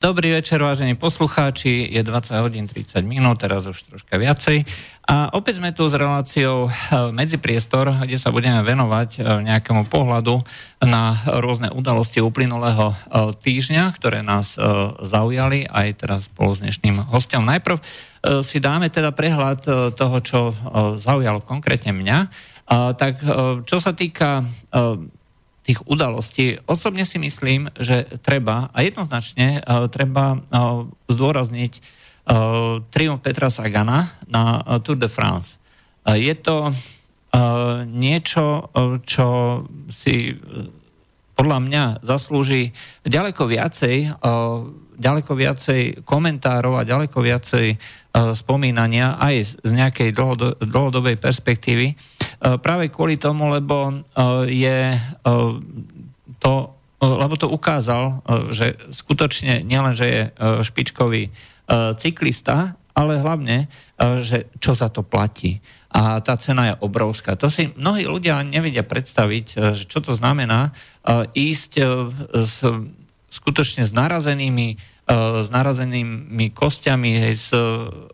Dobrý večer, vážení poslucháči. Je 20 hodín 30 minút, teraz už troška viacej. A opäť sme tu s reláciou eh, Medzipriestor, kde sa budeme venovať eh, nejakému pohľadu na rôzne udalosti uplynulého eh, týždňa, ktoré nás zaujali aj teraz spolu s dnešným hostom. Najprv si dáme teda prehľad toho, čo zaujalo konkrétne mňa. Tak čo sa týka tých udalostí. Osobne si myslím, že treba a jednoznačne uh, treba uh, zdôrazniť uh, triumf Petra Sagana na Tour de France. Je to niečo, čo si podľa mňa zaslúži ďaleko viacej, ďaleko viacej komentárov a ďaleko viacej spomínania aj z nejakej dlhodo- dlhodobej perspektívy E, práve kvôli tomu, lebo e, je e, to, lebo to ukázal, že skutočne nielen, že je špičkový cyklista, ale hlavne, že čo za to platí. A tá cena je obrovská. To si mnohí ľudia nevedia predstaviť, čo to znamená ísť s, skutočne s narazenými, s narazenými kostiami, s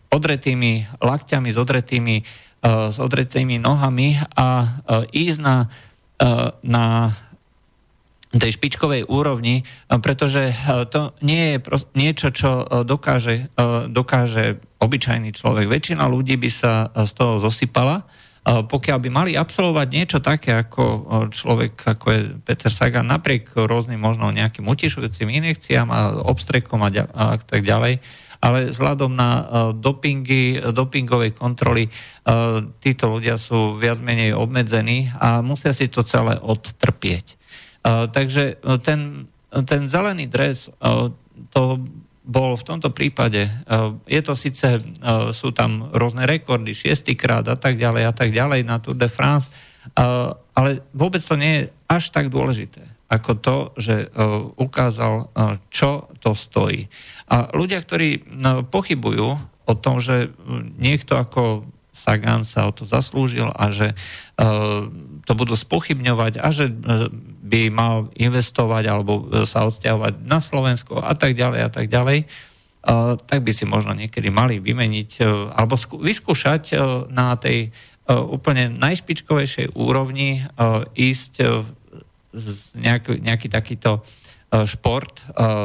odretými lakťami, s odretými E, s odretými nohami a e, ísť na, e, na tej špičkovej úrovni, pretože to nie je niečo, čo dokáže, dokáže obyčajný človek. Väčšina ľudí by sa z toho zosypala, pokiaľ by mali absolvovať niečo také ako človek, ako je Peter Sagan, napriek rôznym možno nejakým utišujúcim injekciám a obstrekom a, a tak ďalej, ale vzhľadom na uh, dopingy, dopingové kontroly uh, títo ľudia sú viac menej obmedzení a musia si to celé odtrpieť. Takže ten, ten zelený dres, to bol v tomto prípade, je to síce, sú tam rôzne rekordy, šiestýkrát a tak ďalej a tak ďalej na Tour de France, ale vôbec to nie je až tak dôležité ako to, že ukázal, čo to stojí. A ľudia, ktorí pochybujú o tom, že niekto ako Sagan sa o to zaslúžil a že to budú spochybňovať a že by mal investovať alebo sa odsťahovať na Slovensko a tak ďalej a tak ďalej, uh, tak by si možno niekedy mali vymeniť uh, alebo skú, vyskúšať na tej úplne najšpičkovejšej úrovni ísť nejaký, nejaký takýto E, šport e,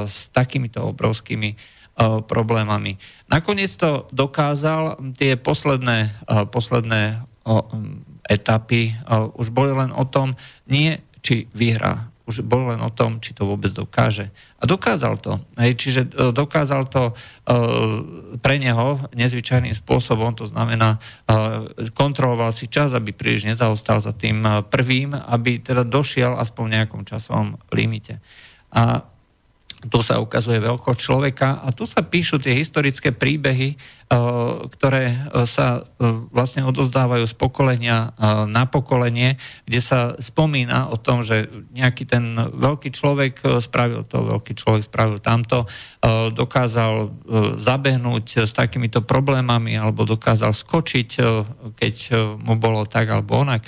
s takýmito obrovskými e, problémami. Nakoniec to dokázal, tie posledné, posledné etapy už boli len o tom, nie či vyhrá, už bol len o tom, či to vôbec dokáže. A dokázal to. Hej, čiže dokázal to uh, pre neho nezvyčajným spôsobom, to znamená, uh, kontroloval si čas, aby príliš nezaostal za tým prvým, aby teda došiel aspoň v nejakom časovom limite. A tu sa ukazuje veľkosť človeka a tu sa píšu tie historické príbehy, e, ktoré e, sa e, vlastne odozdávajú z pokolenia na pokolenie, kde sa spomína o tom, že nejaký ten veľký človek spravil to, veľký človek spravil tamto, dokázal zabehnúť s takýmito problémami alebo dokázal skočiť, keď mu bolo tak alebo onak.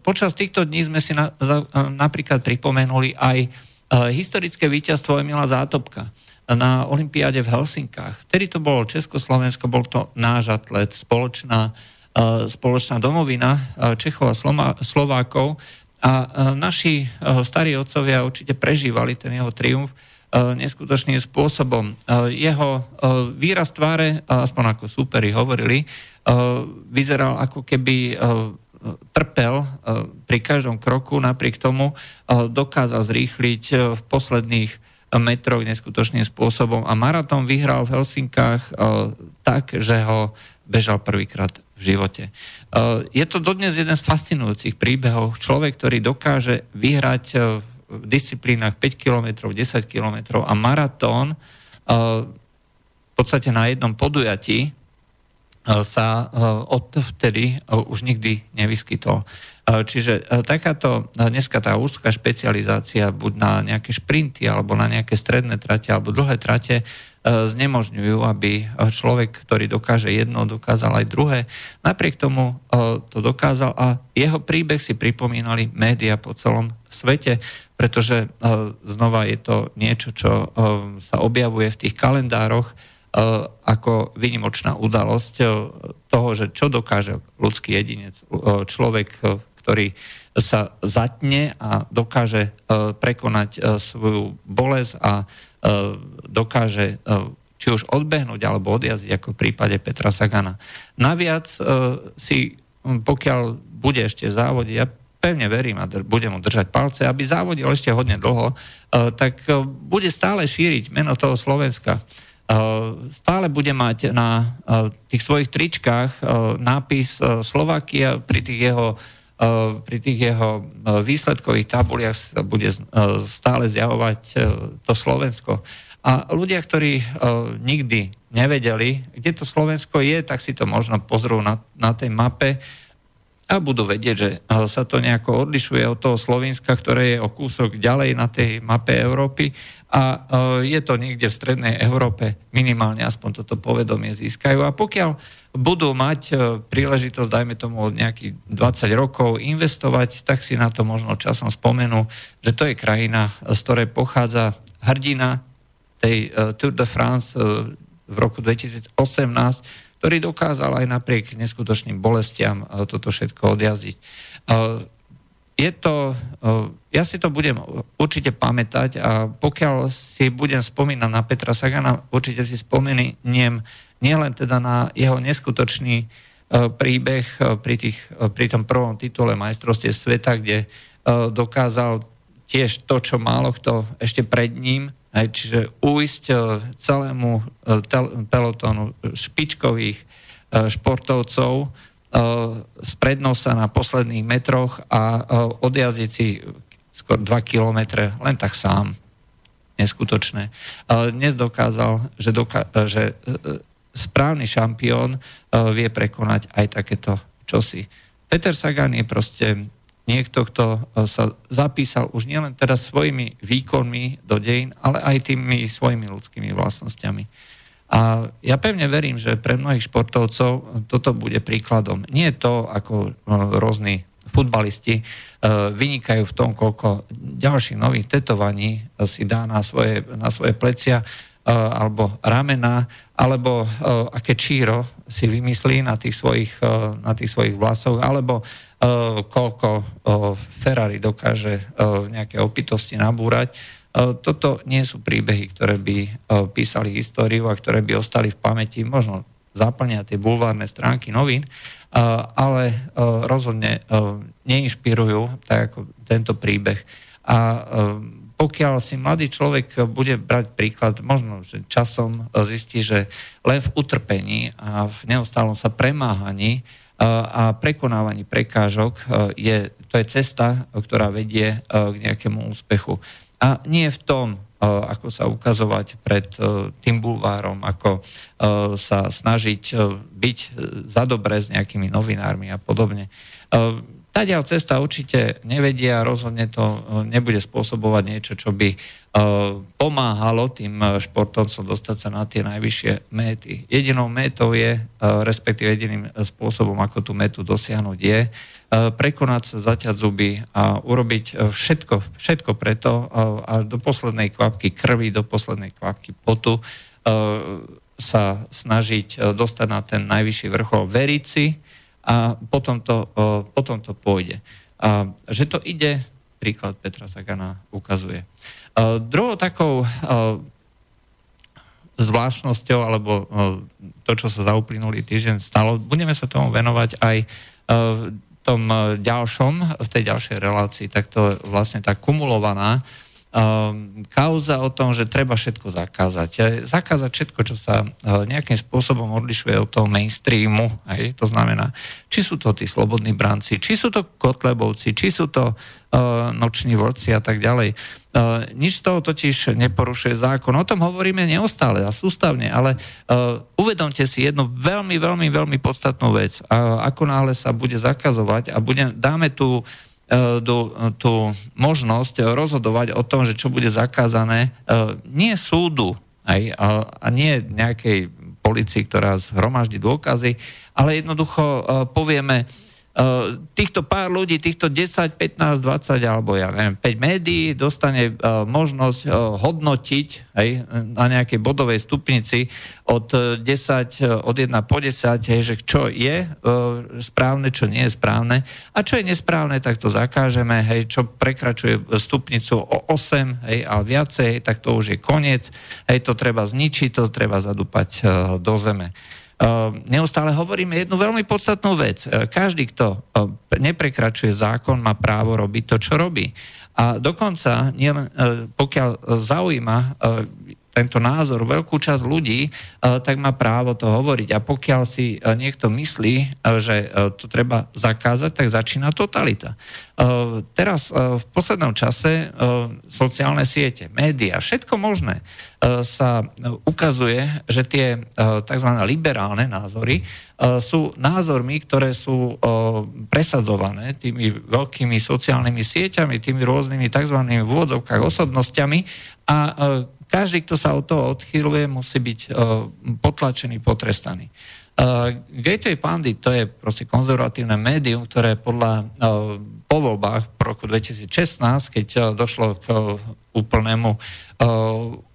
Počas týchto dní sme si napríklad pripomenuli aj historické víťazstvo Emila Zátopka na Olympiáde v Helsinkách. Vtedy to bolo Československo, bol to náš atlet, spoločná, spoločná domovina Čechov a Slovákov. A naši starí otcovia určite prežívali ten jeho triumf neskutočným spôsobom. Jeho výraz tváre, aspoň ako súperi hovorili, vyzeral ako keby trpel e, pri každom kroku, napriek tomu e, dokázal zrýchliť e, v posledných metroch neskutočným spôsobom a maratón vyhral v Helsinkách tak, že ho bežal prvýkrát v živote. Je to dodnes jeden z fascinujúcich príbehov. Človek, ktorý dokáže vyhrať v disciplínach 5 km, 10 km a maratón v podstate na jednom podujatí sa e, od vtedy e, už nikdy nevyskytol. E, čiže takáto, dneska tá úzka špecializácia buď na nejaké šprinty, alebo na nejaké stredné trate, alebo dlhé trate, znemožňujú, aby človek, ktorý dokáže jedno, dokázal aj druhé. Napriek tomu to dokázal a jeho príbeh si pripomínali média po celom svete, pretože znova je to niečo, čo sa objavuje v tých kalendároch ako vynimočná udalosť toho, že čo dokáže ľudský jedinec, človek, ktorý sa zatne a dokáže prekonať svoju bolesť a dokáže či už odbehnúť alebo odjazdiť, ako v prípade Petra Sagana. Naviac si, pokiaľ bude ešte závodiť, ja pevne verím a dr- budem mu držať palce, aby závodil ešte hodne dlho, tak bude stále šíriť meno toho Slovenska. Stále bude mať na tých svojich tričkách nápis Slovakia pri tých jeho pri tých jeho výsledkových tabuliach sa bude stále zjavovať to Slovensko. A ľudia, ktorí nikdy nevedeli, kde to Slovensko je, tak si to možno pozrú na, na tej mape a budú vedieť, že sa to nejako odlišuje od toho Slovenska, ktoré je o kúsok ďalej na tej mape Európy a uh, je to niekde v strednej Európe, minimálne aspoň toto povedomie získajú. A pokiaľ budú mať uh, príležitosť, dajme tomu od nejakých 20 rokov investovať, tak si na to možno časom spomenú, že to je krajina, z ktorej pochádza hrdina tej uh, Tour de France v roku 2018, ktorý dokázal aj napriek neskutočným bolestiam uh, toto všetko odjazdiť. Uh, je to, uh, ja si to budem určite pamätať a pokiaľ si budem spomínať na Petra Sagana, určite si spomeniem nielen teda na jeho neskutočný príbeh pri, tých, pri tom prvom titule majstrovstie sveta, kde dokázal tiež to, čo málo kto ešte pred ním aj, čiže uísť e, celému e, špičkových e, športovcov z prednosa na posledných metroch a odjazdiť si skôr 2 kilometre len tak sám. Neskutočné. Dnes dokázal, že, doká- že správny šampión vie prekonať aj takéto čosi. Peter Sagan je proste niekto, kto e, sa zapísal už nielen teraz svojimi výkonmi do dejín, ale aj tými svojimi ľudskými vlastnosťami. A ja pevne verím, že pre mnohých športovcov toto bude príkladom. Nie to, ako e, rôzni futbalisti e, vynikajú v tom, koľko ďalších nových tetovaní si dá na svoje, na svoje plecia alebo ramena, alebo aké číro si vymyslí na tých svojich, na tých svojich vlasoch, alebo koľko Ferrari dokáže nejaké opitosti nabúrať. Toto nie sú príbehy, ktoré by písali históriu a ktoré by ostali v pamäti, možno zaplnia tie bulvárne stránky novín, ale rozhodne neinšpirujú tak ako tento príbeh. A pokiaľ si mladý človek bude brať príklad, možno, že časom zistí, že len v utrpení a v neustálom sa premáhaní a prekonávaní prekážok e, je, to je cesta, ktorá vedie e, k nejakému úspechu. A nie v tom, e, ako sa ukazovať pred tým bulvárom, ako sa snažiť byť za dobré s nejakými novinármi a podobne. Tadiaľ cesta určite nevedia, rozhodne to nebude spôsobovať niečo, čo by pomáhalo tým športovcom dostať sa na tie najvyššie méty. Jedinou métou je, respektíve jediným spôsobom, ako tú metu dosiahnuť je, prekonať sa, zaťať zuby a urobiť všetko, všetko preto a do poslednej kvapky krvi, do poslednej kvapky potu sa snažiť dostať na ten najvyšší vrchol, veriť si, a potom to, potom to pôjde. A že to ide, príklad Petra Sagana ukazuje. Druhou takou zvláštnosťou, alebo to, čo sa za uplynulý týždeň stalo, budeme sa tomu venovať aj v tom ďalšom, v tej ďalšej relácii, tak to vlastne tá kumulovaná Ehm, kauza o tom, že treba všetko zakázať. Zakázať všetko, čo sa eh, nejakým spôsobom odlišuje od toho mainstreamu, aj, to znamená, či sú to tí slobodní branci, či sú to kotlebovci, či sú to uh, noční vodci a tak ďalej. Uh, nič z toho totiž neporušuje zákon. O tom hovoríme neustále a sústavne, ale uh, uvedomte si jednu veľmi, veľmi, veľmi podstatnú vec. Uh, ako náhle sa bude zakazovať a bude, dáme tu E, do, e, tú možnosť rozhodovať o tom, že čo bude zakázané, e, nie súdu aj, a, nie nejakej policii, ktorá zhromaždí dôkazy, ale jednoducho povieme, týchto pár ľudí, týchto 10, 15, 20 alebo ja neviem, 5 médií dostane možnosť hodnotiť hej, na nejakej bodovej stupnici od 10, od 1 po 10, hej, že čo je správne, čo nie je správne a čo je nesprávne, tak to zakážeme, hej, čo prekračuje stupnicu o 8, hej, ale viacej, tak to už je koniec, hej, to treba zničiť, to treba zadúpať do zeme. Ehm, neustále hovoríme jednu veľmi podstatnú vec. Ehm, každý, kto ehm, neprekračuje zákon, má právo robiť to, čo robí. A dokonca, pokiaľ zaujíma tento názor veľkú časť ľudí, tak má právo to hovoriť. A pokiaľ si niekto myslí, že to treba zakázať, tak začína totalita. Teraz v poslednom čase sociálne siete, médiá, všetko možné sa ukazuje, že tie tzv. liberálne názory sú názormi, ktoré sú presadzované tými veľkými sociálnymi sieťami, tými rôznymi tzv. vôdzovkách osobnosťami a každý, kto sa od toho odchýluje, musí byť uh, potlačený, potrestaný. Uh, Gateway Pandit to je proste konzervatívne médium, ktoré podľa uh, po voľbách v roku 2016, keď došlo k úplnému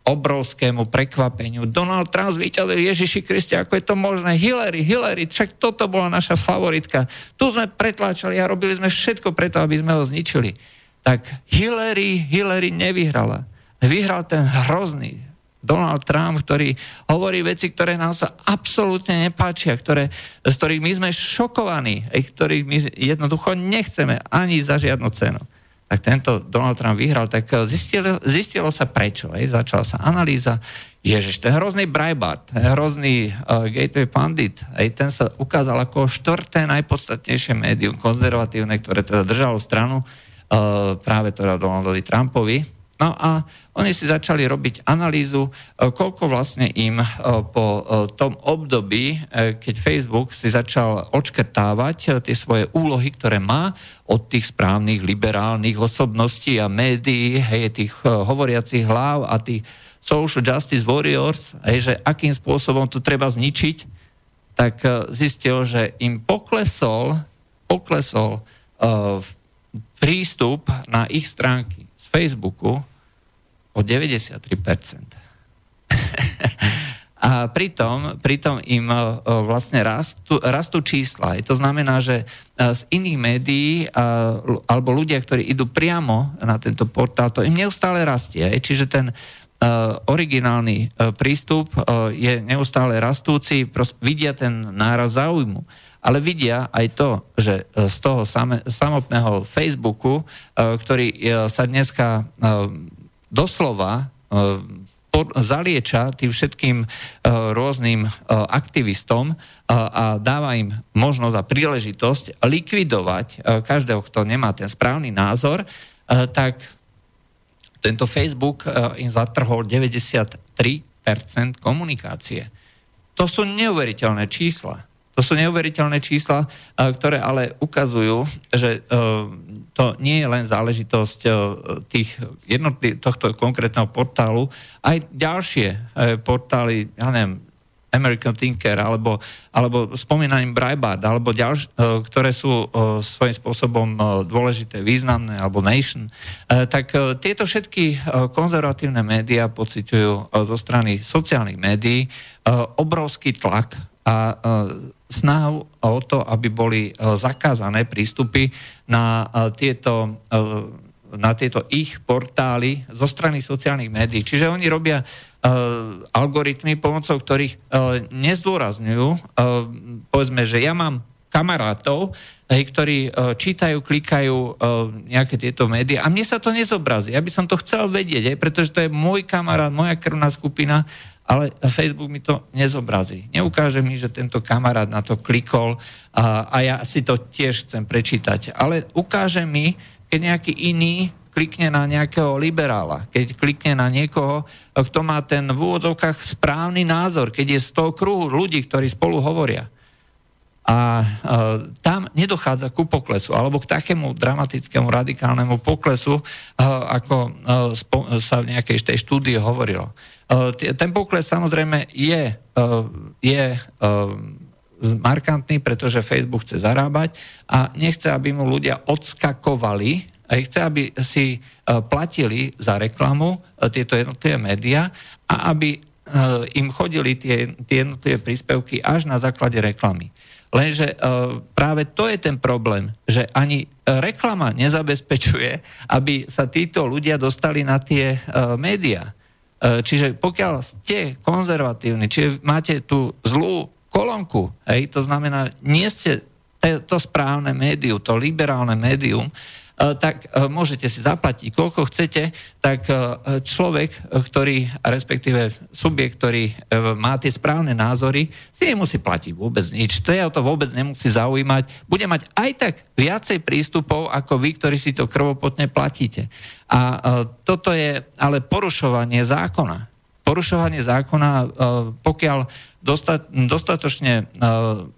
obrovskému prekvapeniu. Donald Trump zvíťazil Ježiši Kriste, ako je to možné? Hillary, Hillary, však toto bola naša favoritka. Tu sme pretláčali a robili sme všetko preto, aby sme ho zničili. Tak Hillary, Hillary nevyhrala vyhral ten hrozný Donald Trump, ktorý hovorí veci, ktoré nám sa absolútne nepáčia, ktoré, z ktorých my sme šokovaní, ktorých my jednoducho nechceme ani za žiadnu cenu. Tak tento Donald Trump vyhral, tak zistilo, zistilo sa prečo. Aj, začala sa analýza. Ježiš, ten hrozný Breitbart, ten hrozný uh, Gateway Pandit, aj ten sa ukázal ako štvrté najpodstatnejšie médium konzervatívne, ktoré teda držalo stranu uh, práve teda Donaldovi Trumpovi No a oni si začali robiť analýzu, e, koľko vlastne im e, po e, tom období, keď Facebook si začal odškrtávať tie svoje úlohy, ktoré má od tých správnych liberálnych osobností a médií, hej, tých hovoriacich hlav a tých social justice warriors, hej, že akým spôsobom to treba zničiť, tak zistil, že im poklesol, poklesol prístup na ich stránky Facebooku o 93%. A pritom, pritom im e, vlastne rastú, rastú čísla. To znamená, že e, z iných médií alebo ľudia, ktorí idú priamo na tento portál, to im neustále rastie. Čiže ten e, originálny prístup je neustále rastúci, vidia ten náraz záujmu ale vidia aj to, že e, z toho samotného Facebooku, e, ktorý e, sa dneska doslova zalieča tým všetkým rôznym aktivistom a dáva im možnosť a príležitosť likvidovať každého, kto nemá ten správny názor, tak tento Facebook im zatrhol 93% komunikácie. To sú neuveriteľné čísla. To sú neuveriteľné čísla, ktoré ale ukazujú, že e, to nie je len záležitosť e, tých jednotlivých tohto konkrétneho portálu, aj ďalšie e, portály, ja neviem, American Thinker, alebo, alebo spomínaním Breitbart, alebo ďalš, ktoré sú svojím spôsobom dôležité, významné, alebo Nation, tak tieto všetky konzervatívne médiá pociťujú zo strany sociálnych médií obrovský tlak a snahu o to, aby boli e, zakázané prístupy na e, tieto, e, na tieto ich portály zo strany sociálnych médií. Čiže oni robia algoritmy, pomocou ktorých nezdôrazňujú, povedzme, že ja mám kamarátov, ktorí čítajú, klikajú nejaké tieto médiá a mne sa to nezobrazí. Ja by som to chcel vedieť, pretože to je môj kamarát, moja krvná skupina ale Facebook mi to nezobrazí. Neukáže mi, že tento kamarát na to klikol a, a ja si to tiež chcem prečítať. Ale ukáže mi, keď nejaký iný klikne na nejakého liberála, keď klikne na niekoho, kto má ten v úvodzovkách správny názor, keď je z toho kruhu ľudí, ktorí spolu hovoria. A e, tam nedochádza ku poklesu, alebo k takému dramatickému, radikálnemu poklesu, e, ako e, spo, sa v nejakej tej štúdii hovorilo. Eh, ten pokles samozrejme je, eh, je eh, markantný, pretože Facebook chce zarábať a nechce, aby mu ľudia odskakovali, a chce, aby si platili za reklamu tieto jednotlivé médiá a aby im chodili tie, tie jednotlivé príspevky až na základe reklamy. Lenže práve to je ten problém, že ani reklama nezabezpečuje, aby sa títo ľudia dostali na tie médiá. E, čiže pokiaľ ste konzervatívni, čiže máte tú zlú kolónku, hej, to znamená, nie ste to správne médium, to liberálne médium, tak e, môžete si zaplatiť koľko chcete, tak e, človek, ktorý, respektíve subjekt, ktorý má tie správne názory, si nemusí platiť vôbec nič. To je to vôbec nemusí zaujímať. Bude mať aj tak viacej prístupov, ako vy, ktorí si to krvopotne platíte. A toto je ale porušovanie zákona. Porušovanie zákona, pokiaľ dostatočne,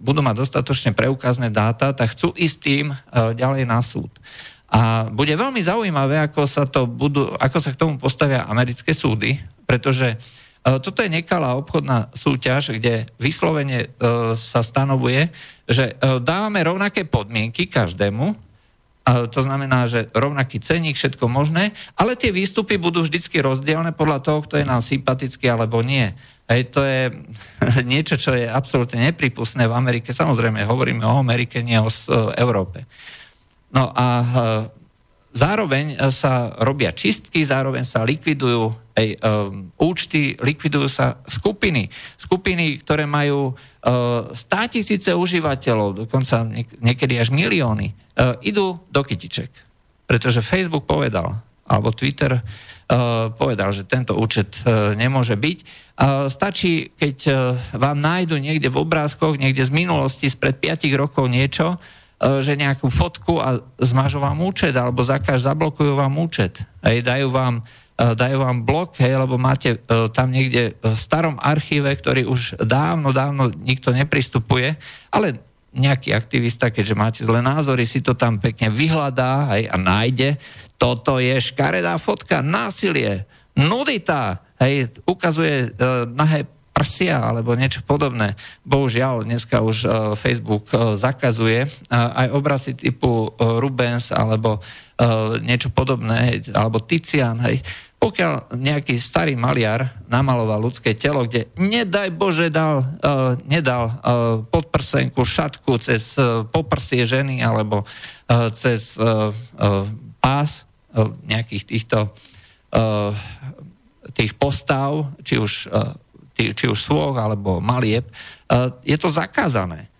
budú mať dostatočne preukazné dáta, tak chcú ísť tým ďalej na súd. A bude veľmi zaujímavé, ako sa, to budú, ako sa k tomu postavia americké súdy, pretože e, toto je nekalá obchodná súťaž, kde vyslovene e, sa stanovuje, že e, dávame rovnaké podmienky každému, to znamená, že rovnaký ceník, všetko možné, ale tie výstupy budú vždycky rozdielne podľa toho, kto je nám sympatický alebo nie. Hej, to je niečo, čo je absolútne nepripustné v Amerike. Samozrejme, hovoríme o Amerike, nie o Európe. No a e, zároveň sa robia čistky, zároveň sa likvidujú aj um, účty, likvidujú sa skupiny. Skupiny, ktoré majú uh, 100 tisíce užívateľov, dokonca niekedy až milióny, idú do kytiček. Pretože Facebook povedal, alebo Twitter povedal, že tento účet nemôže byť. Stačí, keď vám nájdu niekde v obrázkoch, niekde z minulosti, spred 5 rokov niečo, E, že nejakú fotku a zmažu vám účet, alebo zakáž, zablokujú vám účet. Hej, dajú vám e, dajú vám blok, hej, lebo máte uh, tam niekde v starom archíve, ktorý už dávno, dávno nikto nepristupuje, ale nejaký aktivista, keďže máte zlé názory, si to tam pekne vyhľadá hej, a nájde. Toto je škaredá fotka, násilie, nudita, hej, ukazuje uh, nahé prsia alebo niečo podobné. Bohužiaľ, dneska už uh, Facebook uh, zakazuje uh, aj obrazy typu Rubens alebo niečo podobné, alebo Tizian, hej. Pokiaľ nejaký starý maliar namaloval ľudské telo, kde nedaj Bože dal, uh, nedal uh, podprsenku, šatku cez uh, poprsie ženy alebo uh, cez uh, uh, pás uh, nejakých týchto uh, tých postav, či už uh, či už svoch alebo malieb, e, je to zakázané.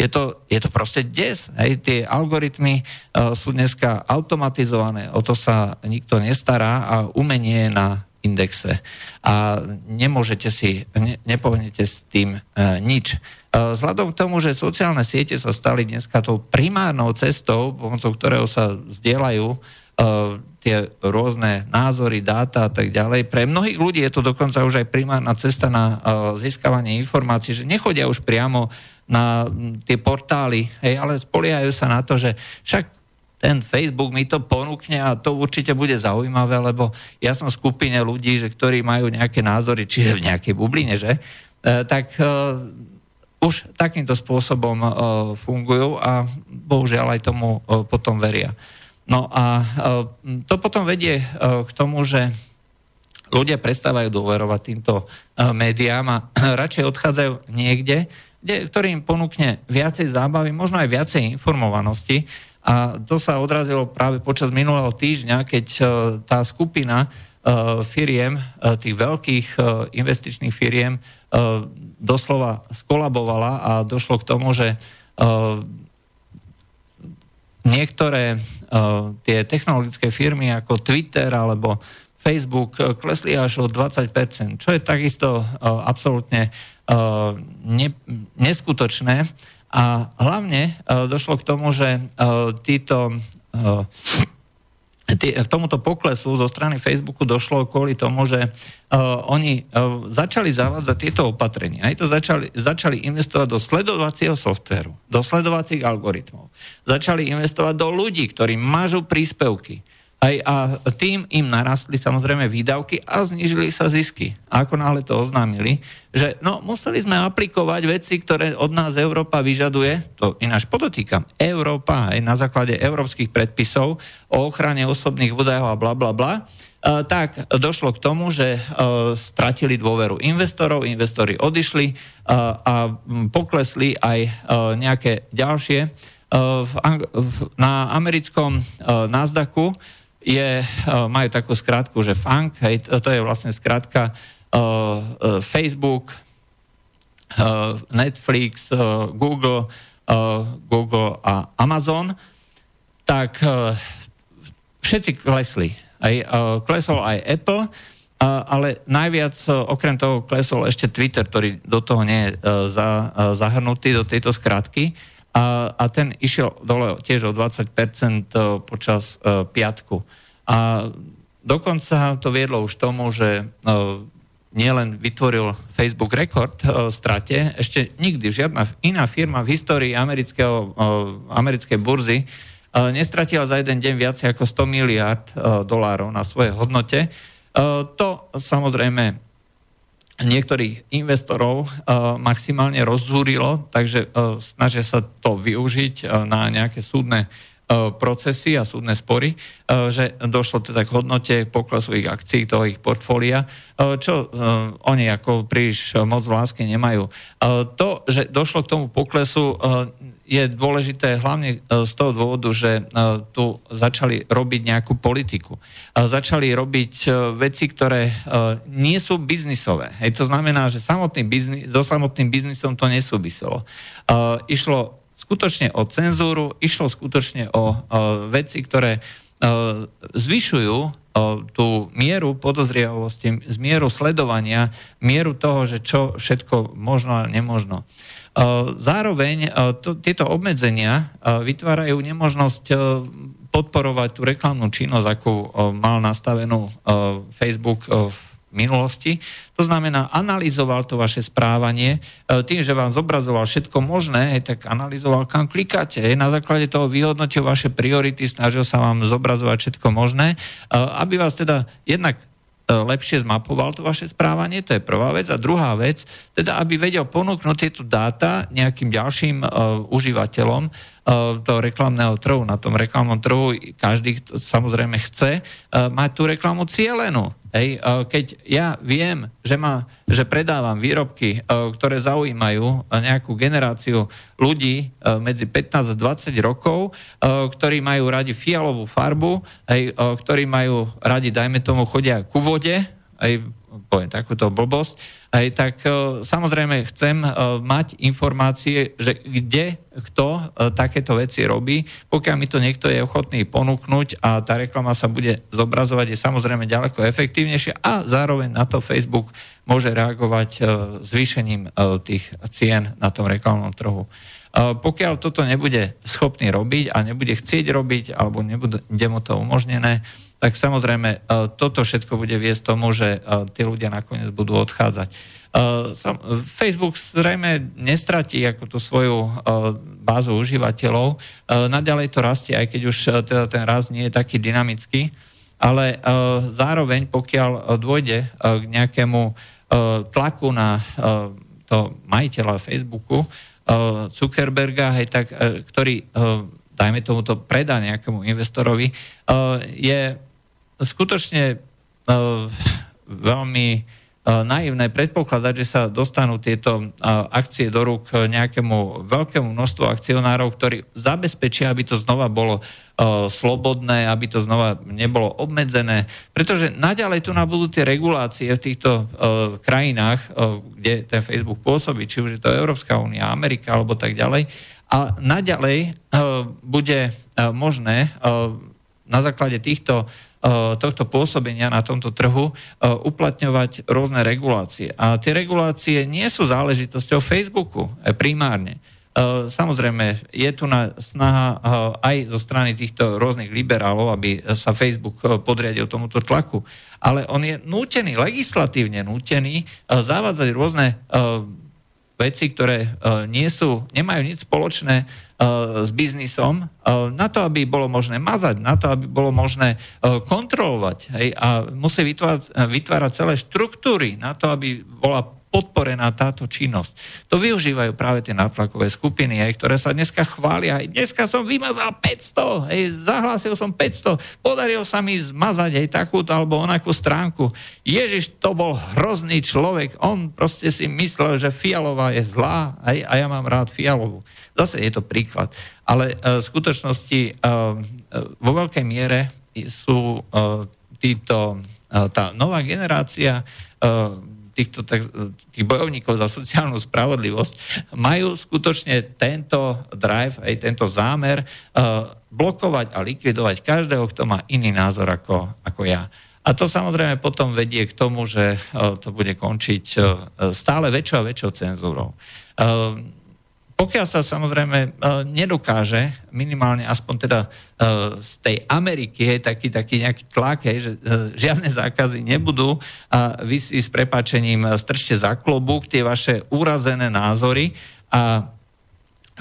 Je to, je to proste des. Hej. Tie algoritmy uh, sú dneska automatizované, o to sa nikto nestará a umenie je na indexe. A nemôžete si, ne, nepohnete s tým uh, nič. Uh, vzhľadom k tomu, že sociálne siete sa stali dneska tou primárnou cestou, pomocou ktorého sa zdieľajú uh, tie rôzne názory, dáta a tak ďalej. Pre mnohých ľudí je to dokonca už aj primárna cesta na uh, získavanie informácií, že nechodia už priamo na tie portály, hej, ale spoliehajú sa na to, že však ten Facebook mi to ponúkne a to určite bude zaujímavé, lebo ja som skupine ľudí, že, ktorí majú nejaké názory, čiže v nejakej bubline, že, uh, tak uh, už takýmto spôsobom uh, fungujú a bohužiaľ aj tomu uh, potom veria. No a e, to potom vedie e, k tomu, že ľudia prestávajú dôverovať týmto e, médiám a radšej odchádzajú niekde, kde, ktorý im ponúkne viacej zábavy, možno aj viacej informovanosti. A to sa odrazilo práve počas minulého týždňa, keď tá skupina firiem, tých veľkých investičných firiem doslova skolabovala a došlo k tomu, že niektoré uh, tie technologické firmy ako Twitter alebo Facebook uh, klesli až o 20%, čo je takisto uh, absolútne uh, ne, neskutočné. A hlavne uh, došlo k tomu, že uh, títo uh, k tomuto poklesu zo strany Facebooku došlo kvôli tomu, že uh, oni uh, začali zavádzať tieto opatrenia. Aj to začali, začali investovať do sledovacieho softvéru, do sledovacích algoritmov. Začali investovať do ľudí, ktorí mažú príspevky. Aj, a tým im narastli samozrejme výdavky a znižili sa zisky. Ako náhle to oznámili, že no, museli sme aplikovať veci, ktoré od nás Európa vyžaduje, to ináč podotýkam, Európa aj na základe európskych predpisov o ochrane osobných údajov a bla bla bla, E, tak došlo k tomu, že e, stratili dôveru investorov, investori odišli e, a poklesli aj nejaké ďalšie. Na americkom Nasdaqu je, majú takú skratku, že FANG, hej, to je vlastne skratka Facebook, Netflix, Google, Google a Amazon, tak všetci klesli aj, klesol aj Apple, ale najviac okrem toho klesol ešte Twitter, ktorý do toho nie je za, zahrnutý do tejto skratky a, a ten išiel dole tiež o 20% uh, počas uh, piatku. A dokonca to viedlo už tomu, že uh, nielen vytvoril Facebook rekord uh, strate, ešte nikdy žiadna iná firma v histórii amerického, uh, americkej burzy uh, nestratila za jeden deň viac ako 100 miliard dolárov na svojej hodnote. To samozrejme niektorých investorov maximálne rozzúrilo, takže snažia sa to využiť na nejaké súdne procesy a súdne spory, že došlo teda k hodnote poklesu ich akcií, toho ich portfólia, čo oni ako príliš moc v láske nemajú. To, že došlo k tomu poklesu, je dôležité hlavne e, z toho dôvodu, že e, tu začali robiť nejakú politiku. Začali robiť e, veci, ktoré nie sú biznisové. Hej, to znamená, že samotný biznis, so samotným biznisom to nesúviselo. Išlo skutočne o cenzúru, išlo skutočne o veci, ktoré zvyšujú tú mieru podozrievavosti, mieru sledovania, mieru toho, že čo všetko možno a nemožno. Zároveň to, tieto obmedzenia vytvárajú nemožnosť podporovať tú reklamnú činnosť, akú mal nastavenú Facebook v minulosti. To znamená, analyzoval to vaše správanie tým, že vám zobrazoval všetko možné, tak analyzoval, kam klikáte. Na základe toho vyhodnotil vaše priority, snažil sa vám zobrazovať všetko možné, aby vás teda jednak lepšie zmapoval to vaše správanie, to je prvá vec. A druhá vec, teda aby vedel ponúknuť tieto dáta nejakým ďalším uh, užívateľom toho reklamného trhu. Na tom reklamnom trhu každý samozrejme chce uh, mať tú reklamu cielenú. Hej, keď ja viem, že, ma, že predávam výrobky, ktoré zaujímajú nejakú generáciu ľudí medzi 15 a 20 rokov, ktorí majú radi fialovú farbu, hej, ktorí majú radi, dajme tomu, chodia ku vode, aj poviem takúto blbosť, aj, tak uh, samozrejme chcem uh, mať informácie, že kde kto uh, takéto veci robí. Pokiaľ mi to niekto je ochotný ponúknuť a tá reklama sa bude zobrazovať, je samozrejme ďaleko efektívnejšia a zároveň na to Facebook môže reagovať zvýšením tých cien na tom reklamnom trhu. Pokiaľ toto nebude schopný robiť a nebude chcieť robiť alebo nebude mu to umožnené, tak samozrejme e, toto všetko bude viesť tomu, že e, tí ľudia nakoniec budú odchádzať. E, Facebook zrejme nestratí ako tú svoju bázu užívateľov. Naďalej to rastie, aj keď už teda ten rast nie je taký dynamický, ale zároveň, pokiaľ dôjde k nejakému tlaku na to majiteľa Facebooku, Zuckerberga, hej, tak, ktorý, dajme tomu, to predá nejakému investorovi, je skutočne uh, veľmi uh, naivné predpokladať, že sa dostanú tieto uh, akcie do rúk nejakému veľkému množstvu akcionárov, ktorí zabezpečia, aby to znova bolo slobodné, aby to znova nebolo obmedzené, pretože naďalej tu na budú tie regulácie v týchto krajinách, kde ten Facebook pôsobí, či už je to Európska únia, Amerika alebo tak ďalej, a naďalej bude možné na základe týchto tohto pôsobenia na tomto trhu eh, uplatňovať rôzne regulácie. A tie regulácie nie sú záležitosťou Facebooku eh, primárne. Samozrejme, je tu na snaha aj zo strany týchto rôznych liberálov, aby sa Facebook podriadil tomuto tlaku. Ale on je nútený, legislatívne nútený, zavádzať rôzne veci, ktoré nie sú, nemajú nič spoločné s biznisom, na to, aby bolo možné mazať, na to, aby bolo možné kontrolovať. Hej, a musí vytvárať, vytvárať celé štruktúry na to, aby bola podporená táto činnosť. To využívajú práve tie nátlakové skupiny, aj, ktoré sa dneska chvália. Aj dneska som vymazal 500, aj, zahlásil som 500, podarilo sa mi zmazať aj takúto alebo onakú stránku. Ježiš, to bol hrozný človek. On proste si myslel, že fialová je zlá aj, a ja mám rád fialovú. Zase je to príklad. Ale uh, v skutočnosti uh, uh, vo veľkej miere sú uh, títo, uh, tá nová generácia uh, týchto tých bojovníkov za sociálnu spravodlivosť majú skutočne tento drive, aj tento zámer uh, blokovať a likvidovať každého, kto má iný názor ako, ako ja. A to samozrejme potom vedie k tomu, že uh, to bude končiť uh, stále väčšou a väčšou cenzúrou. Pokiaľ sa samozrejme e, nedokáže, minimálne aspoň teda e, z tej Ameriky, je taký, taký nejaký tlak, hej, že e, žiadne zákazy nebudú a vy si s prepáčením strčte za klobúk tie vaše urazené názory a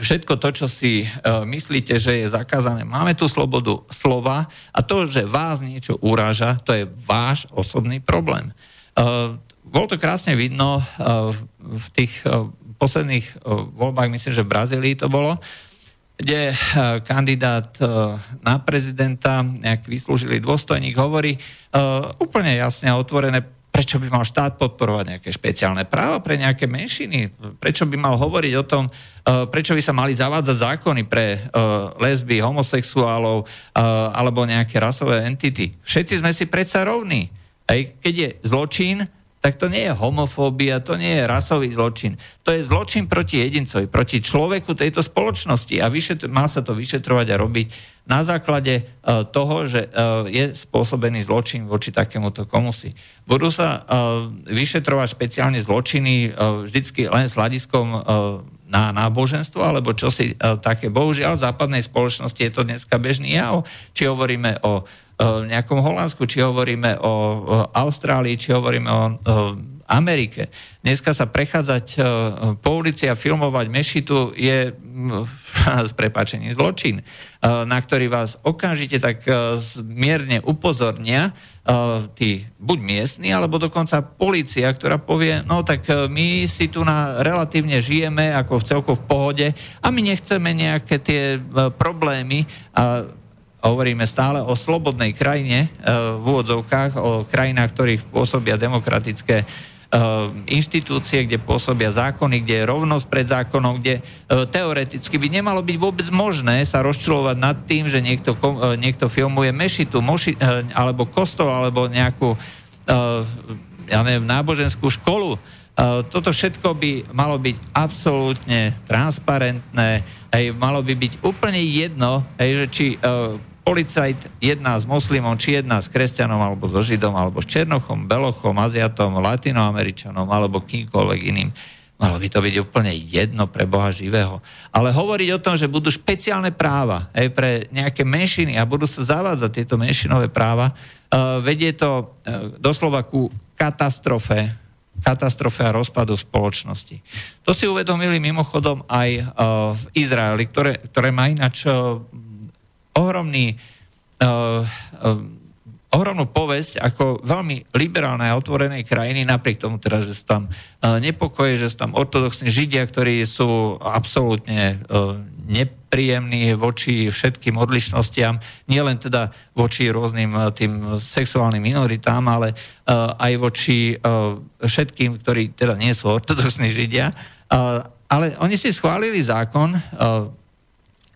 všetko to, čo si myslíte, že je zakázané. Máme tu slobodu slova a to, že vás niečo uráža, to je váš osobný problém. Bolo to krásne vidno v tých posledných eh, voľbách, myslím, že v Brazílii to bolo, kde eh, kandidát eh, na prezidenta, nejak vyslúžili dôstojník, hovorí úplne jasne a otvorené, prečo by mal štát podporovať nejaké špeciálne práva pre nejaké menšiny, prečo by mal hovoriť o tom, prečo by sa mali zavádzať zákony pre lesby, homosexuálov alebo nejaké rasové entity. Všetci sme si predsa rovní. Keď je zločin, tak to nie je homofóbia, to nie je rasový zločin. To je zločin proti jedincovi, proti človeku tejto spoločnosti a vyšetr- mal sa to vyšetrovať a robiť na základe uh, toho, že uh, je spôsobený zločin voči takémuto komusi. Budú sa uh, vyšetrovať špeciálne zločiny uh, vždycky len s hľadiskom uh, na náboženstvo, alebo čo si uh, také. Bohužiaľ, v západnej spoločnosti je to dneska bežný jav. Či hovoríme o nejakom Holandsku, či hovoríme o, Austrálii, či hovoríme o, Amerike. Dneska sa prechádzať po ulici a filmovať mešitu je s prepačením zločin, na ktorý vás okamžite tak mierne upozornia tí buď miestni, alebo dokonca policia, ktorá povie, no tak my si tu na relatívne žijeme ako v celku v pohode a my nechceme nejaké tie problémy a hovoríme stále o slobodnej krajine e, v úvodzovkách, o krajinách, ktorých pôsobia demokratické e, inštitúcie, kde pôsobia zákony, kde je rovnosť pred zákonom, kde e, teoreticky by nemalo byť vôbec možné sa rozčulovať nad tým, že niekto, niekto filmuje mešitu, moši, alebo kostol, alebo nejakú ja neviem, náboženskú školu. Toto všetko by malo byť absolútne transparentné, hej, malo by byť úplne jedno, hej, že či policajt jedná s moslimom, či jedná s kresťanom, alebo so židom, alebo s černochom, belochom, aziatom, latinoameričanom, alebo kýmkoľvek iným. Malo by to byť úplne jedno pre Boha živého. Ale hovoriť o tom, že budú špeciálne práva aj pre nejaké menšiny a budú sa zavádzať tieto menšinové práva, uh, vedie to uh, doslova ku katastrofe, katastrofe a rozpadu spoločnosti. To si uvedomili mimochodom aj uh, v Izraeli, ktoré, ktoré má ináč uh, ohromný, uh, uh, ohromnú povesť ako veľmi liberálnej a otvorenej krajiny, napriek tomu teda, že sú tam uh, nepokoje, že sú tam ortodoxní židia, ktorí sú absolútne uh, nepríjemní voči všetkým odlišnostiam, nielen teda voči rôznym uh, tým sexuálnym minoritám, ale uh, aj voči uh, všetkým, ktorí teda nie sú ortodoxní židia. Uh, ale oni si schválili zákon uh,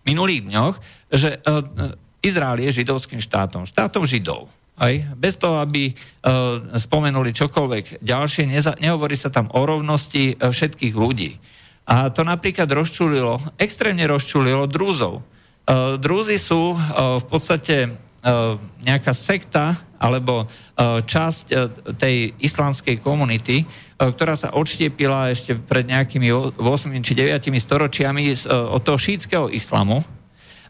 minulých dňoch, že uh, Izrael je židovským štátom, štátom židov. Aj? Bez toho, aby uh, spomenuli čokoľvek ďalšie, neza, nehovorí sa tam o rovnosti uh, všetkých ľudí. A to napríklad rozčulilo, extrémne rozčulilo drúzov. Uh, drúzy sú uh, v podstate uh, nejaká sekta alebo uh, časť uh, tej islamskej komunity, uh, ktorá sa odštiepila ešte pred nejakými 8 či 9 storočiami od toho šítskeho islamu,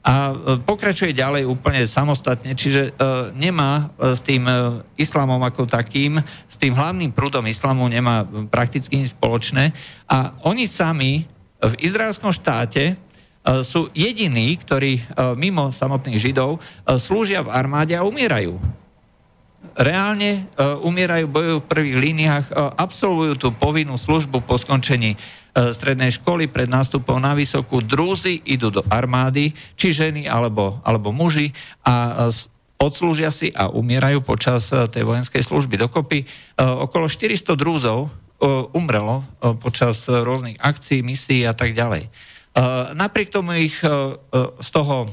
a pokračuje ďalej úplne samostatne, čiže nemá s tým islamom ako takým, s tým hlavným prúdom islamu nemá prakticky nič spoločné. A oni sami v izraelskom štáte sú jediní, ktorí mimo samotných Židov slúžia v armáde a umierajú reálne uh, umierajú, bojujú v prvých líniách, uh, absolvujú tú povinnú službu po skončení uh, strednej školy pred nástupom na vysokú. Drúzy idú do armády, či ženy alebo, alebo muži a odslúžia si a umierajú počas tej vojenskej služby. Dokopy okolo 400 drúzov umrelo počas rôznych akcií, misií a tak ďalej. Napriek tomu ich z toho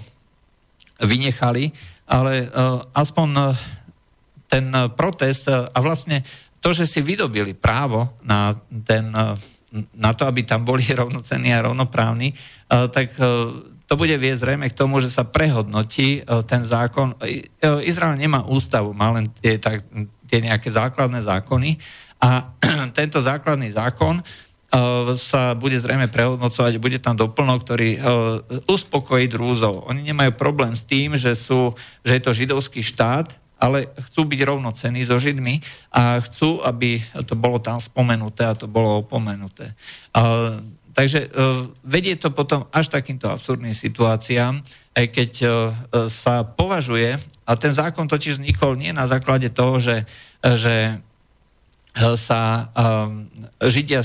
vynechali, ale aspoň ten eh, protest eh, a vlastne to, že si vydobili právo na, ten, eh, na to, aby tam boli rovnocenní a rovnoprávni, tak to bude viesť zrejme k tomu, že sa prehodnotí ten zákon. Izrael nemá ústavu, má len tie, tak, tie nejaké základné zákony a tento základný zákon sa bude zrejme prehodnocovať, bude tam doplnok, ktorý uspokojí drúzov. Oni nemajú problém s tým, že, sú, že je to židovský štát, ale chcú byť rovnocení so Židmi a chcú, aby to bolo tam spomenuté a to bolo opomenuté. Uh, takže uh, vedie to potom až takýmto absurdným situáciám, aj keď uh, sa považuje, a ten zákon totiž vznikol nie na základe toho, že, že sa Židia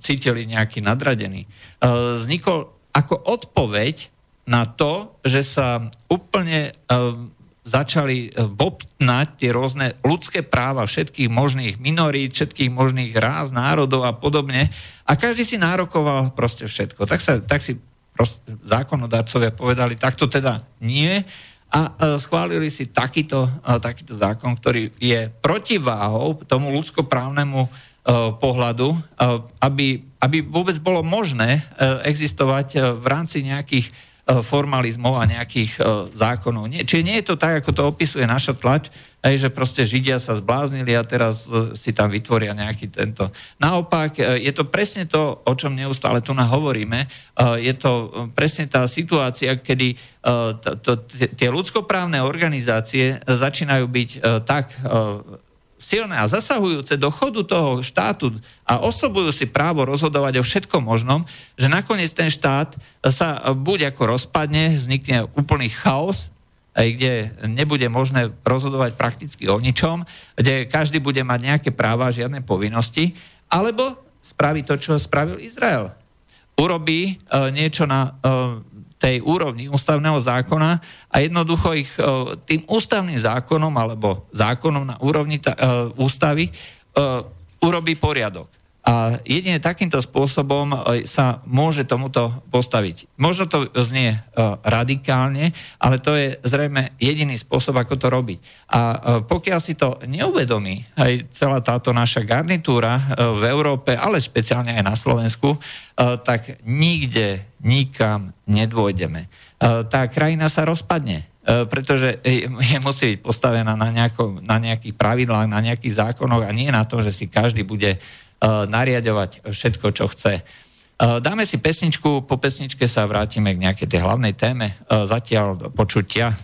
cítili nejaký nadradený. Vznikol ako odpoveď na to, že sa úplne začali e, bobtnať tie rôzne ľudské práva všetkých možných minorít, všetkých možných ráz, národov a podobne. A každý si nárokoval proste všetko. Tak, sa, tak si proste zákonodarcovia povedali, takto teda nie a e, schválili si takýto, e, takýto zákon, ktorý je protiváhou tomu ľudskoprávnemu pohľadu, aby, aby vôbec bolo možné existovať v rámci nejakých formalizmov a nejakých e, zákonov. Čiže nie je to tak, ako to opisuje naša tlač, že proste Židia sa zbláznili a teraz e, si tam vytvoria nejaký tento. Naopak, je to presne to, o čom neustále tu hovoríme. Je to presne tá situácia, kedy tie ľudskoprávne organizácie začínajú byť tak silné a zasahujúce do chodu toho štátu a osobujú si právo rozhodovať o všetkom možnom, že nakoniec ten štát sa buď ako rozpadne, vznikne úplný chaos, aj kde nebude možné rozhodovať prakticky o ničom, kde každý bude mať nejaké práva žiadne povinnosti, alebo spraví to, čo spravil Izrael. Urobí uh, niečo na uh, tej úrovni ústavného zákona a jednoducho ich e, tým ústavným zákonom alebo zákonom na úrovni uh, ústavy uh, urobí poriadok. A jedine takýmto spôsobom sa môže tomuto postaviť. Možno to znie radikálne, ale to je zrejme jediný spôsob, ako to robiť. A pokiaľ si to neuvedomí aj celá táto naša garnitúra v Európe, ale špeciálne aj na Slovensku, tak nikde, nikam nedôjdeme. Tá krajina sa rozpadne pretože je, musí byť postavená na, nejako, na nejakých pravidlách, na nejakých zákonoch a nie na to, že si každý bude E, nariadovať všetko, čo chce. E, dáme si pesničku, po pesničke sa vrátime k nejakej tej hlavnej téme. E, zatiaľ do počutia.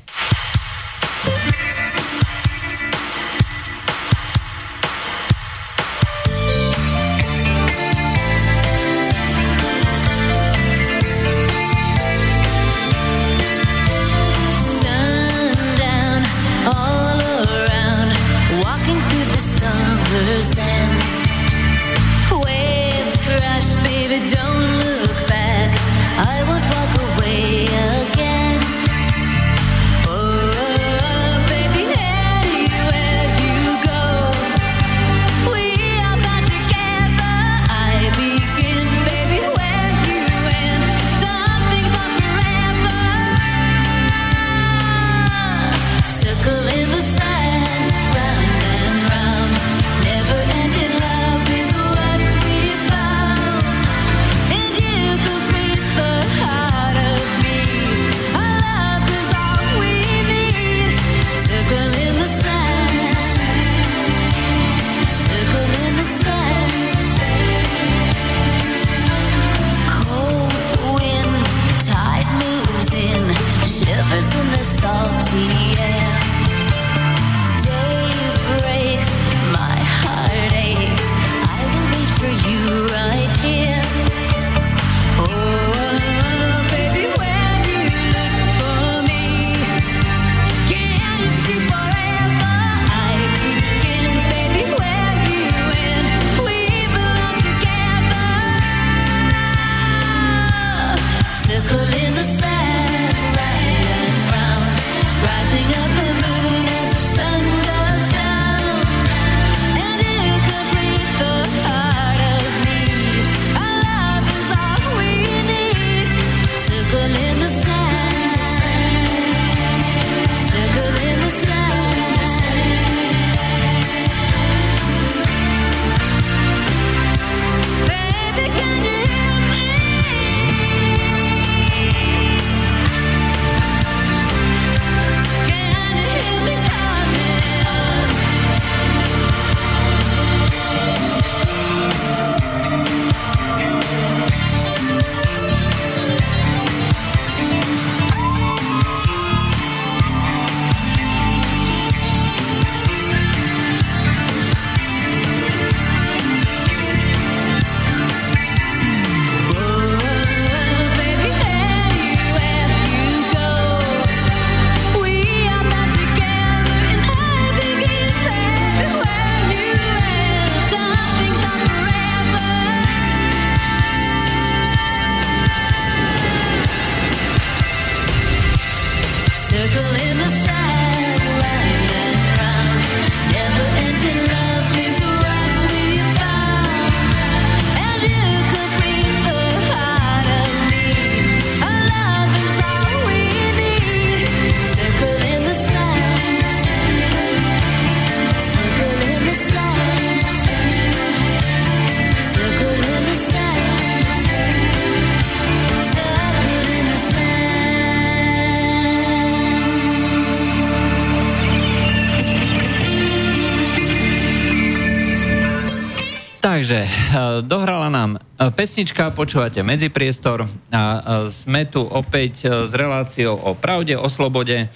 Dohrala nám pesnička, počúvate Medzipriestor a sme tu opäť s reláciou o pravde, o slobode,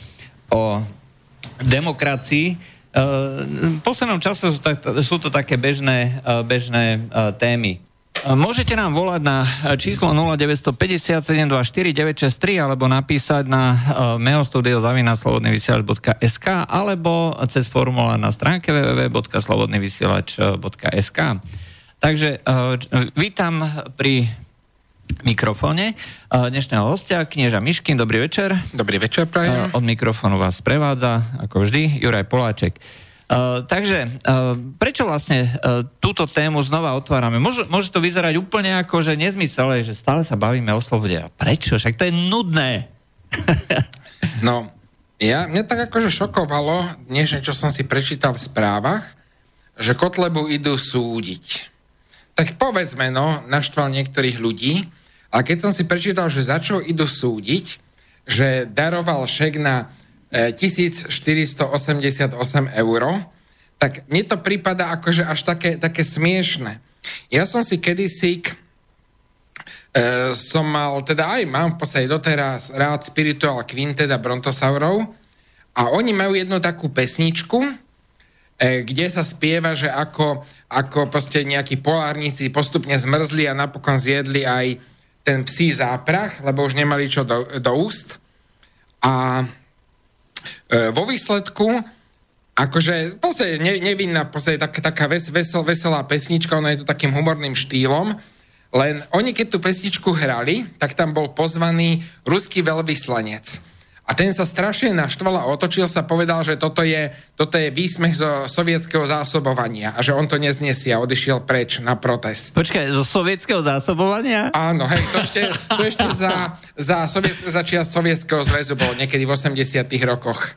o demokracii. V poslednom čase sú, tak, sú to také bežné, bežné témy. Môžete nám volať na číslo 095724 alebo napísať na mailstudio.slobodnyvysielač.sk alebo cez formulár na stránke www.slobodnyvysielač.sk Takže vítam pri mikrofóne dnešného hostia, knieža Miškin. Dobrý večer. Dobrý večer, prajem. Od mikrofónu vás prevádza, ako vždy, Juraj Poláček. Uh, takže, uh, prečo vlastne uh, túto tému znova otvárame? Môže, môže to vyzerať úplne ako, že nezmyselé, že stále sa bavíme o slobode. A prečo? Však to je nudné. no, ja, mňa tak akože šokovalo dnes, čo som si prečítal v správach, že Kotlebu idú súdiť. Tak povedzme, no, naštval niektorých ľudí, a keď som si prečítal, že za čo idú súdiť, že daroval šek na 1488 eur, tak mne to prípada akože až také, také smiešne. Ja som si kedysi e, som mal, teda aj mám v podstate doteraz rád Spiritual Quintet a Brontosaurov a oni majú jednu takú pesničku, e, kde sa spieva, že ako, ako proste nejakí polárnici postupne zmrzli a napokon zjedli aj ten psí záprach, lebo už nemali čo do, do úst. A E, vo výsledku akože v podstate ne, nevinná, v podstate tak, taká ves, vesel, veselá pesnička, ona je to takým humorným štýlom, len oni keď tú pesničku hrali, tak tam bol pozvaný ruský veľvyslanec. A ten sa strašne naštval a otočil sa, povedal, že toto je, toto je výsmech zo sovietského zásobovania a že on to neznesie a odišiel preč na protest. Počkaj, zo sovietského zásobovania? Áno, hej, to ešte, to ešte za, za, soviet, za čias sovietského zväzu bolo niekedy v 80 rokoch.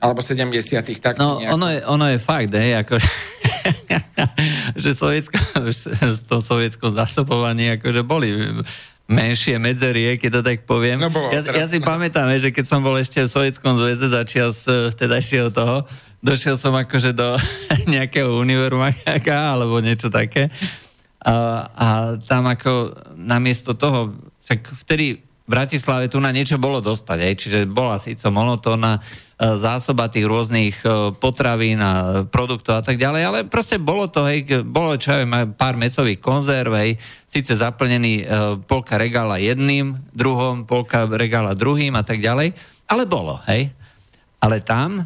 Alebo 70 tak No, ono je, ono je fakt, hej, ako, že sovietsko, v tom sovietskom zásobovaní akože boli menšie medzerie, keď to tak poviem. No bolo, ja, teraz, ja si pamätám, že keď som bol ešte v Sovjetskom zväze začal z vtedajšieho toho, došiel som akože do nejakého univerzumaka alebo niečo také. A, a tam ako namiesto toho, však vtedy v Bratislave tu na niečo bolo dostať, aj, čiže bola síce monotónna, E, zásoba tých rôznych e, potravín a produktov a tak ďalej, ale proste bolo to, hej, bolo čo aj pár mesových konzerv, hej, síce zaplnený e, polka regála jedným, druhom, polka regála druhým a tak ďalej, ale bolo, hej. Ale tam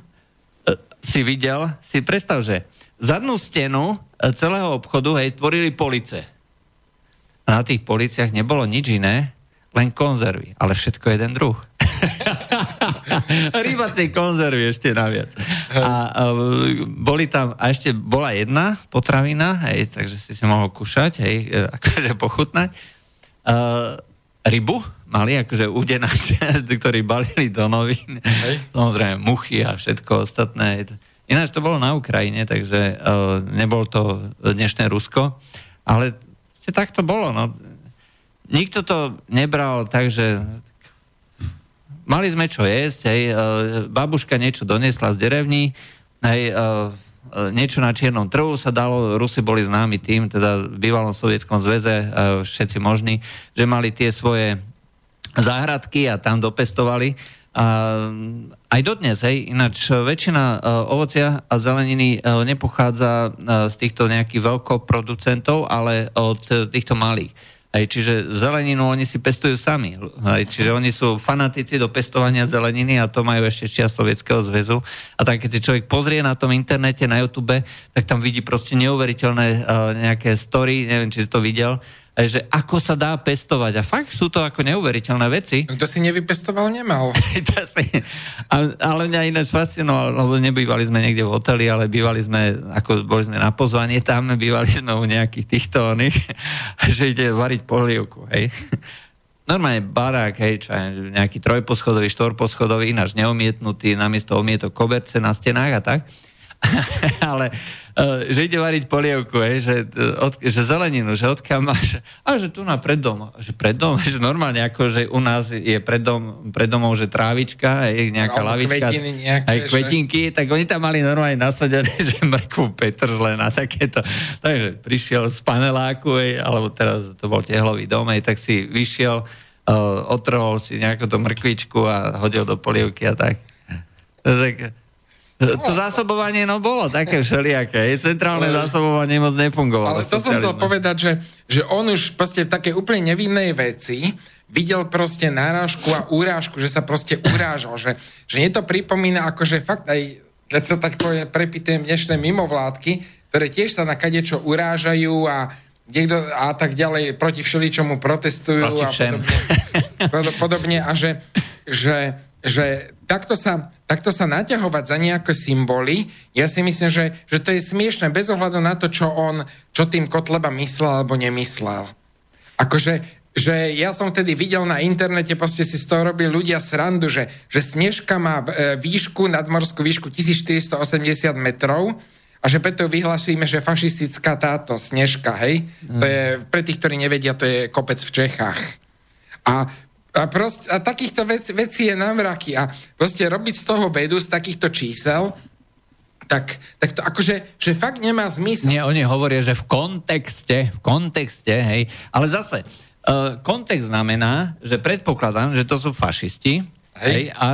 si videl, si predstav, že zadnú stenu celého obchodu, hej, tvorili police. A na tých policiach nebolo nič iné, len konzervy, ale všetko jeden druh. Rybacej konzervy ešte naviac. A, a boli tam, a ešte bola jedna potravina, hej, takže si si mohol kúšať, hej, e, akože pochutnať. A, rybu mali, akože udenáč, ktorí balili do novín. Hej. Samozrejme, muchy a všetko ostatné. Ináč to bolo na Ukrajine, takže uh, nebolo to dnešné Rusko, ale tak to bolo. No. Nikto to nebral tak, že mali sme čo jesť, hej, e, babuška niečo donesla z derevní, hej, e, e, niečo na čiernom trhu sa dalo, Rusi boli známi tým, teda v bývalom sovietskom zväze, všetci možní, že mali tie svoje záhradky a tam dopestovali. A aj dodnes, hej, ináč väčšina ovocia a zeleniny nepochádza z týchto nejakých veľkoproducentov, ale od týchto malých. Aj, čiže zeleninu oni si pestujú sami. Aj, čiže oni sú fanatici do pestovania zeleniny a to majú ešte čas Sovietskeho zväzu. A tak keď si človek pozrie na tom internete, na YouTube, tak tam vidí proste neuveriteľné uh, nejaké story, neviem, či si to videl, že ako sa dá pestovať. A fakt sú to ako neuveriteľné veci. Kto si nevypestoval, nemal. ale mňa ináč fascinovalo, lebo nebývali sme niekde v hoteli, ale bývali sme, ako boli sme na pozvanie tam, bývali sme u nejakých týchto oných, že ide variť polievku, hej. Normálne barák, hej, čo je nejaký trojposchodový, štvorposchodový, ináč neumietnutý, namiesto omietok koberce na stenách a tak. ale že ide variť polievku, hej, že, od, že zeleninu, že odkiaľ máš, a že tu na preddom, že preddom, že normálne ako, že u nás je preddom, preddomov, že trávička, hej, nejaká Alebo lavička, kvetiny nejaké, aj kvetinky, že? tak oni tam mali normálne nasadené, že mrkvu petržle na takéto. Takže prišiel z paneláku, hej, alebo teraz to bol tehlový dom, hej, tak si vyšiel, uh, otrhol si nejakú tú mrkvičku a hodil do polievky a tak. Tak to zásobovanie no bolo také všelijaké. Centrálne zásobovanie moc nefungovalo. Ale to som chcel povedať, že, že on už proste v takej úplne nevinnej veci videl proste náražku a úrážku, že sa proste urážal, že, že nie to pripomína akože fakt aj, keď sa tak povie, prepitujem dnešné mimovládky, ktoré tiež sa na kadečo urážajú a niekto a tak ďalej proti všeličomu protestujú proti a podobne, podobne a že, že že takto sa, takto sa naťahovať za nejaké symboly, ja si myslím, že, že to je smiešne bez ohľadu na to, čo on, čo tým Kotleba myslel alebo nemyslel. Akože, že ja som vtedy videl na internete, proste si z toho robili ľudia srandu, že, že Snežka má e, výšku, nadmorskú výšku 1480 metrov a že preto vyhlasíme, že fašistická táto Snežka, hej, to je, pre tých, ktorí nevedia, to je kopec v Čechách. A a, prost, a takýchto vec, vecí je namraky. A proste robiť z toho vedu, z takýchto čísel, tak, tak to akože, že fakt nemá zmysel. Nie, oni hovoria, že v kontexte, v kontexte, hej, ale zase, uh, kontext znamená, že predpokladám, že to sú fašisti, Hej. Hej, a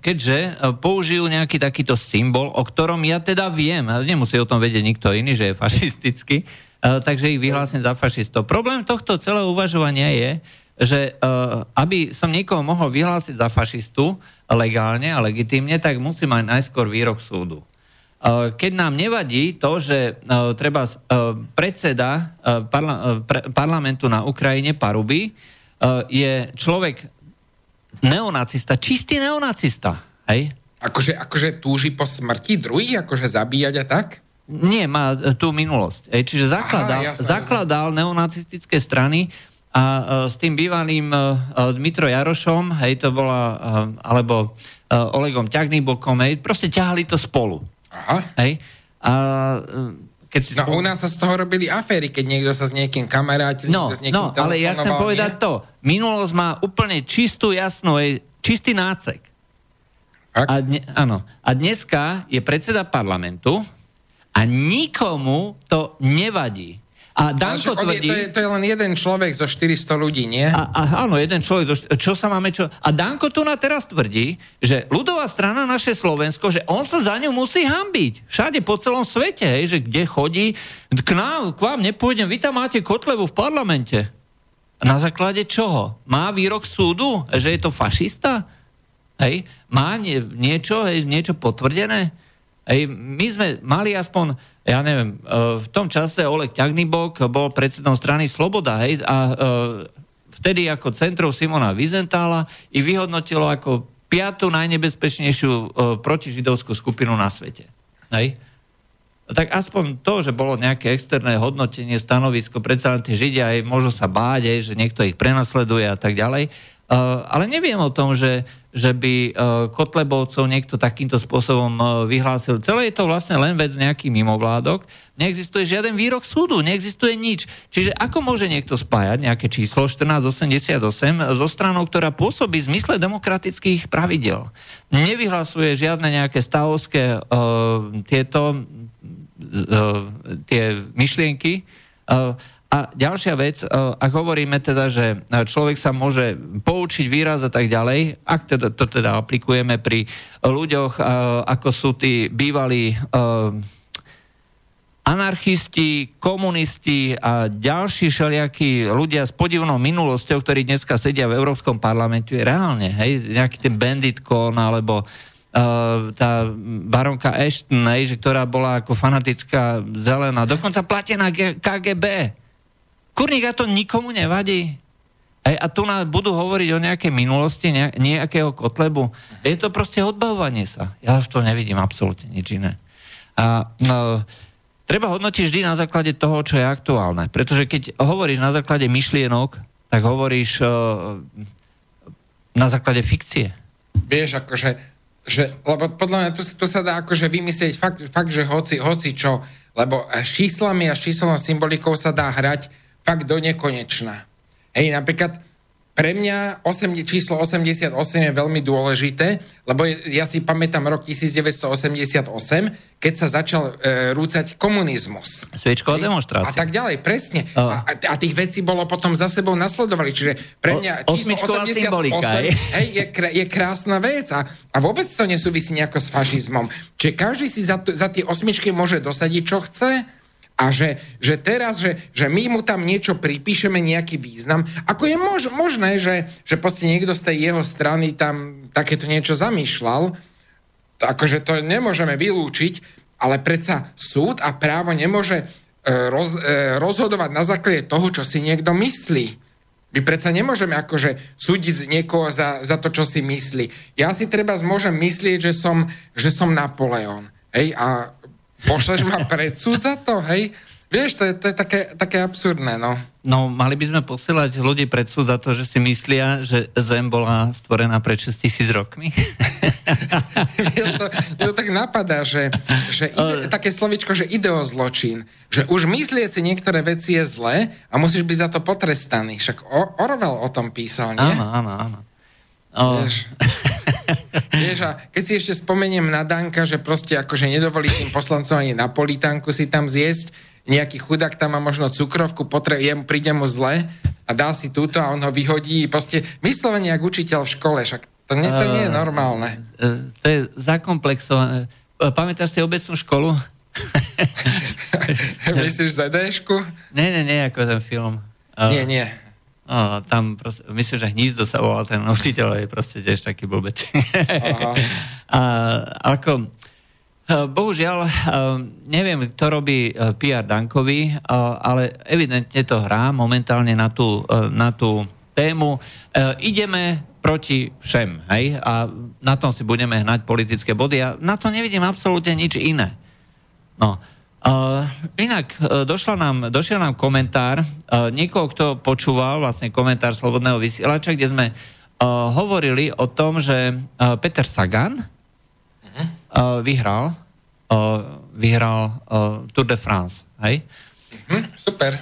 keďže e, použijú nejaký takýto symbol, o ktorom ja teda viem, nemusí o tom vedieť nikto iný, že je fašistický, takže ich vyhlásim za fašistov. Problém tohto celého uvažovania je, že uh, aby som niekoho mohol vyhlásiť za fašistu legálne a legitímne, tak musí mať najskôr výrok súdu. Uh, keď nám nevadí to, že uh, treba uh, predseda uh, parla- uh, pre- parlamentu na Ukrajine Paruby uh, je človek neonacista, čistý neonacista. Hej? Akože, akože túži po smrti druhých, akože zabíjať a tak? Nie, má tú minulosť. Čiže zakladal, Aha, zakladal neonacistické strany, a uh, s tým bývalým uh, Dmitro Jarošom, hej, to bola, alebo Olegom Ťagnýbokom, hej, proste ťahali to spolu. Aha. Hej. A, keď si no spolu... u nás sa z toho robili aféry, keď niekto sa s niekým kamarátil, no, s niekým No, ale ja chcem povedať nie? to. Minulosť má úplne čistú, jasnú, hej, čistý nácek. A, dne, áno. a dneska je predseda parlamentu a nikomu to nevadí. A Danko tvrdí... To je, to je len jeden človek zo 400 ľudí, nie? A, a, áno, jeden človek zo... Čo sa máme čo... A Danko tu na teraz tvrdí, že ľudová strana naše Slovensko, že on sa za ňu musí hambiť. Všade po celom svete, hej, že kde chodí, k nám, k vám nepôjdem, vy tam máte Kotlevu v parlamente. Na základe čoho? Má výrok súdu, že je to fašista? Hej? Má nie, niečo, hej, niečo potvrdené? Hej, my sme mali aspoň ja neviem, e, v tom čase Oleg Ťagnibok bol predsedom strany Sloboda, hej, a e, vtedy ako centrov Simona Vizentála i vyhodnotilo ako piatu najnebezpečnejšiu e, protižidovskú skupinu na svete. Hej? Tak aspoň to, že bolo nejaké externé hodnotenie, stanovisko, predsa len tí Židia aj môžu sa báť, aj, že niekto ich prenasleduje a tak ďalej. Ale neviem o tom, že že by e, Kotlebovcov niekto takýmto spôsobom e, vyhlásil. Celé je to vlastne len vec nejakých mimovládok. Neexistuje žiaden výrok súdu, neexistuje nič. Čiže ako môže niekto spájať nejaké číslo 1488 so stranou, ktorá pôsobí v zmysle demokratických pravidel? Nevyhlasuje žiadne nejaké stavovské uh, tieto uh, tie myšlienky. Uh, a ďalšia vec, e, ak hovoríme teda, že človek sa môže poučiť výraz a tak ďalej, ak teda, to teda aplikujeme pri ľuďoch, e, ako sú tí bývalí e, anarchisti, komunisti a ďalší všelijakí ľudia s podivnou minulosťou, ktorí dneska sedia v Európskom parlamentu, je reálne, hej, nejaký ten Banditkon alebo Uh, tá baronka Ashton, hej, že ktorá bola ako fanatická zelená, dokonca platená KGB. Kurník, a to nikomu nevadí. Aj, a tu nám budú hovoriť o nejakej minulosti, nejakého kotlebu. Je to proste odbavovanie sa. Ja v to nevidím absolútne nič iné. A no, treba hodnotiť vždy na základe toho, čo je aktuálne. Pretože keď hovoríš na základe myšlienok, tak hovoríš uh, na základe fikcie. Vieš, akože že, lebo podľa mňa to, to sa dá akože vymyslieť fakt, fakt že hoci, hoci čo, lebo číslami a s symbolikou sa dá hrať fakt do nekonečna. Hej, napríklad pre mňa 8, číslo 88 je veľmi dôležité, lebo ja si pamätám rok 1988, keď sa začal e, rúcať komunizmus. Sviečková demonstrácia. A tak ďalej, presne. Oh. A, a tých vecí bolo potom za sebou nasledovali. Čiže pre mňa o, číslo 88 symbolika, hej, je, je krásna vec a, a vôbec to nesúvisí nejako s fašizmom. Čiže každý si za, za tie osmičky môže dosadiť, čo chce a že, že teraz, že, že my mu tam niečo pripíšeme, nejaký význam, ako je mož, možné, že, že proste niekto z tej jeho strany tam takéto niečo zamýšľal, to, akože to nemôžeme vylúčiť, ale predsa súd a právo nemôže e, roz, e, rozhodovať na základe toho, čo si niekto myslí. My predsa nemôžeme akože súdiť niekoho za, za to, čo si myslí. Ja si treba môžem myslieť, že som, že som Napoleon. Hej, a Pošleš ma pred súd za to, hej? Vieš, to je, to je také, také absurdné, no. No, mali by sme posielať ľudí pred súd za to, že si myslia, že Zem bola stvorená pred 6 tisíc rokmi? to, to tak napadá, že, že ide, také slovičko, že ideozločin. Že už myslieť si niektoré veci je zlé a musíš byť za to potrestaný. Však Orwell o tom písal, nie? Áno, áno, áno. Vieš, vieš, a keď si ešte spomeniem na Danka, že proste akože nedovolí tým poslancom ani napolitánku si tam zjesť, nejaký chudák tam má možno cukrovku, potrebuje, príde mu zle a dá si túto a on ho vyhodí. Proste vyslovene ako učiteľ v škole, však to nie, to nie je normálne. Uh, to je zakomplexované. Uh, pamätáš si obecnú školu? Myslíš ZDŠku? Nie, nie, nie, ako ten film. Uh, nie, nie. No, tam proste, myslím, že hnízdo sa volal ten učiteľ, je proste tiež taký blbec. a, ako, e, bohužiaľ, e, neviem, kto robí e, PR Dankovi, ale evidentne to hrá momentálne na tú, na tú tému. Ideme proti všem, hej? A na tom si budeme hnať politické body. Ja na to nevidím absolútne nič iné. No, Uh, inak, uh, došla nám, došiel nám komentár uh, niekoho, kto počúval vlastne komentár Slobodného vysielača, kde sme uh, hovorili o tom, že uh, Peter Sagan uh-huh. uh, vyhral uh, vyhral uh, Tour de France, hej? Uh-huh, super.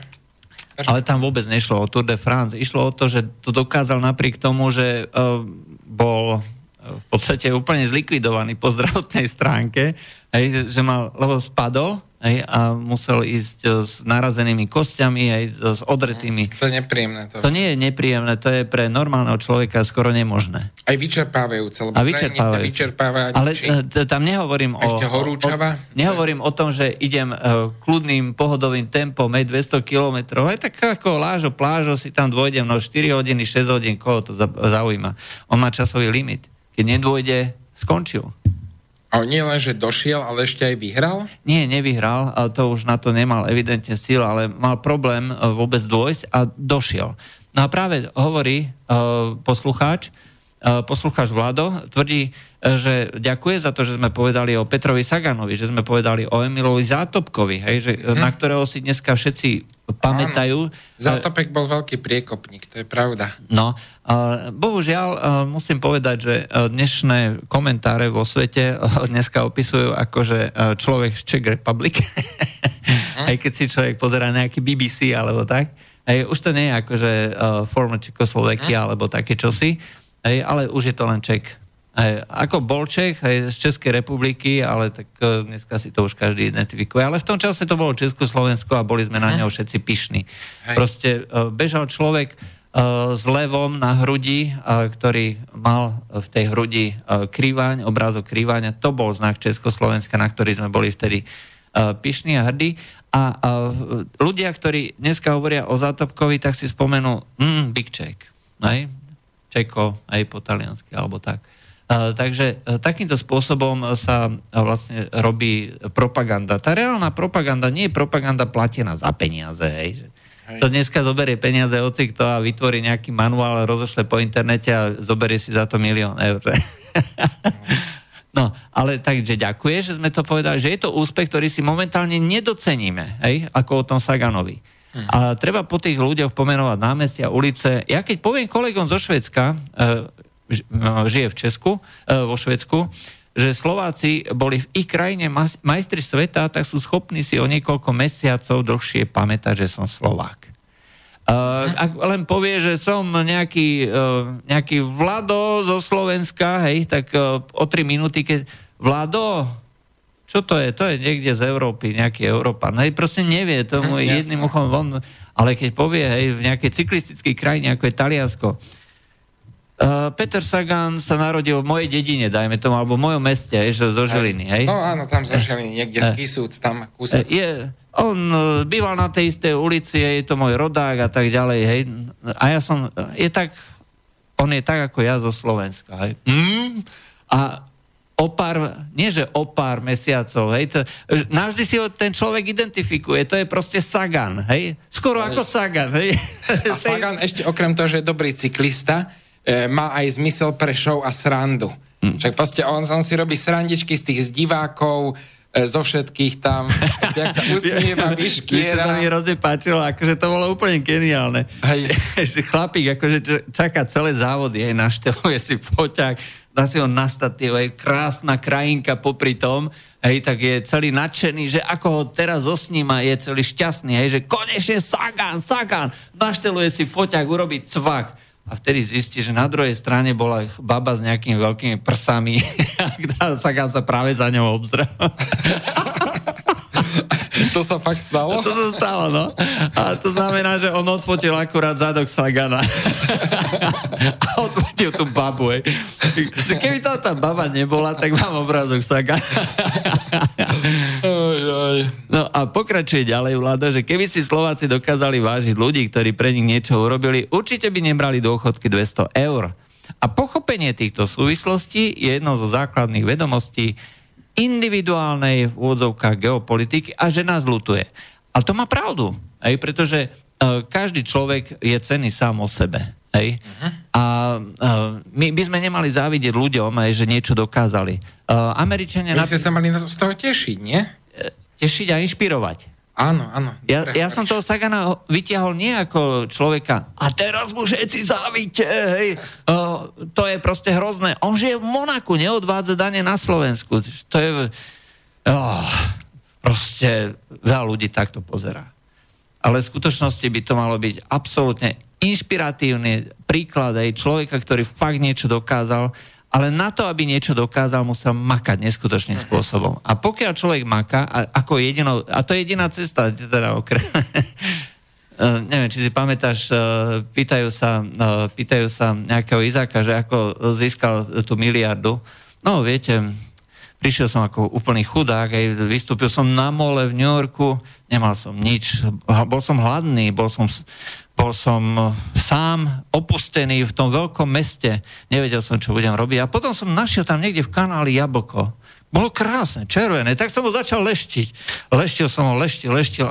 Ale tam vôbec nešlo o Tour de France. Išlo o to, že to dokázal napriek tomu, že uh, bol v podstate úplne zlikvidovaný po zdravotnej stránke, hej, že mal, lebo spadol hej, a musel ísť e, s narazenými kostiami, aj s odretými. To je nepríjemné. To. to nie je nepríjemné, to je pre normálneho človeka skoro nemožné. Aj vyčerpávajúce, lebo a vyčerpávajúce. vyčerpáva Ale. E, tam nehovorím o, horúčava? o... Nehovorím o tom, že idem uh, kľudným pohodovým tempom, aj 200 kilometrov, aj tak ako lážo, plážo si tam dôjdem, no 4 hodiny, 6 hodín, koho to zaujíma. On má časový limit. Keď nedôjde, skončil. A nie len, že došiel, ale ešte aj vyhral? Nie, nevyhral, to už na to nemal evidentne síl, ale mal problém e, vôbec dôjsť a došiel. No a práve hovorí uh, poslucháč, poslucháč Vlado, tvrdí, že ďakuje za to, že sme povedali o Petrovi Saganovi, že sme povedali o Emilovi Zátopkovi, hej, že, hm. na ktorého si dneska všetci pamätajú. Zátopek bol veľký priekopník, to je pravda. No, bohužiaľ musím povedať, že dnešné komentáre vo svete dneska opisujú ako, že človek z Czech Republic, hm. aj keď si človek pozera nejaký BBC alebo tak, Hej, už to nie je ako, že uh, former Čekoslovakia hm. alebo také čosi, hej, ale už je to len Ček. Aj, ako bol Čech aj z Českej republiky, ale tak uh, dneska si to už každý identifikuje. Ale v tom čase to bolo Československo a boli sme na ňo všetci pyšní. Hej. Proste uh, bežal človek uh, s levom na hrudi, uh, ktorý mal v tej hrudi uh, krývaň, obrázok krývaňa. To bol znak Československa, na ktorý sme boli vtedy uh, pyšní a hrdí. A ľudia, ktorí dneska hovoria o Zátopkovi, tak si spomenú mm, Big. Aj? Čeko, aj po taliansky, alebo tak. Takže e, takýmto spôsobom sa vlastne robí propaganda. Tá reálna propaganda nie je propaganda platená za peniaze. Hej. Hej. To dneska zoberie peniaze oci kto a vytvorí nejaký manuál, rozošle po internete a zoberie si za to milión eur. No, ale takže ďakuje, že sme to povedali, že je to úspech, ktorý si momentálne nedoceníme, hej, ako o tom Saganovi. A treba po tých ľuďoch pomenovať námestia, ulice. Ja keď poviem kolegom zo Švedska, e, žije v Česku, vo Švedsku, že Slováci boli v ich krajine majstri sveta, tak sú schopní si o niekoľko mesiacov dlhšie pamätať, že som Slovák. Uh, ak len povie, že som nejaký, nejaký Vlado zo Slovenska, hej, tak uh, o tri minúty, keď Vlado, čo to je? To je niekde z Európy, nejaký Európan. Hej, proste nevie, tomu je jedným uchom von. Ale keď povie, hej, v nejakej cyklistickej krajine, ako je Taliansko, Uh, Peter Sagan sa narodil v mojej dedine, dajme tomu, alebo v mojom meste, že zo Žiliny, hej? No áno, tam zo Žiliny, niekde z Kisúc, tam kúsok. Je, on býval na tej istej ulici, je to môj rodák a tak ďalej, hej? A ja som, je tak, on je tak ako ja zo Slovenska, hej? Mm? A o pár, nie že o pár mesiacov, hej, to, navždy si ho ten človek identifikuje, to je proste Sagan, hej, skoro hej. ako Sagan, hej. A Sagan ešte okrem toho, že je dobrý cyklista, e, má aj zmysel pre show a srandu. Hmm. Však proste on, on si robí srandičky z tých z divákov, e, zo všetkých tam, jak sa usmieva, vyškiera. Sa mi hrozne páčilo, akože to bolo úplne geniálne. Hej. Chlapík akože čaká celé závody, aj našteluje si poťak, dá si ho nastať, je krásna krajinka popri tom, hej, tak je celý nadšený, že ako ho teraz osníma, je celý šťastný, hej, že konečne Sagan, Sagan, našteluje si foťák, urobí cvak. A vtedy zistí, že na druhej strane bola baba s nejakými veľkými prsami a Sagan sa práve za ňou obzrel. to sa fakt stalo? To sa stalo, no. A to znamená, že on odfotil akurát zadok Sagana. A odfotil tú babu, hej. Keby tam tá baba nebola, tak mám obrázok Sagana. No a pokračuje ďalej vláda, že keby si Slováci dokázali vážiť ľudí, ktorí pre nich niečo urobili, určite by nebrali dôchodky 200 eur. A pochopenie týchto súvislostí je jednou zo základných vedomostí individuálnej v úvodzovkách geopolitiky a že nás lutuje. Ale to má pravdu, hej, pretože uh, každý človek je cený sám o sebe. Hej? Uh-huh. A uh, my by sme nemali závidieť ľuďom, hej, že niečo dokázali. Uh, Američania... My ste sa mali z toho tešiť, nie? Tešiť a inšpirovať. Áno, áno. Ja, ja som toho Sagana vytiahol nie ako človeka. A teraz mu všetci závidíte, hej. Uh, to je proste hrozné. On žije v Monaku, neodvádza dane na Slovensku. To je... Uh, proste veľa ľudí takto pozerá. Ale v skutočnosti by to malo byť absolútne inšpiratívny príklad aj človeka, ktorý fakt niečo dokázal ale na to, aby niečo dokázal, musel makať neskutočným spôsobom. A pokiaľ človek maká, a, ako jedinou, a to je jediná cesta, teda okrem, Uh, neviem, či si pamätáš, uh, pýtajú, sa, uh, pýtajú sa nejakého Izáka, že ako získal tú miliardu. No, viete, prišiel som ako úplný chudák, aj vystúpil som na mole v New Yorku, nemal som nič, bol som hladný, bol som bol som eh, sám opustený v tom veľkom meste, nevedel som, čo budem robiť. A potom som našiel tam niekde v kanáli jablko. Bolo krásne, červené, tak som ho začal leštiť. Leštil som ho, leštil, leštil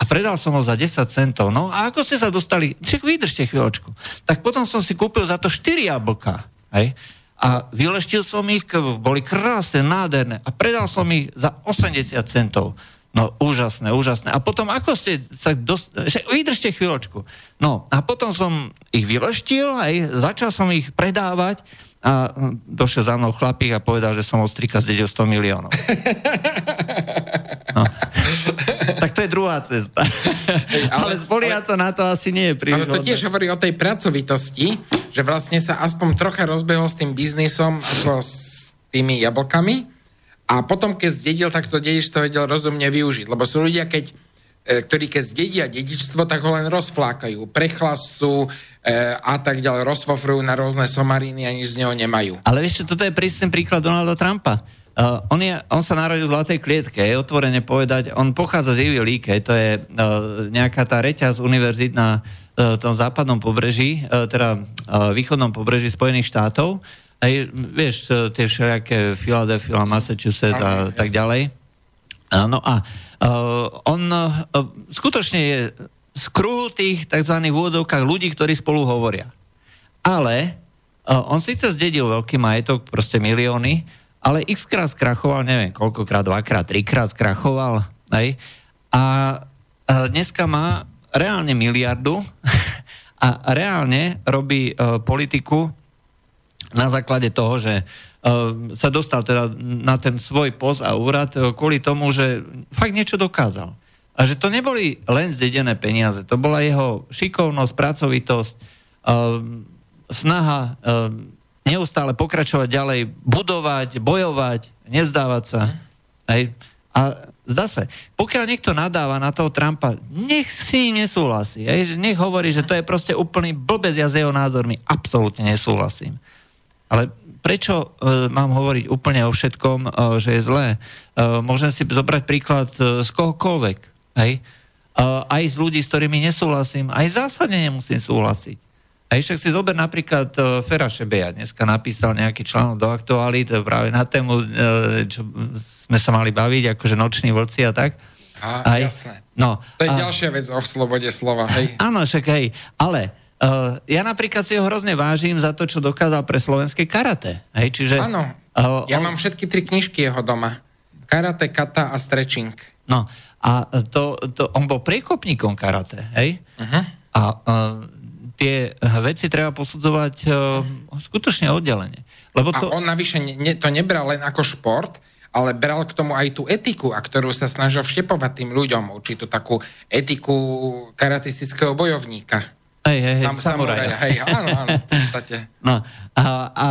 a predal som ho za 10 centov. No a ako ste sa dostali, čak vydržte chvíľočku. Tak potom som si kúpil za to 4 jablka. Hej? A vyleštil som ich, boli krásne, nádherné a predal som ich za 80 centov. No úžasné, úžasné. A potom ako ste sa dost... Vydržte chvíľočku. No a potom som ich vyleštil, aj začal som ich predávať a došiel za mnou chlapík a povedal, že som od strika zdedil 100 miliónov. No. tak to je druhá cesta. Ej, ale, ale spoliať sa na to asi nie je príliš. Ale to tiež hovorí o tej pracovitosti, že vlastne sa aspoň trocha rozbehol s tým biznisom ako s tými jablkami a potom, keď zdedil, tak to dedičstvo vedel rozumne využiť. Lebo sú ľudia, keď, e, ktorí keď zdedia dedičstvo, tak ho len rozflákajú, prechlascú e, a tak ďalej, rozfofrujú na rôzne somariny a nič z neho nemajú. Ale vieš, toto je prísny príklad Donalda Trumpa. Uh, on, je, on sa narodil v Zlatej klietke, je otvorene povedať, on pochádza z Ivy League, to je uh, nejaká tá reťaz univerzít na uh, tom západnom pobreží, uh, teda uh, východnom pobreží Spojených štátov aj, vieš, tie všelijaké Philadelphia, Massachusetts a Aha, tak jasne. ďalej. No a uh, on uh, skutočne je z kruhu tých tzv. vôdzovkách ľudí, ktorí spolu hovoria. Ale uh, on síce zdedil veľký majetok, proste milióny, ale x krát skrachoval, neviem koľkokrát, dvakrát, trikrát skrachoval. Hej? A uh, dneska má reálne miliardu a reálne robí uh, politiku na základe toho, že sa dostal teda na ten svoj post a úrad kvôli tomu, že fakt niečo dokázal. A že to neboli len zdedené peniaze, to bola jeho šikovnosť, pracovitosť, snaha neustále pokračovať ďalej, budovať, bojovať, nevzdávať sa. Hej. A zdá sa, pokiaľ niekto nadáva na toho Trumpa, nech si nesúhlasí. Hej. Nech hovorí, že to je proste úplný blbec ja s jeho názormi. Absolútne nesúhlasím. Ale prečo e, mám hovoriť úplne o všetkom, e, že je zlé? E, môžem si zobrať príklad e, z kohokoľvek. Hej? E, aj z ľudí, s ktorými nesúhlasím, aj zásadne nemusím súhlasiť. A však si zober napríklad uh, Fera Šebeja. Dneska napísal nejaký článok do aktuality práve na tému, uh, čo sme sa mali baviť, akože noční vlci a tak. A, Aj, jasné. No, to je a, ďalšia vec o slobode slova, hej. Áno, však hej, ale uh, ja napríklad si ho hrozne vážim za to, čo dokázal pre slovenské karate. Hej, čiže... Áno, uh, ja on... mám všetky tri knižky jeho doma. Karate, kata a stretching. No, a to, to, on bol priekopníkom karate, hej? Uh-huh. A uh, tie veci treba posudzovať uh, skutočne oddelenie. Lebo to... A on navyše ne, to nebral len ako šport, ale bral k tomu aj tú etiku, a ktorú sa snažil vštepovať tým ľuďom, určitú takú etiku karatistického bojovníka. Hej, hej, Sam, samuraja. Hej, áno, áno, v podstate. No, a, a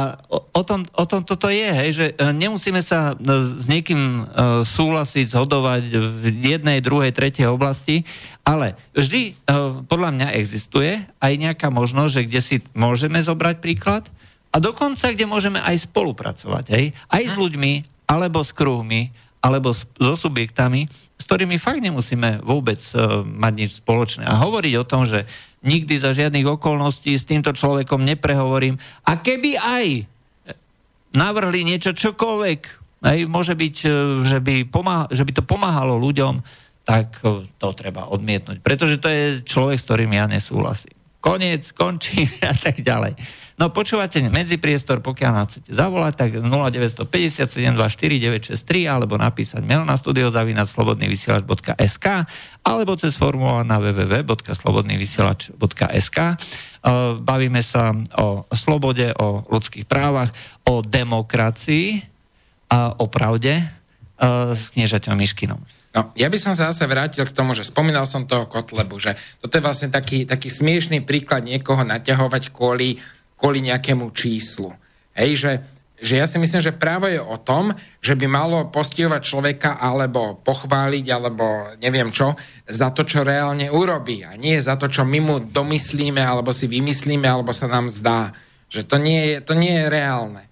o, tom, o tom toto je, hej, že e, nemusíme sa e, s niekým uh, súhlasiť, zhodovať v jednej, druhej, tretej oblasti, ale vždy uh, podľa mňa existuje aj nejaká možnosť, že kde si môžeme zobrať príklad a dokonca, kde môžeme aj spolupracovať, hej, aj s ľuďmi, alebo s kruhmi, alebo s, so subjektami, s ktorými fakt nemusíme vôbec uh, mať nič spoločné. A hovoriť o tom, že nikdy za žiadnych okolností s týmto človekom neprehovorím. A keby aj navrhli niečo čokoľvek, aj môže byť, e, že by, pomáha, že by to pomáhalo ľuďom, tak e, to treba odmietnúť. Pretože to je človek, s ktorým ja nesúhlasím. Koniec, končí a tak ďalej. No počúvate medzipriestor, pokiaľ nám chcete zavolať, tak 0957249963 alebo napísať mail na studiozavinačslobodnyvysielač.sk alebo cez formulár na www.slobodnyvysielač.sk e, Bavíme sa o slobode, o ľudských právach, o demokracii a o pravde e, s kniežateľom Miškinom. No, ja by som sa zase vrátil k tomu, že spomínal som toho Kotlebu, že toto je vlastne taký, taký smiešný príklad niekoho naťahovať kvôli kvôli nejakému číslu. Hej, že, že ja si myslím, že právo je o tom, že by malo postihovať človeka alebo pochváliť, alebo neviem čo, za to, čo reálne urobí. A nie za to, čo my mu domyslíme, alebo si vymyslíme, alebo sa nám zdá. Že to nie je, to nie je reálne.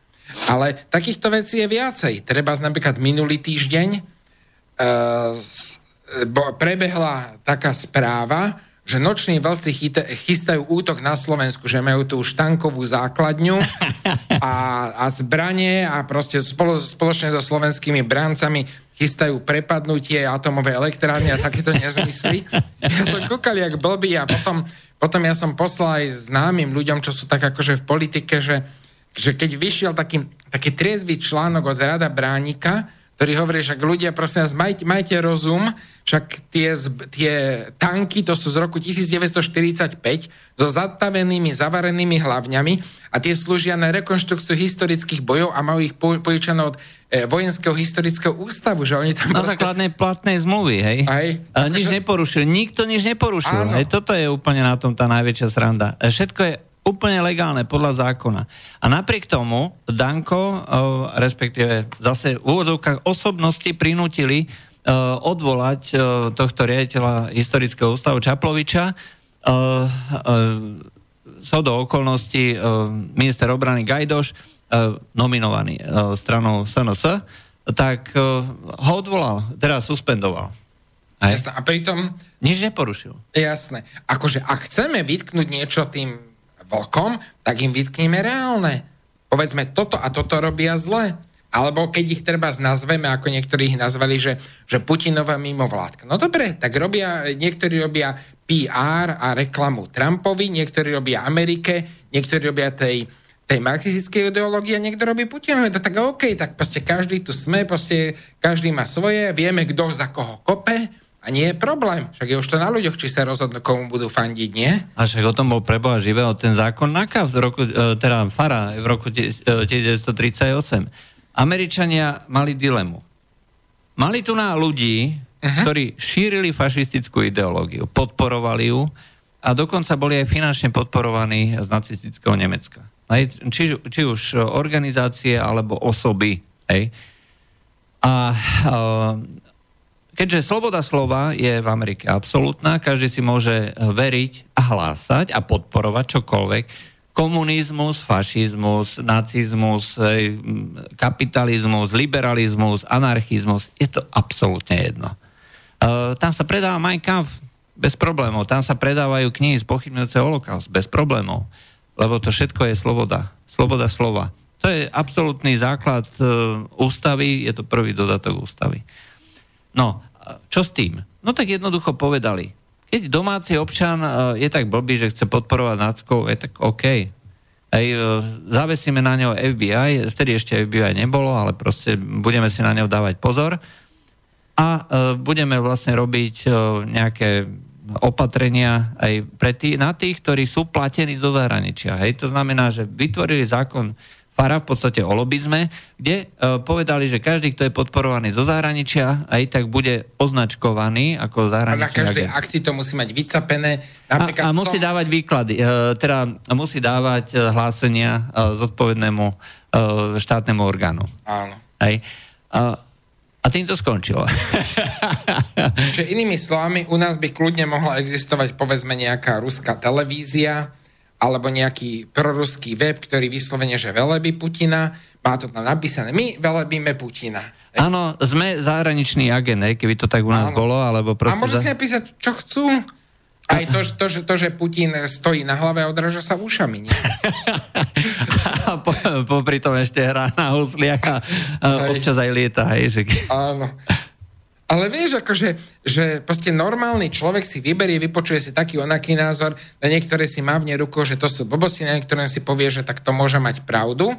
Ale takýchto vecí je viacej. Treba napríklad minulý týždeň uh, prebehla taká správa, že noční vlci chystajú útok na Slovensku, že majú tú štankovú základňu a, a zbranie a proste spolo, spoločne so slovenskými brancami chystajú prepadnutie atomovej elektrárne a takéto nezmysly. Ja som kúkal jak blbý a potom, potom ja som poslal aj známym ľuďom, čo sú tak akože v politike, že, že keď vyšiel taký, taký triezvý článok od Rada Bránika, ktorý hovorí, že ľudia, prosím vás, majte, majte rozum, však tie, tie tanky, to sú z roku 1945, so zatavenými, zavarenými hlavňami a tie slúžia na rekonštrukciu historických bojov a majú ich požičané od e, Vojenského historického ústavu, že oni tam... Na proste... základnej platnej zmluvy, hej? Aj, ale nič že... neporušil, nikto nič neporušil. Hej? Toto je úplne na tom tá najväčšia sranda. E, všetko je úplne legálne podľa zákona. A napriek tomu Danko, eh, respektíve zase v úvodzovkách osobnosti prinútili eh, odvolať eh, tohto riaditeľa historického ústavu Čaploviča. Sú do okolností minister obrany Gajdoš, nominovaný stranou SNS, tak ho odvolal, teda suspendoval. Jasné. A pritom... Nič neporušil. Jasné. Akože ak chceme vytknúť niečo tým vlkom, tak im vytkneme reálne. Povedzme, toto a toto robia zle. Alebo keď ich treba nazveme, ako niektorí ich nazvali, že, že Putinová mimovládka. No dobre, tak robia, niektorí robia PR a reklamu Trumpovi, niektorí robia Amerike, niektorí robia tej, tej marxistickej ideológie a niekto robí Putinovi. To tak OK, tak proste každý tu sme, proste každý má svoje, vieme, kto za koho kope a A nie je problém. Však je už to na ľuďoch, či sa rozhodnú, komu budú fandiť, nie? A však o tom bol preboha živého ten zákon NAKA v roku, e, teda FARA v roku 1938. Američania mali dilemu. Mali tu na ľudí, uh-huh. ktorí šírili fašistickú ideológiu, podporovali ju a dokonca boli aj finančne podporovaní z nacistického Nemecka. Či, či už organizácie alebo osoby. Hej. A, a keďže sloboda slova je v Amerike absolútna, každý si môže veriť a hlásať a podporovať čokoľvek, komunizmus, fašizmus, nacizmus, kapitalizmus, liberalizmus, anarchizmus, je to absolútne jedno. Uh, tam sa predáva Mein Kampf bez problémov, tam sa predávajú knihy spochybňujúce holokaust bez problémov, lebo to všetko je sloboda, sloboda slova. To je absolútny základ uh, ústavy, je to prvý dodatok ústavy. No, čo s tým? No tak jednoducho povedali. Keď domáci občan e, je tak blbý, že chce podporovať náckov, je tak OK. Ej, e, zavesíme na neho FBI, vtedy ešte FBI nebolo, ale proste budeme si na neho dávať pozor a e, budeme vlastne robiť nejaké opatrenia aj pre tý, na tých, ktorí sú platení zo zahraničia. Hej, to znamená, že vytvorili zákon para v podstate o lobizme, kde uh, povedali, že každý, kto je podporovaný zo zahraničia, aj tak bude označkovaný ako zahraničný A na každej agent. akcii to musí mať vycapené. Napríklad a, a musí som... dávať výklady, uh, teda musí dávať uh, hlásenia uh, zodpovednému uh, štátnemu orgánu. Áno. Hej. Uh, a tým to skončilo. Čiže inými slovami, u nás by kľudne mohla existovať povedzme nejaká ruská televízia, alebo nejaký proruský web, ktorý vyslovene, že velebí Putina, má to tam napísané, my velebíme Putina. Áno, sme zahraničný agent, keby to tak u nás Áno. bolo, alebo proste... A môže si napísať, čo chcú. Aj to, to, že, to, že Putin stojí na hlave a odráža sa ušami, nie? a po, popri tom ešte hrá na husliach a, a občas aj lieta, hej, že... Áno. Ale vieš, akože, že proste normálny človek si vyberie, vypočuje si taký onaký názor, na niektoré si mávne rukou, že to sú blbosti, na niektoré si povie, že tak to môže mať pravdu.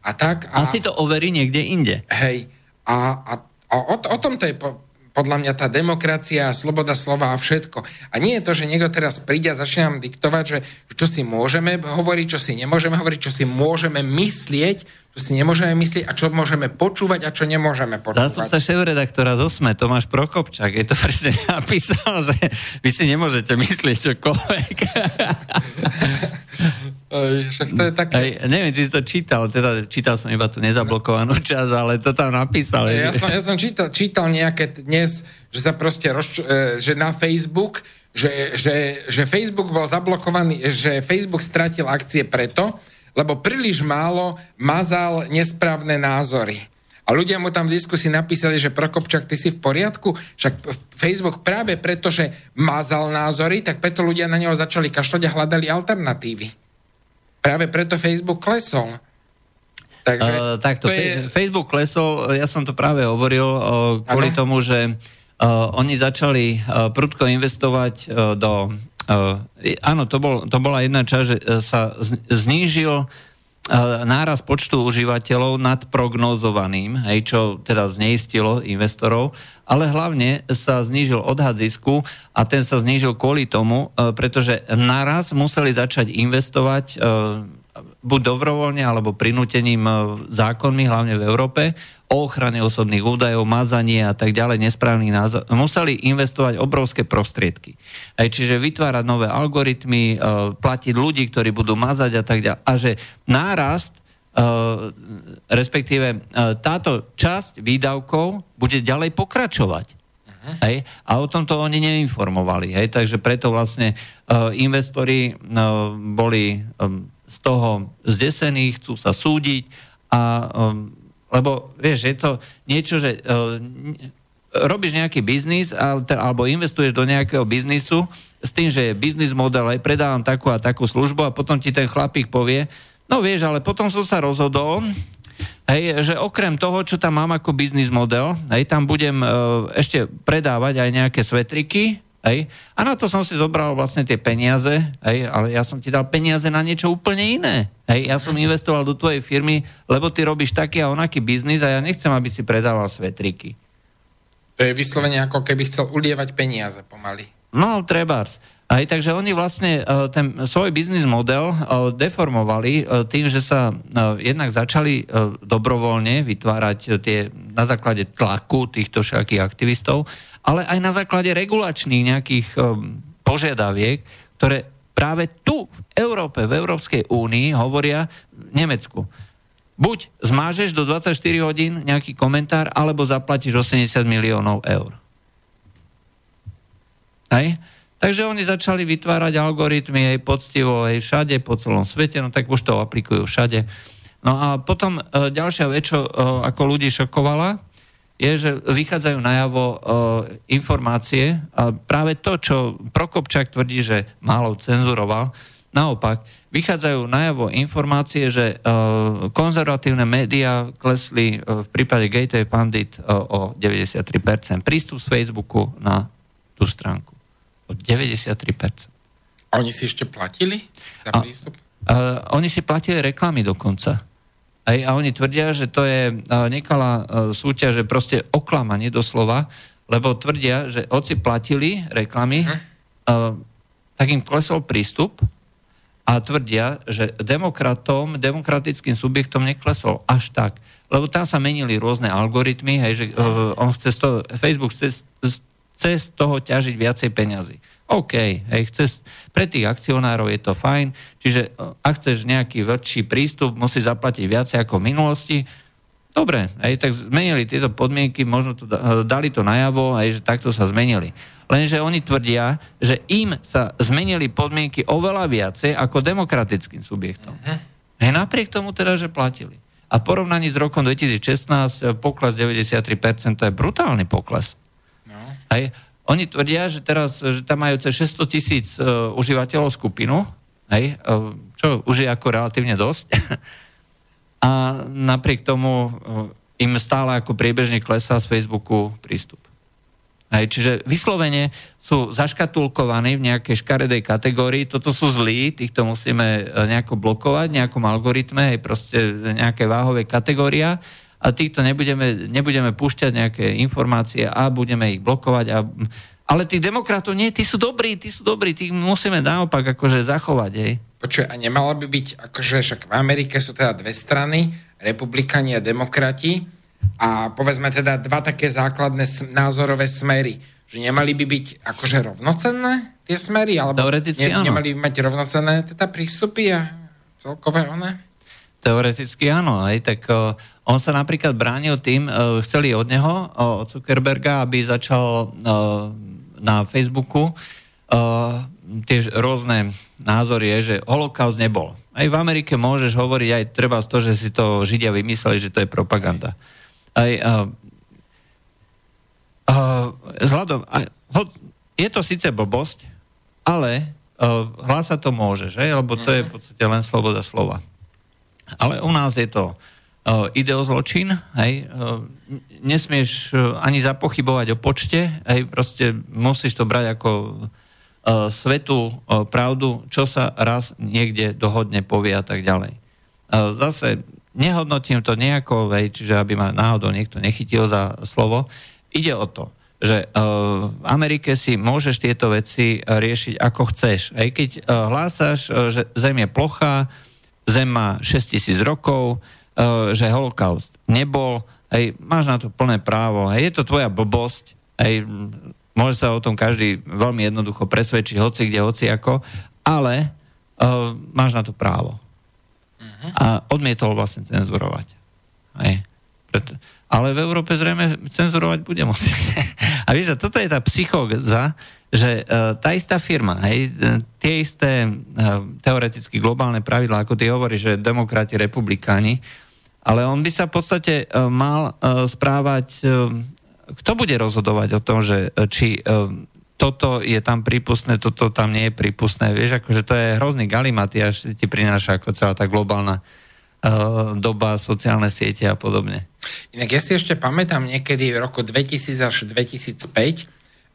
A tak... A, a si to overí niekde inde. Hej. A, a, a o, o tom to je po, podľa mňa tá demokracia, sloboda slova a všetko. A nie je to, že niekto teraz príde a začne nám diktovať, že čo si môžeme hovoriť, čo si nemôžeme hovoriť, čo si môžeme myslieť, čo si nemôžeme myslieť a čo môžeme počúvať a čo nemôžeme počúvať. Zástupca šéf-redaktora z OSME, Tomáš Prokopčák, je to presne napísal, že vy si nemôžete myslieť čokoľvek. Však to je také... Aj, neviem, či si to čítal, teda čítal som iba tú nezablokovanú časť, ale to tam napísal. Ja som, ja som čítal, čítal nejaké dnes, že sa proste roz, e, že na Facebook, že, že, že Facebook bol zablokovaný, že Facebook stratil akcie preto, lebo príliš málo mazal nesprávne názory. A ľudia mu tam v diskusii napísali, že Prokopčak, ty si v poriadku? Však Facebook práve preto, že mazal názory, tak preto ľudia na neho začali kašľať a hľadali alternatívy. Práve preto Facebook klesol. Takže uh, takto, to je... Facebook klesol, ja som to práve hovoril uh, kvôli ano? tomu, že uh, oni začali uh, prudko investovať uh, do Uh, áno, to, bol, to bola jedna časť, že uh, sa znížil uh, náraz počtu užívateľov nad prognozovaným, hej, čo teda zneistilo investorov, ale hlavne sa znížil odhad zisku a ten sa znížil kvôli tomu, uh, pretože naraz museli začať investovať uh, buď dobrovoľne alebo prinútením e, zákonmi, hlavne v Európe, o ochrane osobných údajov, mazanie a tak ďalej, nesprávnych názor, museli investovať obrovské prostriedky. Aj čiže vytvárať nové algoritmy, e, platiť ľudí, ktorí budú mazať a tak ďalej. A že nárast, e, respektíve táto časť výdavkov bude ďalej pokračovať. Hej? A o tomto oni neinformovali. Hej? Takže preto vlastne uh, investori uh, boli um, z toho zdesení, chcú sa súdiť a um, lebo vieš, je to niečo, že uh, robíš nejaký biznis alebo investuješ do nejakého biznisu s tým, že je biznis model, aj predávam takú a takú službu a potom ti ten chlapík povie, no vieš, ale potom som sa rozhodol, hej, že okrem toho, čo tam mám ako biznis model, hej, tam budem uh, ešte predávať aj nejaké svetriky, Hej? A na to som si zobral vlastne tie peniaze, hej? ale ja som ti dal peniaze na niečo úplne iné. Hej? Ja som investoval do tvojej firmy, lebo ty robíš taký a onaký biznis a ja nechcem, aby si predával svetriky. To je vyslovene ako keby chcel ulievať peniaze pomaly. No, trebárs. Aj, takže oni vlastne ten svoj biznis model deformovali tým, že sa jednak začali dobrovoľne vytvárať tie na základe tlaku týchto všetkých aktivistov, ale aj na základe regulačných nejakých požiadaviek, ktoré práve tu v Európe, v Európskej únii hovoria v Nemecku. Buď zmážeš do 24 hodín nejaký komentár, alebo zaplatíš 80 miliónov eur. Hej? Takže oni začali vytvárať algoritmy aj poctivo, aj všade, po celom svete, no tak už to aplikujú všade. No a potom e, ďalšia vec, čo e, ako ľudí šokovala, je, že vychádzajú najavo e, informácie a práve to, čo Prokopčák tvrdí, že málo cenzuroval, naopak, vychádzajú najavo informácie, že e, konzervatívne médiá klesli e, v prípade Gateway Pandit e, o 93%. Prístup z Facebooku na tú stránku o 93%. A oni si ešte platili za prístup? A, uh, oni si platili reklamy dokonca. Aj, a oni tvrdia, že to je nekalá súťaž, že proste oklamanie doslova, lebo tvrdia, že oci platili reklamy, uh-huh. uh, tak im klesol prístup a tvrdia, že demokratom, demokratickým subjektom neklesol až tak. Lebo tam sa menili rôzne algoritmy, hej, že uh, on chce toho, Facebook chce chce z toho ťažiť viacej peňazí. OK, hej, chce, pre tých akcionárov je to fajn, čiže e, ak chceš nejaký väčší prístup, musíš zaplatiť viacej ako v minulosti. Dobre, hej, tak zmenili tieto podmienky, možno to e, dali to najavo, hej, že takto sa zmenili. Lenže oni tvrdia, že im sa zmenili podmienky oveľa viacej ako demokratickým subjektom. Uh-huh. Hej, napriek tomu teda, že platili. A v porovnaní s rokom 2016 e, pokles 93%, to je brutálny pokles. Hej. Oni tvrdia, že teraz, že tam majú cez 600 tisíc uh, užívateľov skupinu, hej, uh, čo už je ako relatívne dosť. A napriek tomu uh, im stále ako priebežne klesá z Facebooku prístup. Hej, čiže vyslovene sú zaškatulkovaní v nejakej škaredej kategórii, toto sú zlí, týchto musíme nejako blokovať, nejakom algoritme, hej, proste nejaké váhové kategória a týchto nebudeme, nebudeme púšťať nejaké informácie a budeme ich blokovať. A, ale tých demokratov nie, tí sú dobrí, tí sú dobrí, tých musíme naopak akože zachovať. Hej. Počuj, a nemalo by byť, akože však v Amerike sú teda dve strany, republikani a demokrati, a povedzme teda dva také základné názorové smery, že nemali by byť akože rovnocenné tie smery, alebo ne, nemali by mať rovnocenné teda prístupy a celkové one? Teoreticky áno, aj tak uh, on sa napríklad bránil tým, uh, chceli od neho, uh, od Zuckerberga, aby začal uh, na Facebooku uh, tie rôzne názory, je, že holokaust nebol. Aj v Amerike môžeš hovoriť aj treba z toho, že si to Židia vymysleli, že to je propaganda. Aj, uh, uh, vzhľadom, uh, je to síce blbosť, ale uh, hlása to môže, že? lebo to je v podstate len sloboda slova. Ale u nás je to uh, ideozločin, hej, uh, nesmieš uh, ani zapochybovať o počte, hej, proste musíš to brať ako svetú pravdu, čo sa raz niekde dohodne povie a tak ďalej. Zase nehodnotím to nejako, hej, čiže aby ma náhodou niekto nechytil za slovo. Ide o to, že v Amerike si môžeš tieto veci riešiť ako chceš. Aj keď hlásaš, že Zem je plochá, Zem má 6000 rokov, e, že holokaust nebol, hej, máš na to plné právo, hej, je to tvoja blbosť, hej, môže sa o tom každý veľmi jednoducho presvedčiť, hoci kde, hoci ako, ale uh, máš na to právo. Uh-huh. A odmietol vlastne cenzurovať. Hej. Preto, ale v Európe zrejme cenzurovať bude musieť. A vieš, toto je tá psychóza, že uh, tá istá firma, hej, e, tie isté uh, teoreticky globálne pravidlá, ako ty hovoríš, že demokrati, republikáni, ale on by sa v podstate uh, mal uh, správať, uh, kto bude rozhodovať o tom, že uh, či uh, toto je tam prípustné, toto tam nie je prípustné. Vieš, akože to je hrozný galimaty, až ti prináša ako celá tá globálna uh, doba, sociálne siete a podobne. Inak ja si ešte pamätám niekedy v roku 2000 až 2005,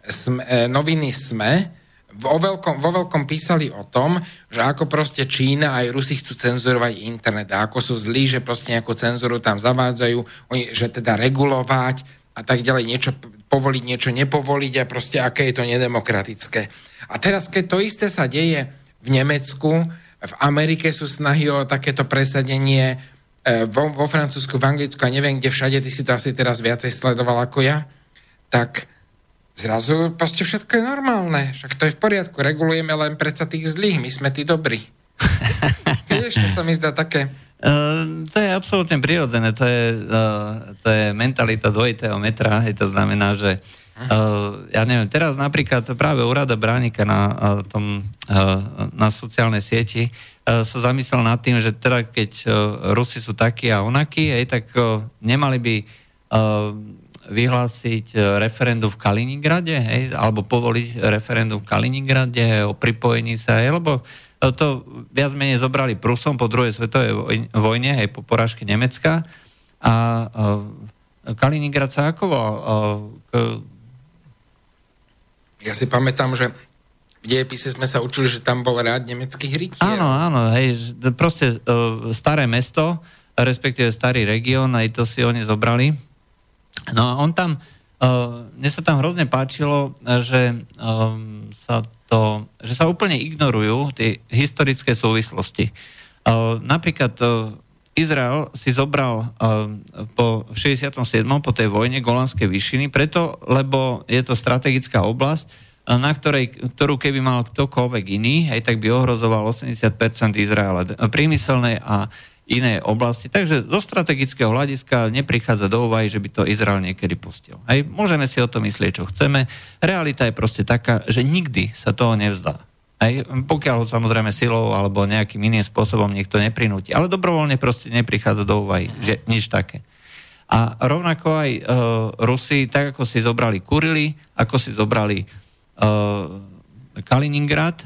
sme, e, noviny SME vo veľkom, vo veľkom písali o tom, že ako proste Čína aj Rusi chcú cenzurovať internet a ako sú zlí, že proste nejakú cenzuru tam zavádzajú, že teda regulovať a tak ďalej, niečo povoliť niečo, nepovoliť a proste aké je to nedemokratické. A teraz, keď to isté sa deje v Nemecku, v Amerike sú snahy o takéto presadenie, vo, vo Francúzsku, v Anglicku a neviem kde všade, ty si to asi teraz viacej sledoval ako ja, tak zrazu proste všetko je normálne. Však to je v poriadku, regulujeme len predsa tých zlých, my sme tí dobrí. Vieš, to sa mi zdá také Uh, to je absolútne prirodzené, to je, uh, to je mentalita dvojitého metra, hej, to znamená, že uh, ja neviem, teraz napríklad práve úrada Bránika na, uh, tom, uh, na sociálnej sieti sa zamyslel nad tým, že teda keď Rusi sú takí a onakí, hej, tak nemali by vyhlásiť referendum v Kaliningrade, hej, alebo povoliť referendum v Kaliningrade o pripojení sa, hej, lebo to viac menej zobrali Prusom po druhej svetovej vojne, aj po porážke Nemecka. A Kaliningrad sa ako volal? Ja si pamätám, že v dejepise sme sa učili, že tam bol rád nemeckých rytier. Áno, áno, hej, proste uh, staré mesto, respektíve starý región, aj to si oni zobrali. No a on tam, uh, mne sa tam hrozne páčilo, že um, sa to, že sa úplne ignorujú tie historické súvislosti. Uh, napríklad uh, Izrael si zobral uh, po 67. po tej vojne Golanské vyšiny, preto, lebo je to strategická oblasť, uh, na ktorej, ktorú keby mal ktokoľvek iný, aj tak by ohrozoval 80% Izraela priemyselnej a iné oblasti. Takže zo strategického hľadiska neprichádza do úvahy, že by to Izrael niekedy pustil. Aj môžeme si o tom myslieť, čo chceme. Realita je proste taká, že nikdy sa toho nevzdá. Aj pokiaľ samozrejme silou alebo nejakým iným spôsobom niekto neprinúti. Ale dobrovoľne proste neprichádza do úvahy, že nič také. A rovnako aj uh, Rusi, tak ako si zobrali Kurily, ako si zobrali uh, Kaliningrad,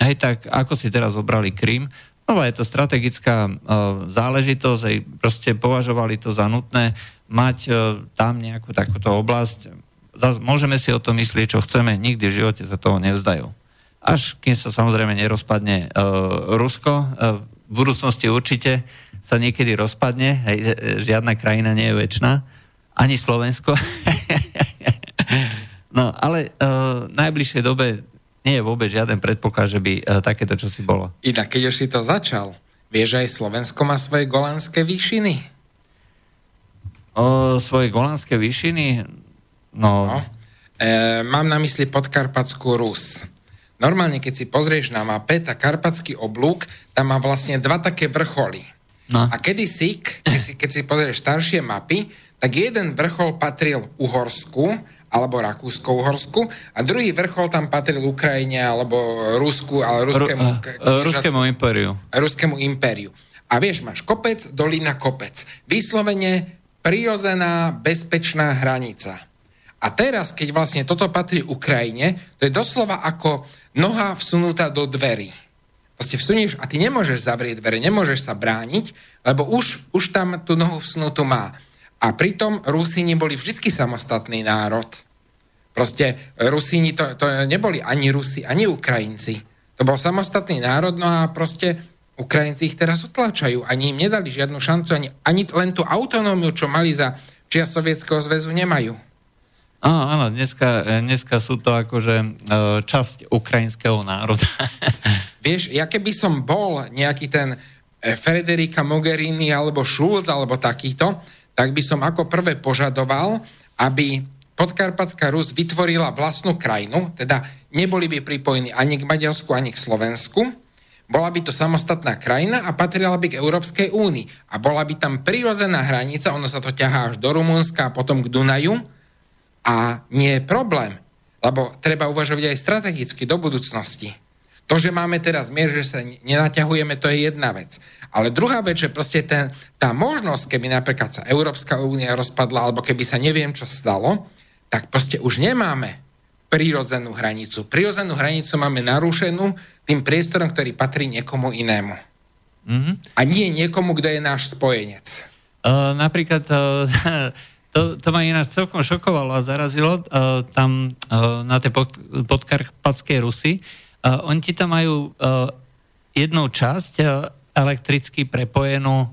aj tak ako si teraz zobrali Krym, No je to strategická uh, záležitosť, aj proste považovali to za nutné mať uh, tam nejakú takúto oblasť. Zas, môžeme si o tom myslieť, čo chceme, nikdy v živote sa toho nevzdajú. Až kým sa samozrejme nerozpadne uh, Rusko, uh, v budúcnosti určite sa niekedy rozpadne, hej, žiadna krajina nie je väčšina, ani Slovensko. no, ale uh, v najbližšej dobe nie je vôbec žiaden predpoklad, že by uh, takéto čosi bolo. Inak, keď už si to začal, vieš, aj Slovensko má svoje golánske výšiny? O, svoje golánske výšiny? No. no. E, mám na mysli podkarpatskú Rus. Normálne, keď si pozrieš na mape, tá karpatský oblúk, tam má vlastne dva také vrcholy. No. A kedysi, keď si, keď si pozrieš staršie mapy, tak jeden vrchol patril Uhorsku alebo Rakúsko-Uhorsku a druhý vrchol tam patril Ukrajine alebo Rusku, ale ruskému, Ru, uh, ruskému impériu. Ruskému impériu. A vieš, máš kopec, dolina, kopec. Vyslovene prirozená, bezpečná hranica. A teraz, keď vlastne toto patrí Ukrajine, to je doslova ako noha vsunutá do dverí. Proste vsunieš a ty nemôžeš zavrieť dvere, nemôžeš sa brániť, lebo už, už tam tú nohu vsunutú má. A pritom Rusíni boli vždy samostatný národ. Proste Rusíni to, to neboli ani Rusi, ani Ukrajinci. To bol samostatný národ, no a proste Ukrajinci ich teraz utlačajú. Ani im nedali žiadnu šancu, ani, ani len tú autonómiu, čo mali za čia Sovietskeho zväzu, nemajú. Áno, áno, dneska, dneska sú to akože e, časť ukrajinského národa. Vieš, ja keby som bol nejaký ten e, Federica Mogherini alebo Schulz alebo takýto, tak by som ako prvé požadoval, aby Podkarpatská Rus vytvorila vlastnú krajinu, teda neboli by pripojení ani k Maďarsku, ani k Slovensku, bola by to samostatná krajina a patrila by k Európskej únii. A bola by tam prirozená hranica, ono sa to ťahá až do Rumunska a potom k Dunaju. A nie je problém, lebo treba uvažovať aj strategicky do budúcnosti. To, že máme teraz mier, že sa nenaťahujeme, to je jedna vec. Ale druhá vec, že proste ten, tá možnosť, keby napríklad sa Európska únia rozpadla, alebo keby sa neviem čo stalo, tak proste už nemáme prírodzenú hranicu. Prírodzenú hranicu máme narušenú tým priestorom, ktorý patrí niekomu inému. Mm-hmm. A nie niekomu, kto je náš spojenec. Uh, napríklad uh, to, to ma ináč celkom šokovalo a zarazilo uh, tam uh, na tej pod, podkarpatskej Rusy, Uh, oni ti tam majú uh, jednu časť uh, elektricky prepojenú uh,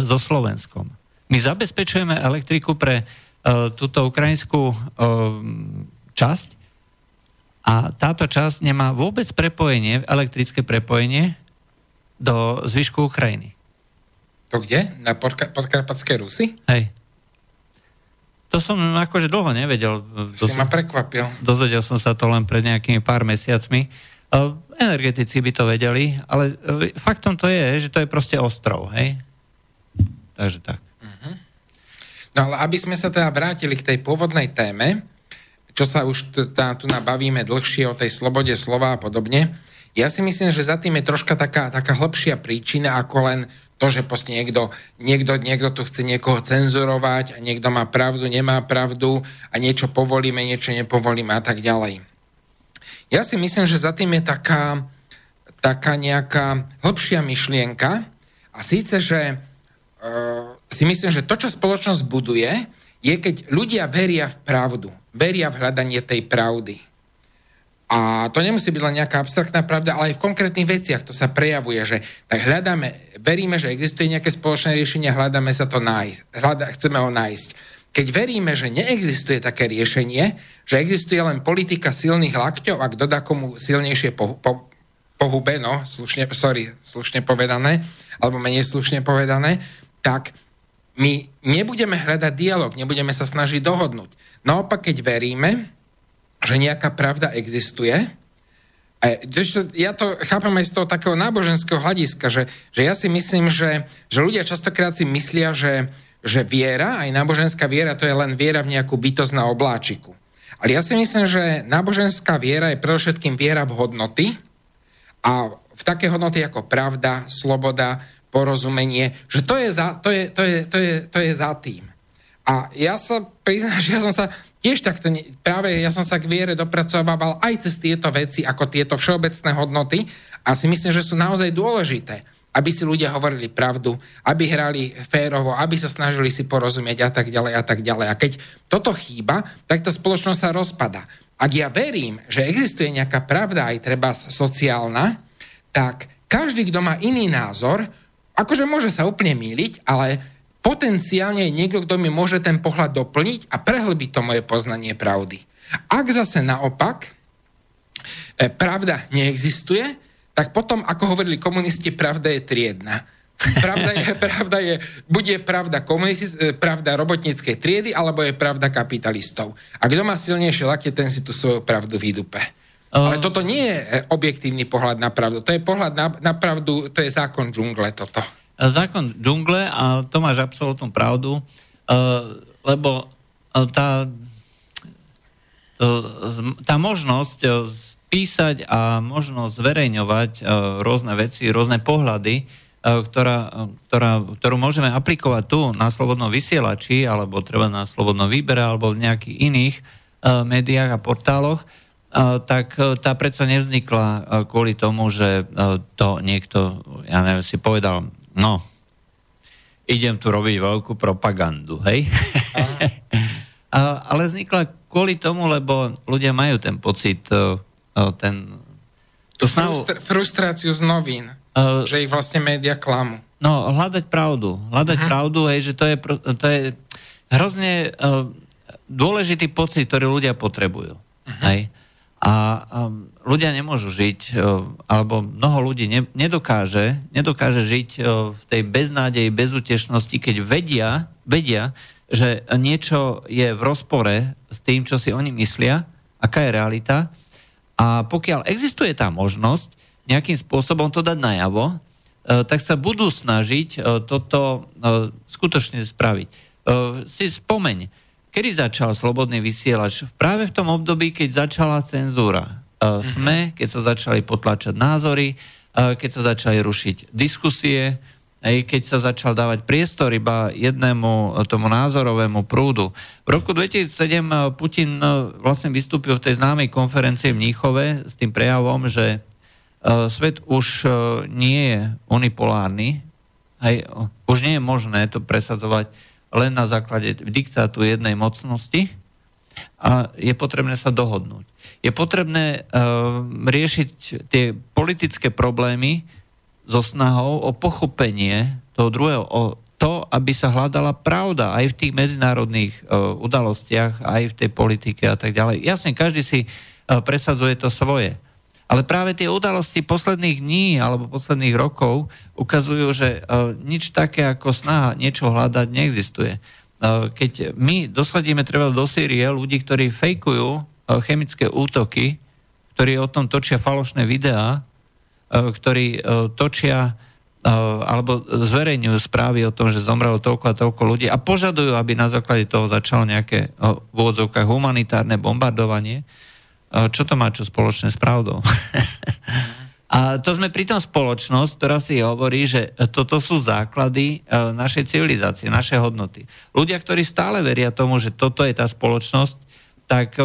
so Slovenskom. My zabezpečujeme elektriku pre túto ukrajinskú časť a táto časť nemá vôbec prepojenie, elektrické prepojenie do zvyšku Ukrajiny. To kde? Na podka- podkarpatské Rusy? Hej. To som akože dlho nevedel. Si ma prekvapil. Dozvedel som sa to len pred nejakými pár mesiacmi. Energetici by to vedeli, ale e, faktom to je, že to je proste ostrov, hej? Takže tak. Uh-huh. No ale aby sme sa teda vrátili k tej pôvodnej téme, čo sa už tá, tu nabavíme dlhšie o tej slobode slova a podobne, ja si myslím, že za tým je troška taká, taká hlbšia príčina, ako len to, že proste niekto, niekto, niekto tu chce niekoho cenzurovať a niekto má pravdu, nemá pravdu a niečo povolíme, niečo nepovolíme a tak ďalej. Ja si myslím, že za tým je taká, taká nejaká hĺbšia myšlienka a síce, že uh, si myslím, že to, čo spoločnosť buduje, je, keď ľudia veria v pravdu, veria v hľadanie tej pravdy. A to nemusí byť len nejaká abstraktná pravda, ale aj v konkrétnych veciach to sa prejavuje, že tak hľadáme, veríme, že existuje nejaké spoločné riešenie, hľadáme sa to nájsť, hľada, chceme ho nájsť. Keď veríme, že neexistuje také riešenie, že existuje len politika silných lakťov a kto dá komu silnejšie po, po, pohube, no, slušne, sorry, slušne povedané, alebo menej slušne povedané, tak my nebudeme hľadať dialog, nebudeme sa snažiť dohodnúť. Naopak, keď veríme, že nejaká pravda existuje, a ja to chápem aj z toho takého náboženského hľadiska, že, že ja si myslím, že, že ľudia častokrát si myslia, že, že viera, aj náboženská viera, to je len viera v nejakú bytosť na obláčiku. Ale ja si myslím, že náboženská viera je predovšetkým viera v hodnoty, a v také hodnoty ako pravda, sloboda, porozumenie, že to je za, to je, to je, to je, to je za tým. A ja sa priznám, že ja som sa tiež takto, práve ja som sa k viere dopracovával aj cez tieto veci, ako tieto všeobecné hodnoty a si myslím, že sú naozaj dôležité, aby si ľudia hovorili pravdu, aby hrali férovo, aby sa snažili si porozumieť a tak ďalej a tak ďalej. A keď toto chýba, tak tá spoločnosť sa rozpada. Ak ja verím, že existuje nejaká pravda aj treba sociálna, tak každý, kto má iný názor, akože môže sa úplne míliť, ale potenciálne je niekto, kto mi môže ten pohľad doplniť a prehlbiť to moje poznanie pravdy. Ak zase naopak e, pravda neexistuje, tak potom, ako hovorili komunisti, pravda je triedna. Pravda je, pravda je, buď je pravda, e, pravda robotníckej triedy, alebo je pravda kapitalistov. A kto má silnejšie lakte, ten si tú svoju pravdu vydupe. Uh... Ale toto nie je e, objektívny pohľad na pravdu. To je pohľad na, na pravdu, to je zákon džungle toto. Zákon džungle, a to máš absolútnu pravdu, uh, lebo tá, tá možnosť písať a možnosť zverejňovať rôzne veci, rôzne pohľady, E, ktorá, ktorá, ktorú môžeme aplikovať tu na slobodnom vysielači, alebo treba na slobodnom výbere, alebo v nejakých iných médiách a portáloch, tak tá predsa nevznikla kvôli tomu, že to niekto, ja neviem, si povedal, no, idem tu robiť veľkú propagandu, hej? ale vznikla kvôli tomu, lebo ľudia majú ten pocit, uh, ten... Tú snahu... frustráciu z novín. Uh, že ich vlastne média klamú. No, hľadať pravdu. Hľadať uh-huh. pravdu, hej, že to je, to je hrozne uh, dôležitý pocit, ktorý ľudia potrebujú. Uh-huh. Hej. A um, ľudia nemôžu žiť, uh, alebo mnoho ľudí ne, nedokáže, nedokáže žiť uh, v tej beznádeji, bezutešnosti, keď vedia, vedia, že niečo je v rozpore s tým, čo si oni myslia, aká je realita. A pokiaľ existuje tá možnosť, nejakým spôsobom to dať najavo, e, tak sa budú snažiť e, toto e, skutočne spraviť. Si spomeň, kedy začal Slobodný vysielač? Práve v tom období, keď začala cenzúra. Sme, keď sa začali potlačať názory, keď sa začali rušiť diskusie, keď sa začal dávať priestor iba jednému tomu názorovému prúdu. V roku 2007 Putin vlastne vystúpil v tej známej konferencii v Mníchove s tým prejavom, že Eh, svet už eh, nie je unipolárny, aj, už nie je možné to presadzovať len na základe diktátu jednej mocnosti a je potrebné sa dohodnúť. Je potrebné uh, riešiť tie politické problémy so snahou o pochopenie toho druhého, o to, aby sa hľadala pravda aj v tých medzinárodných uh, udalostiach, aj v tej politike a tak ďalej. Jasne, každý si uh, presadzuje to svoje. Ale práve tie udalosti posledných dní alebo posledných rokov ukazujú, že nič také ako snaha niečo hľadať neexistuje. Keď my dosledíme treba do Sýrie ľudí, ktorí fejkujú chemické útoky, ktorí o tom točia falošné videá, uh, ktorí uh, točia Eh, alebo zverejňujú správy o tom, že zomrelo toľko a toľko ľudí a požadujú, aby na základe toho začalo nejaké eh, v úvodzovkách humanitárne bombardovanie. Eh, čo to má čo spoločné s pravdou? a to sme pritom spoločnosť, ktorá si hovorí, že toto sú základy našej civilizácie, naše hodnoty. Ľudia, ktorí stále veria tomu, že toto je tá spoločnosť, tak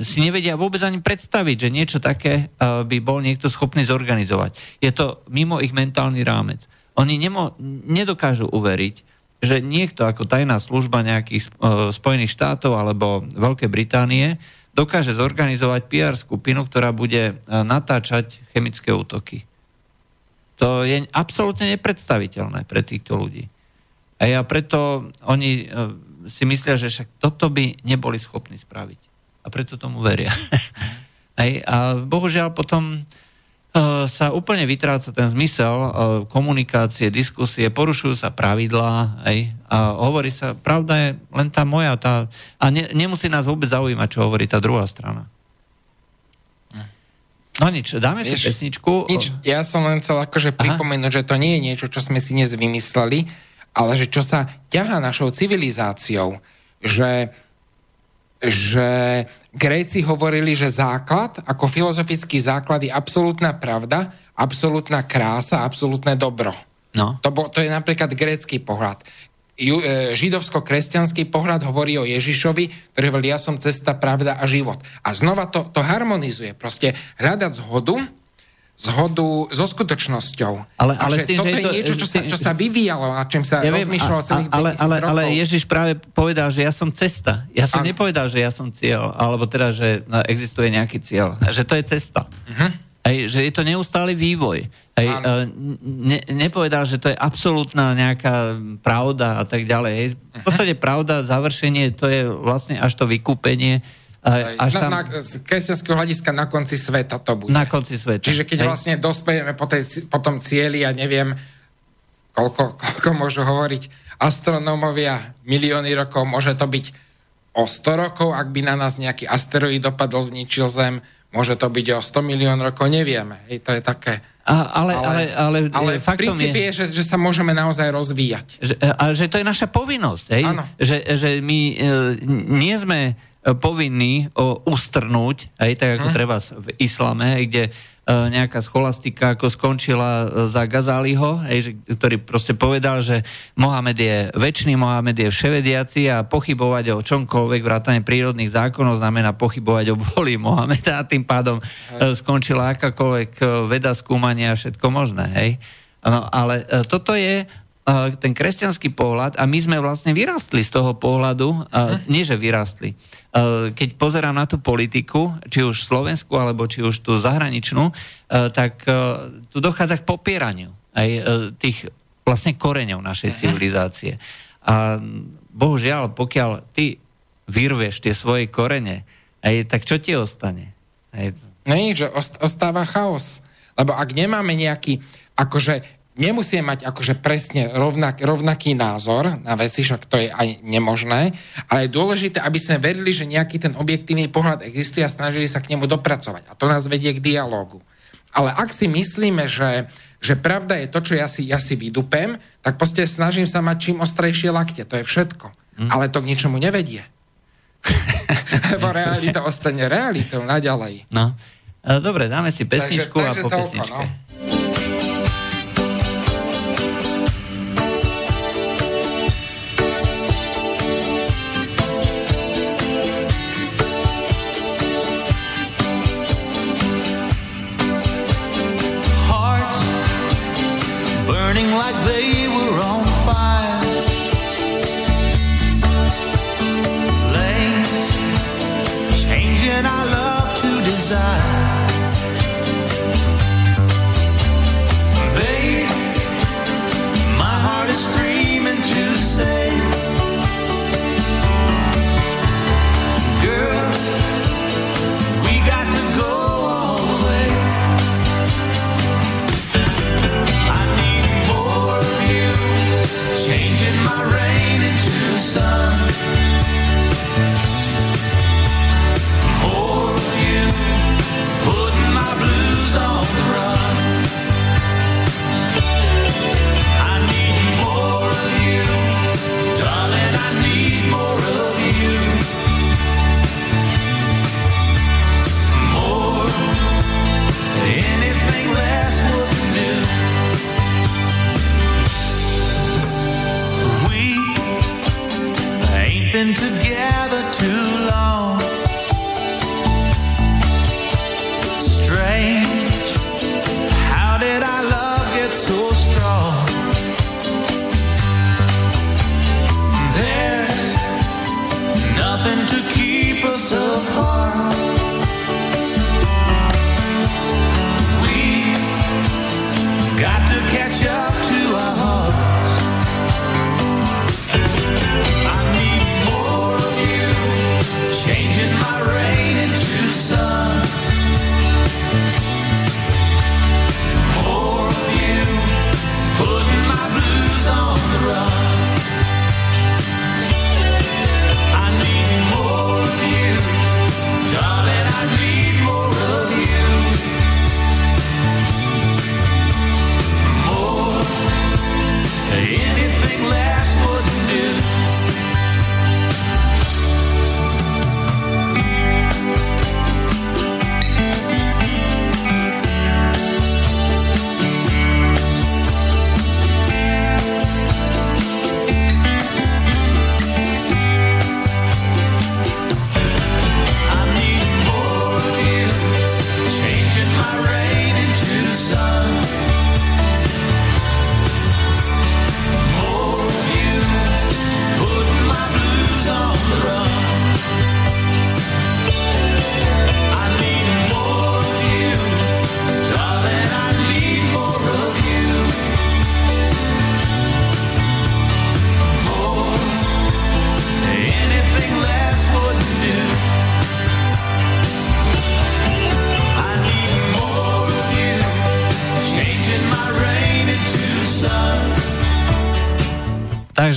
si nevedia vôbec ani predstaviť, že niečo také by bol niekto schopný zorganizovať. Je to mimo ich mentálny rámec. Oni nemo, nedokážu uveriť, že niekto ako tajná služba nejakých Spojených štátov alebo Veľkej Británie dokáže zorganizovať PR skupinu, ktorá bude natáčať chemické útoky. To je absolútne nepredstaviteľné pre týchto ľudí. A ja preto oni si myslia, že však toto by neboli schopní spraviť. A preto tomu veria. Hej, a bohužiaľ potom uh, sa úplne vytráca ten zmysel uh, komunikácie, diskusie, porušujú sa pravidlá hej, a hovorí sa, pravda je len tá moja, tá, a ne, nemusí nás vôbec zaujímať, čo hovorí tá druhá strana. No nič, dáme Vieš, si pesničku. Nič, ja som len chcel akože pripomenúť, že to nie je niečo, čo sme si dnes vymysleli, ale že čo sa ťahá našou civilizáciou, že, že Gréci hovorili, že základ, ako filozofický základ je absolútna pravda, absolútna krása, absolútne dobro. No. To, bo, to je napríklad grécky pohľad. Ju, e, židovsko-kresťanský pohľad hovorí o Ježišovi, ktorý hovorí, ja som cesta, pravda a život. A znova to, to harmonizuje. Proste hľadať zhodu, zhodu so skutočnosťou. Ale, ale tým, toto je to, niečo, čo sa, čo sa vyvíjalo, na čím sa ja rozmýšľalo celých ale, ale, ale Ježiš práve povedal, že ja som cesta. Ja som ano. nepovedal, že ja som cieľ, alebo teda, že existuje nejaký cieľ. Že to je cesta. Uh-huh. Hej, že je to neustály vývoj. Hej, ne, nepovedal, že to je absolútna nejaká pravda a tak ďalej. V podstate pravda, završenie, to je vlastne až to vykúpenie až tam... na, na, z kresťanského hľadiska na konci sveta to bude. Na konci sveta. Čiže keď Hej. vlastne dospejeme po, tej, po tom cieli, ja neviem, koľko, koľko môžu hovoriť astronómovia, milióny rokov, môže to byť o 100 rokov, ak by na nás nejaký asteroid dopadol, zničil Zem, môže to byť o 100 milión rokov, nevieme. Hej, to je také... A, ale, ale, ale, ale, ale faktom princíp je, je že, že sa môžeme naozaj rozvíjať. Že, a že to je naša povinnosť. Hej? Že, že my e, nie sme povinní ustrnúť, aj tak ako hm. treba v islame, kde e, nejaká scholastika ako skončila e, za Gazaliho, ktorý proste povedal, že Mohamed je väčší, Mohamed je vševediaci a pochybovať o čomkoľvek vrátane prírodných zákonov znamená pochybovať o voli Mohameda a tým pádom hej. skončila akákoľvek veda skúmania a všetko možné. Hej. No, ale toto je ten kresťanský pohľad a my sme vlastne vyrastli z toho pohľadu, uh-huh. nie že vyrastli, keď pozerám na tú politiku, či už Slovensku, alebo či už tú zahraničnú, tak tu dochádza k popieraniu aj tých vlastne koreňov našej uh-huh. civilizácie. A bohužiaľ, pokiaľ ty vyrveš tie svoje korene, aj, tak čo ti ostane? Aj... No nič, že ostáva chaos. Lebo ak nemáme nejaký, akože nemusíme mať akože presne rovnak, rovnaký názor na veci, však to je aj nemožné, ale je dôležité, aby sme verili, že nejaký ten objektívny pohľad existuje a snažili sa k nemu dopracovať. A to nás vedie k dialogu. Ale ak si myslíme, že, že pravda je to, čo ja si, ja si vydupem, tak proste snažím sa mať čím ostrejšie lakte. To je všetko. Hm. Ale to k ničomu nevedie. Lebo realita ostane realitou naďalej. No. E, dobre, dáme si pesničku takže, takže a po toľko, pesničke. No.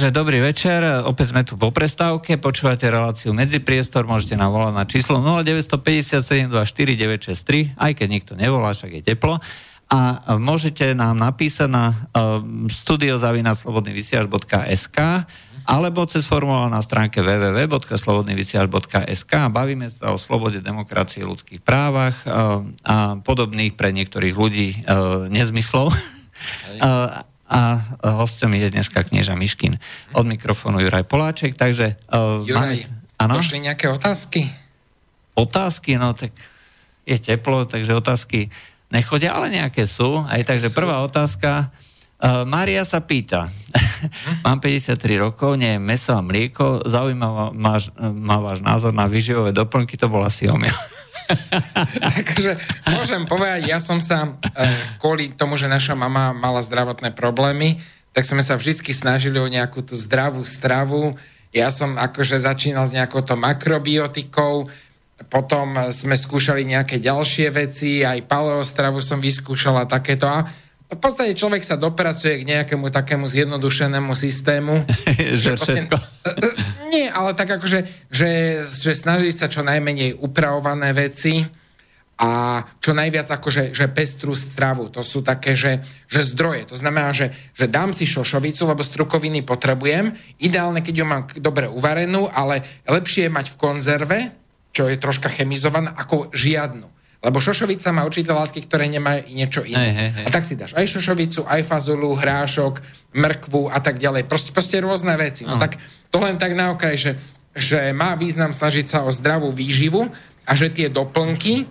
Takže dobrý večer, opäť sme tu po prestávke, počúvate reláciu Medzipriestor, môžete nám volať na číslo 0957249963, aj keď nikto nevolá, však je teplo. A môžete nám napísať na uh, studiozavinaclobodnyvysiaž.sk alebo cez formulár na stránke www.slobodnyvysiaž.sk Bavíme sa o slobode, demokracii, ľudských právach uh, a podobných pre niektorých ľudí uh, nezmyslov. Uh, a hostom je dneska knieža Miškin. Od mikrofónu Juraj Poláček, takže... Uh, Juraj, áno? došli nejaké otázky? Otázky, no tak je teplo, takže otázky nechodia, ale nejaké sú. Aj takže prvá otázka. Uh, Mária sa pýta. Mám 53 rokov, nie je meso a mlieko. Zaujímavá má váš názor na vyživové doplnky, to bol asi omyl. Takže môžem povedať, ja som sa e, kvôli tomu, že naša mama mala zdravotné problémy, tak sme sa vždy snažili o nejakú tú zdravú stravu. Ja som akože začínal s nejakou to makrobiotikou, potom sme skúšali nejaké ďalšie veci, aj paleostravu som vyskúšala takéto a v podstate človek sa dopracuje k nejakému takému zjednodušenému systému. že všetko. Nie, ale tak akože, že, že snažiť sa čo najmenej upravované veci a čo najviac akože že pestrú stravu. To sú také, že, že zdroje. To znamená, že, že dám si šošovicu, lebo strukoviny potrebujem. Ideálne, keď ju mám dobre uvarenú, ale lepšie je mať v konzerve, čo je troška chemizovaná, ako žiadnu. Lebo šošovica má určité látky, ktoré nemajú niečo iné. Hej, hej, hej. A tak si dáš aj šošovicu, aj fazulu, hrášok, mrkvu a tak ďalej. Proste, proste rôzne veci. No Áno. tak to len tak na okraj, že, že má význam snažiť sa o zdravú výživu a že tie doplnky,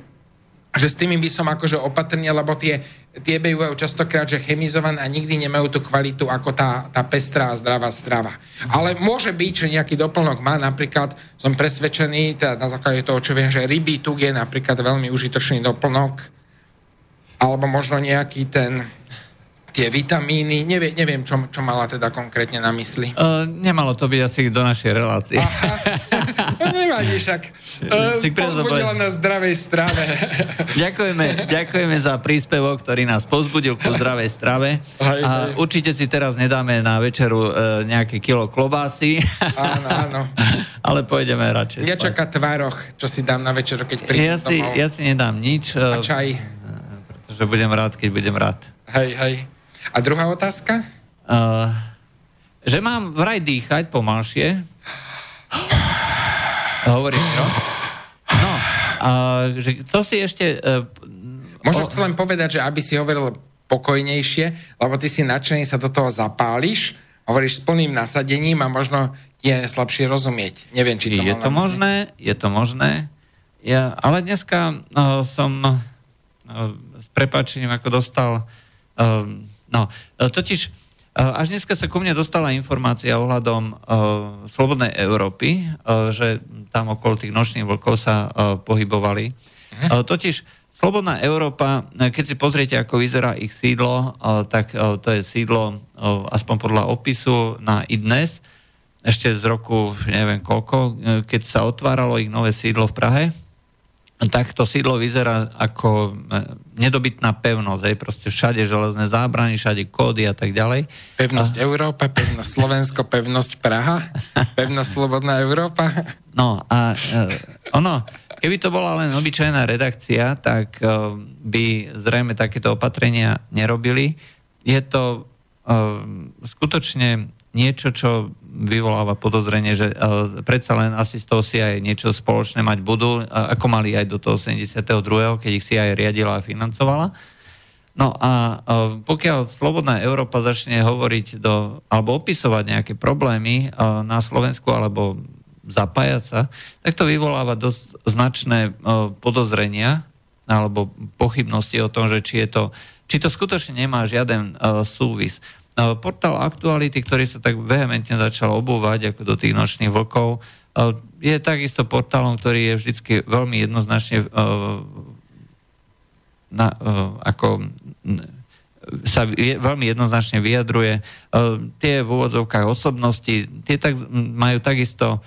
že s tými by som akože opatrne, lebo tie, tie bývajú častokrát, že chemizované a nikdy nemajú tú kvalitu ako tá, tá pestrá a zdravá strava. Ale môže byť, že nejaký doplnok má, napríklad som presvedčený, teda na základe toho, čo viem, že rybí tuk je napríklad veľmi užitočný doplnok, alebo možno nejaký ten, tie vitamíny, nevie, neviem, čo, čo mala teda konkrétne na mysli. Uh, nemalo to byť asi do našej relácie. No nevadí však. Uh, povedal. na zdravej strave. Ďakujeme, ďakujeme za príspevok, ktorý nás pozbudil ku zdravej strave. Hej, a hej. určite si teraz nedáme na večeru e, nejaké kilo klobásy, Áno, áno. ale pôjdeme radšej spať. čaká tvároch, čo si dám na večer, keď prídem Ja si, domov. ja si nedám nič, A e, čaj. pretože budem rád, keď budem rád. Hej, hej. A druhá otázka? Uh, že mám vraj dýchať pomalšie. Hovorí no? No, a že to si ešte... Uh, Možno o- chcem len povedať, že aby si hovoril pokojnejšie, lebo ty si nadšený, sa do toho zapáliš hovoríš s plným nasadením a možno je slabšie rozumieť. Neviem, či to je to možné, je to možné. Ja, ale dneska uh, som uh, s prepačením ako dostal, uh, no, uh, totiž uh, až dneska sa ku mne dostala informácia ohľadom uh, Slobodnej Európy, uh, že tam okolo tých nočných vlkov sa uh, pohybovali. Uh, totiž Slobodná Európa, uh, keď si pozriete, ako vyzerá ich sídlo, uh, tak uh, to je sídlo, uh, aspoň podľa opisu, na IDNES, ešte z roku, neviem koľko, e, keď sa otváralo ich nové sídlo v Prahe, tak to sídlo vyzerá ako e, nedobytná pevnosť, hej, proste všade železné zábrany, všade kódy a tak ďalej. Pevnosť Európa, pevnosť Slovensko, pevnosť Praha, pevnosť Slobodná Európa. No a e, ono, keby to bola len obyčajná redakcia, tak e, by zrejme takéto opatrenia nerobili. Je to e, skutočne niečo, čo vyvoláva podozrenie, že uh, predsa len asi z toho CIA niečo spoločné mať budú, uh, ako mali aj do toho 72., keď ich CIA riadila a financovala. No a uh, pokiaľ Slobodná Európa začne hovoriť do, alebo opisovať nejaké problémy na Slovensku alebo zapájať sa, tak to vyvoláva dosť značné podozrenia alebo pochybnosti o tom, že či, je to, či to skutočne nemá žiaden súvis. Uh, portál Aktuality, ktorý sa tak vehementne začal obúvať ako do tých nočných vlkov, uh, je takisto portálom, ktorý je vždycky veľmi jednoznačne uh, na, ako sa veľmi jednoznačne vyjadruje. Tie v úvodzovkách osobnosti, tie tak, majú takisto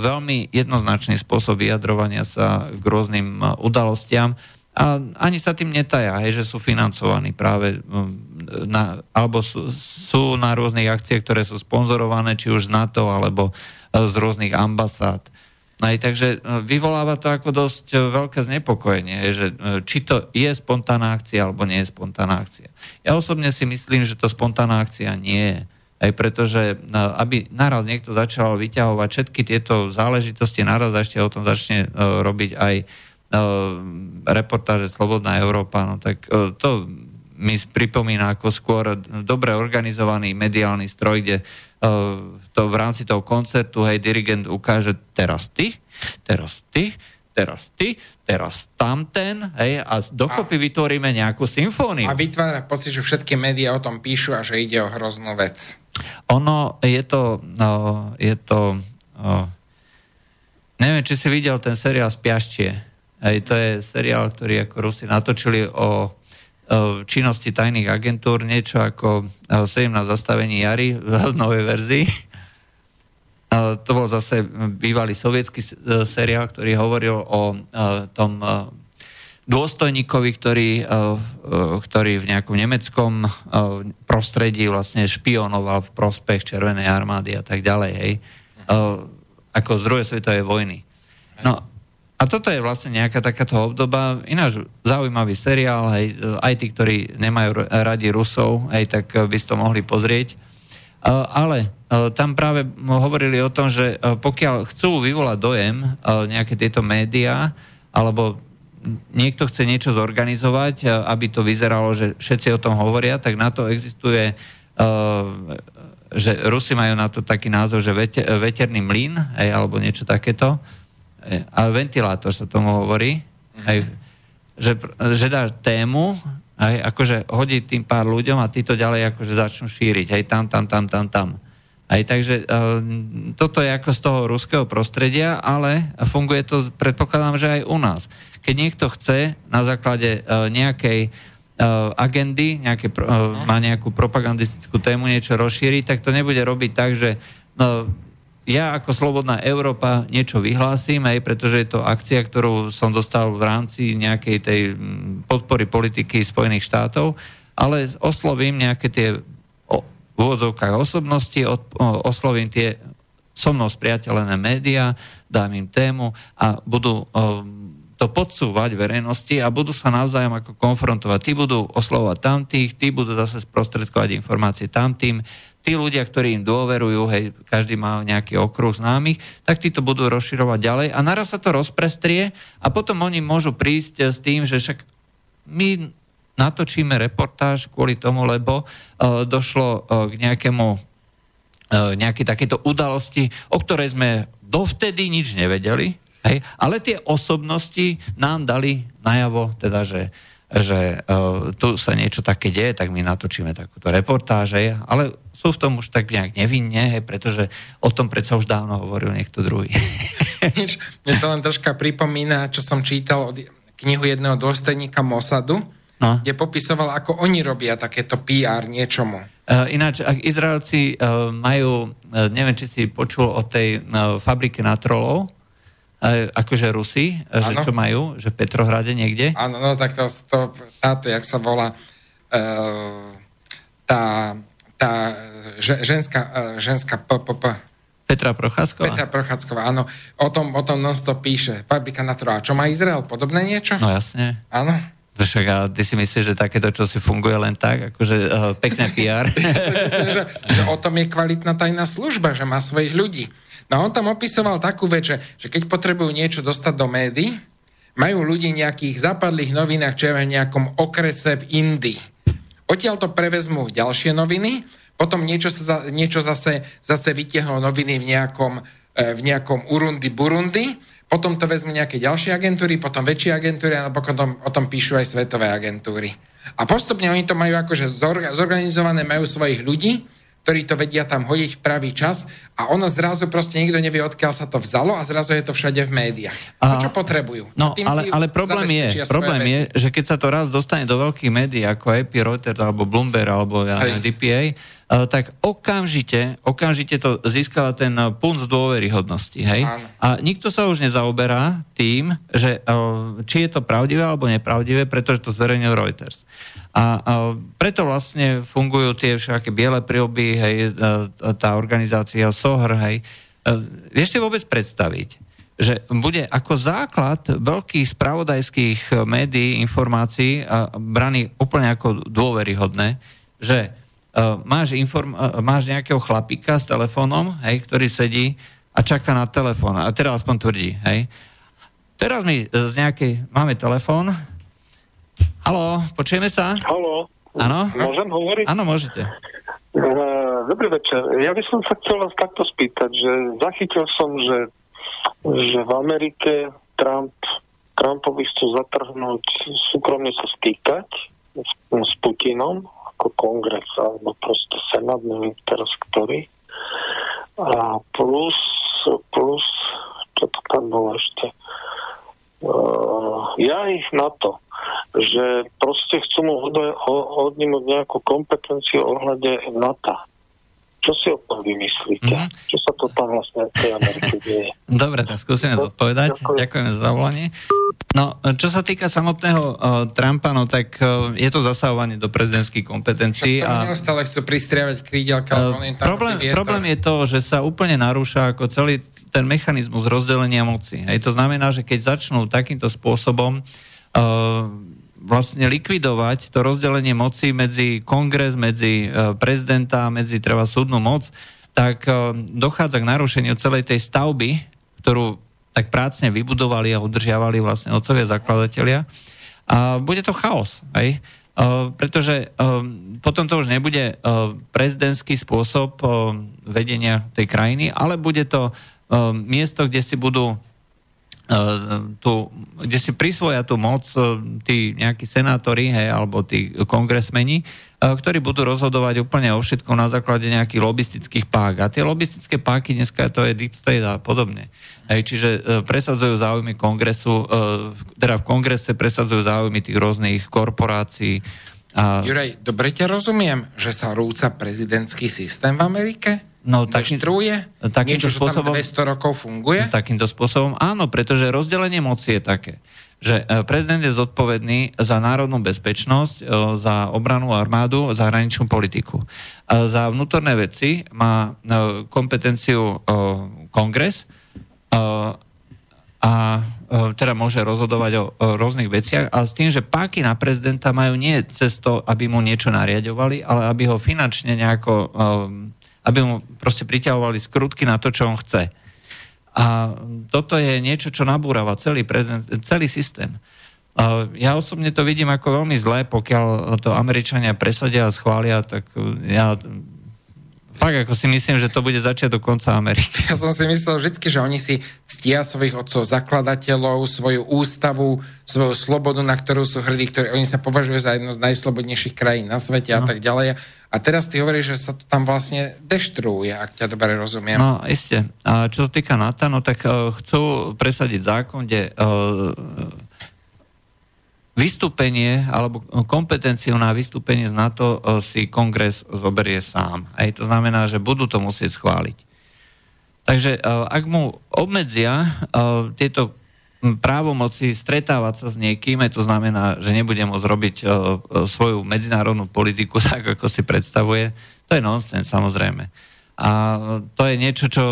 veľmi jednoznačný spôsob vyjadrovania sa k rôznym udalostiam a ani sa tým netaja, hej, že sú financovaní práve na, alebo sú, sú na rôznych akciách, ktoré sú sponzorované či už z NATO alebo uh, z rôznych ambasád. Aj, takže uh, vyvoláva to ako dosť uh, veľké znepokojenie, že či to je spontánna akcia alebo nie je spontánna akcia. Ja osobne si myslím, že to spontánna akcia nie je. Aj pretože, aby naraz niekto začal vyťahovať všetky tieto záležitosti, naraz ešte o tom začne robiť aj reportáže Slobodná Európa, no tak to mi pripomína ako skôr dobre organizovaný mediálny stroj, kde uh, to v rámci toho koncertu, hej, dirigent ukáže teraz ty, teraz ty, teraz ty, teraz tamten, hej, a dokopy vytvoríme nejakú symfóniu. A vytvára pocit, že všetky médiá o tom píšu a že ide o hroznú vec. Ono je to, no, je to, no, neviem, či si videl ten seriál Spiaštie. Hej, to je seriál, ktorý ako Rusi natočili o činnosti tajných agentúr, niečo ako 17 zastavení Jary v novej verzii. A To bol zase bývalý sovietský e, seriál, ktorý hovoril o e, tom e, dôstojníkovi, ktorý, e, e, ktorý v nejakom nemeckom e, prostredí vlastne špionoval v prospech Červenej armády a tak ďalej, hej. E, Ako z druhej svetovej vojny. No a toto je vlastne nejaká takáto obdoba. Ináč zaujímavý seriál, hej, aj tí, ktorí nemajú radi Rusov, hej, tak e, by si to mohli pozrieť. Uh, ale uh, tam práve hovorili o tom, že pokiaľ chcú vyvolať dojem nejaké tieto médiá, alebo niekto chce niečo zorganizovať, aby to vyzeralo, že všetci o tom hovoria, tak na to existuje, že Rusi majú na to taký názov, že vete, veterný mlyn, alebo niečo takéto. Hej, A ventilátor sa tomu hovorí. Hej, že, pr- že dá tému, hej, akože hodí tým pár ľuďom a títo ďalej akože začnú šíriť, hej, tam, tam, tam, tam, tam. Hej, takže uh, toto je ako z toho ruského prostredia, ale funguje to, predpokladám, že aj u nás. Keď niekto chce na základe uh, nejakej agendy, nejaké, uh, má nejakú propagandistickú tému niečo rozšíriť, tak to nebude robiť tak, že no, ja ako Slobodná Európa niečo vyhlásim, aj pretože je to akcia, ktorú som dostal v rámci nejakej tej podpory politiky Spojených štátov, ale oslovím nejaké tie v úvodzovkách osobnosti, oslovím tie so mnou spriateľené médiá, dám im tému a budú to podsúvať verejnosti a budú sa navzájom ako konfrontovať. Tí budú oslovať tamtých, tí budú zase sprostredkovať informácie tamtým, tí ľudia, ktorí im dôverujú, hej, každý má nejaký okruh známych, tak tí to budú rozširovať ďalej a naraz sa to rozprestrie a potom oni môžu prísť s tým, že však my natočíme reportáž kvôli tomu, lebo uh, došlo uh, k nejakému nejaké takéto udalosti, o ktorej sme dovtedy nič nevedeli, hej, ale tie osobnosti nám dali najavo, teda, že, že uh, tu sa niečo také deje, tak my natočíme takúto reportáž, ale sú v tom už tak nejak nevinne, hej, pretože o tom predsa už dávno hovoril niekto druhý. Mne to len troška pripomína, čo som čítal od knihu jedného dôstojníka Mossadu, No. kde popisoval, ako oni robia takéto PR niečomu. Uh, ináč, ak Izraelci uh, majú, uh, neviem, či si počul o tej uh, fabrike na trolov, uh, akože Rusi, uh, že čo majú, že v Petrohrade niekde. Áno, no tak to, to táto, jak sa volá, uh, tá, tá že, ženská, uh, ženská p, p, p, Petra Procházková. Petra Prochádzková, áno, o tom, o tom non-stop píše. Fabrika na trhu. A čo má Izrael? Podobné niečo? No jasne. Áno. Však a ty si myslíš, že takéto čo si funguje len tak, akože uh, pekné PR? Myslím, že, že o tom je kvalitná tajná služba, že má svojich ľudí. No on tam opisoval takú vec, že, že keď potrebujú niečo dostať do médií, majú ľudí nejakých západlých novinách, čo je v nejakom okrese v Indii. Odtiaľ to prevezmú ďalšie noviny, potom niečo, sa, niečo zase, zase vytiahnu noviny v nejakom, e, v nejakom Urundi, Burundi, potom to vezmú nejaké ďalšie agentúry, potom väčšie agentúry a napokon tom, o tom píšu aj svetové agentúry. A postupne oni to majú akože zorga- zorganizované, majú svojich ľudí, ktorí to vedia tam hodiť v pravý čas a ono zrazu proste nikto nevie, odkiaľ sa to vzalo a zrazu je to všade v médiách. A-. To, čo potrebujú. No, tým ale, ale problém je, problém je, že keď sa to raz dostane do veľkých médií, ako AP, Reuters, alebo Bloomberg, alebo ja Hej. DPA, uh, tak okamžite, okamžite to získava ten uh, punc dôveryhodnosti, hej? Áno. A nikto sa už nezaoberá tým, že uh, či je to pravdivé alebo nepravdivé, pretože to zverejnil Reuters. A uh, preto vlastne fungujú tie všaké biele prílby, hej, uh, tá organizácia SOHR, hej. Uh, vieš si vôbec predstaviť, že bude ako základ veľkých spravodajských médií, informácií a braný úplne ako dôveryhodné, že máš, inform- máš nejakého chlapíka s telefónom, hej, ktorý sedí a čaká na telefón. A teraz aspoň tvrdí, hej. Teraz eh, z nejakej... Máme telefón. Haló, počujeme sa? Haló, Áno? môžem hovoriť? Áno, môžete. Eh, Dobrý večer. Ja by som sa chcel vás takto spýtať, že zachytil som, že, že v Amerike Trump, Trumpovi chcú zatrhnúť, súkromne sa stýkať s, s Putinom, ako kongres, alebo proste senát, neviem teraz ktorý. A plus, plus, čo to tam bolo ešte, uh, ja ich na to, že proste chcú mu odnímať nejakú kompetenciu ohľade NATO. Čo si o tom vymyslíte? Mhm. Mm-hmm. Čo sa to tam vlastne v tej Amerike deje? Dobre, tak skúsime zodpovedať. Ďakujem. Ďakujeme za zavolanie. No, čo sa týka samotného uh, Trumpa, no tak uh, je to zasahovanie do prezidentských kompetencií. A... Neustále chcú pristrievať krídelka, uh, tam problém, problém je to, že sa úplne narúša ako celý ten mechanizmus rozdelenia moci. Hej, to znamená, že keď začnú takýmto spôsobom uh, vlastne likvidovať to rozdelenie moci medzi kongres, medzi uh, prezidenta, medzi treba súdnu moc, tak uh, dochádza k narušeniu celej tej stavby, ktorú tak prácne vybudovali a udržiavali vlastne otcovia zakladatelia. A bude to chaos, hej? Uh, pretože potom to už nebude prezidentský spôsob vedenia tej krajiny, ale bude to miesto, kde si budú uh, tu, kde si prisvoja tú moc uh, tí nejakí senátori, hej, alebo tí kongresmeni, uh, ktorí budú rozhodovať úplne o všetkom na základe nejakých lobistických pák. A tie lobistické páky dneska to je deep state a podobne. Hej, čiže presadzujú záujmy kongresu, teda v kongrese presadzujú záujmy tých rôznych korporácií. A, Juraj, dobre ťa rozumiem, že sa rúca prezidentský systém v Amerike? No, Deštruuje? takýmto Niečo, čo spôsobom- tam 200 rokov funguje? Takýmto spôsobom áno, pretože rozdelenie moci je také, že e, prezident je zodpovedný za národnú bezpečnosť, e, za obranu armádu, zahraničnú politiku. A Za vnútorné veci má e, kompetenciu e, kongres e, a e, teda môže rozhodovať o, o rôznych veciach a s tým, že páky na prezidenta majú nie cez to, aby mu niečo nariadovali, ale aby ho finančne nejako, um, aby mu proste priťahovali skrutky na to, čo on chce. A toto je niečo, čo nabúrava celý, prezident, celý systém. Ja osobne to vidím ako veľmi zlé, pokiaľ to Američania presadia a schvália, tak ja Tak ako si myslím, že to bude začiatok konca Ameriky. Ja som si myslel vždy, že oni si ctia svojich otcov zakladateľov, svoju ústavu, svoju slobodu, na ktorú sú hrdí, ktorí oni sa považujú za jednu z najslobodnejších krajín na svete no. a tak ďalej. A teraz ty hovoríš, že sa to tam vlastne deštruuje, ak ťa dobre rozumiem. No, isté. A čo sa týka NATO, no tak uh, chcú presadiť zákon, kde uh, vystúpenie alebo kompetenciu na vystúpenie z NATO uh, si kongres zoberie sám. Aj to znamená, že budú to musieť schváliť. Takže uh, ak mu obmedzia uh, tieto právomoci stretávať sa s niekým, to znamená, že nebude môcť robiť svoju medzinárodnú politiku tak, ako si predstavuje. To je nonsens, samozrejme. A to je niečo, čo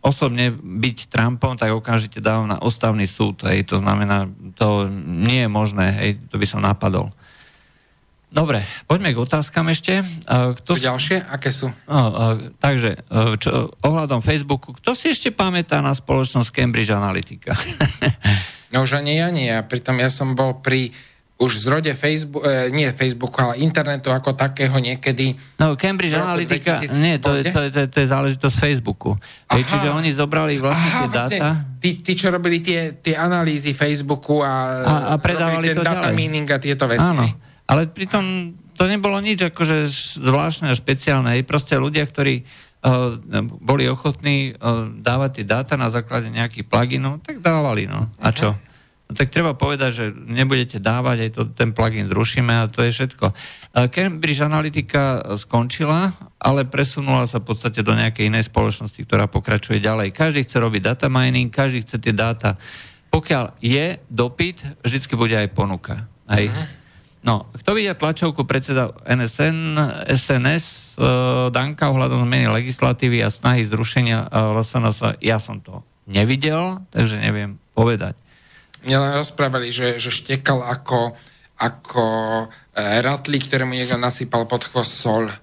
osobne byť Trumpom, tak okamžite dávam na ústavný súd. Hej. To znamená, to nie je možné, hej, to by som napadol. Dobre, poďme k otázkam ešte. Kto sú ďalšie? Aké sú? No, takže, čo, ohľadom Facebooku, kto si ešte pamätá na spoločnosť Cambridge Analytica? no už ani ja nie. Pritom ja som bol pri už zrode Facebook, eh, nie Facebooku, ale internetu ako takého niekedy. No Cambridge Analytica, 2000, nie, to je, to, je, to, je, to je záležitosť Facebooku. Hej, čiže oni zobrali vlastne Aha, tie vlastne, dáta. Tí, tí, čo robili tie, tie analýzy Facebooku a, a, a predávali ten to data ďalej. mining a tieto veci. Áno, ale pritom to nebolo nič akože zvláštne a špeciálne. Proste ľudia, ktorí uh, boli ochotní uh, dávať tie dáta na základe nejakých pluginov, tak dávali, no. A čo? Tak treba povedať, že nebudete dávať, aj to, ten plugin zrušíme a to je všetko. Cambridge Analytica skončila, ale presunula sa v podstate do nejakej inej spoločnosti, ktorá pokračuje ďalej. Každý chce robiť data mining, každý chce tie dáta. Pokiaľ je dopyt, vždycky bude aj ponuka. Hej. No, kto vidia tlačovku predseda NSN, SNS, uh, Danka ohľadom zmeny legislatívy a snahy zrušenia uh, LSNS, ja som to nevidel, takže neviem povedať. Rozprávali, že, že štekal ako, ako e, ratli, ktorému niekto nasypal pod chvost sol.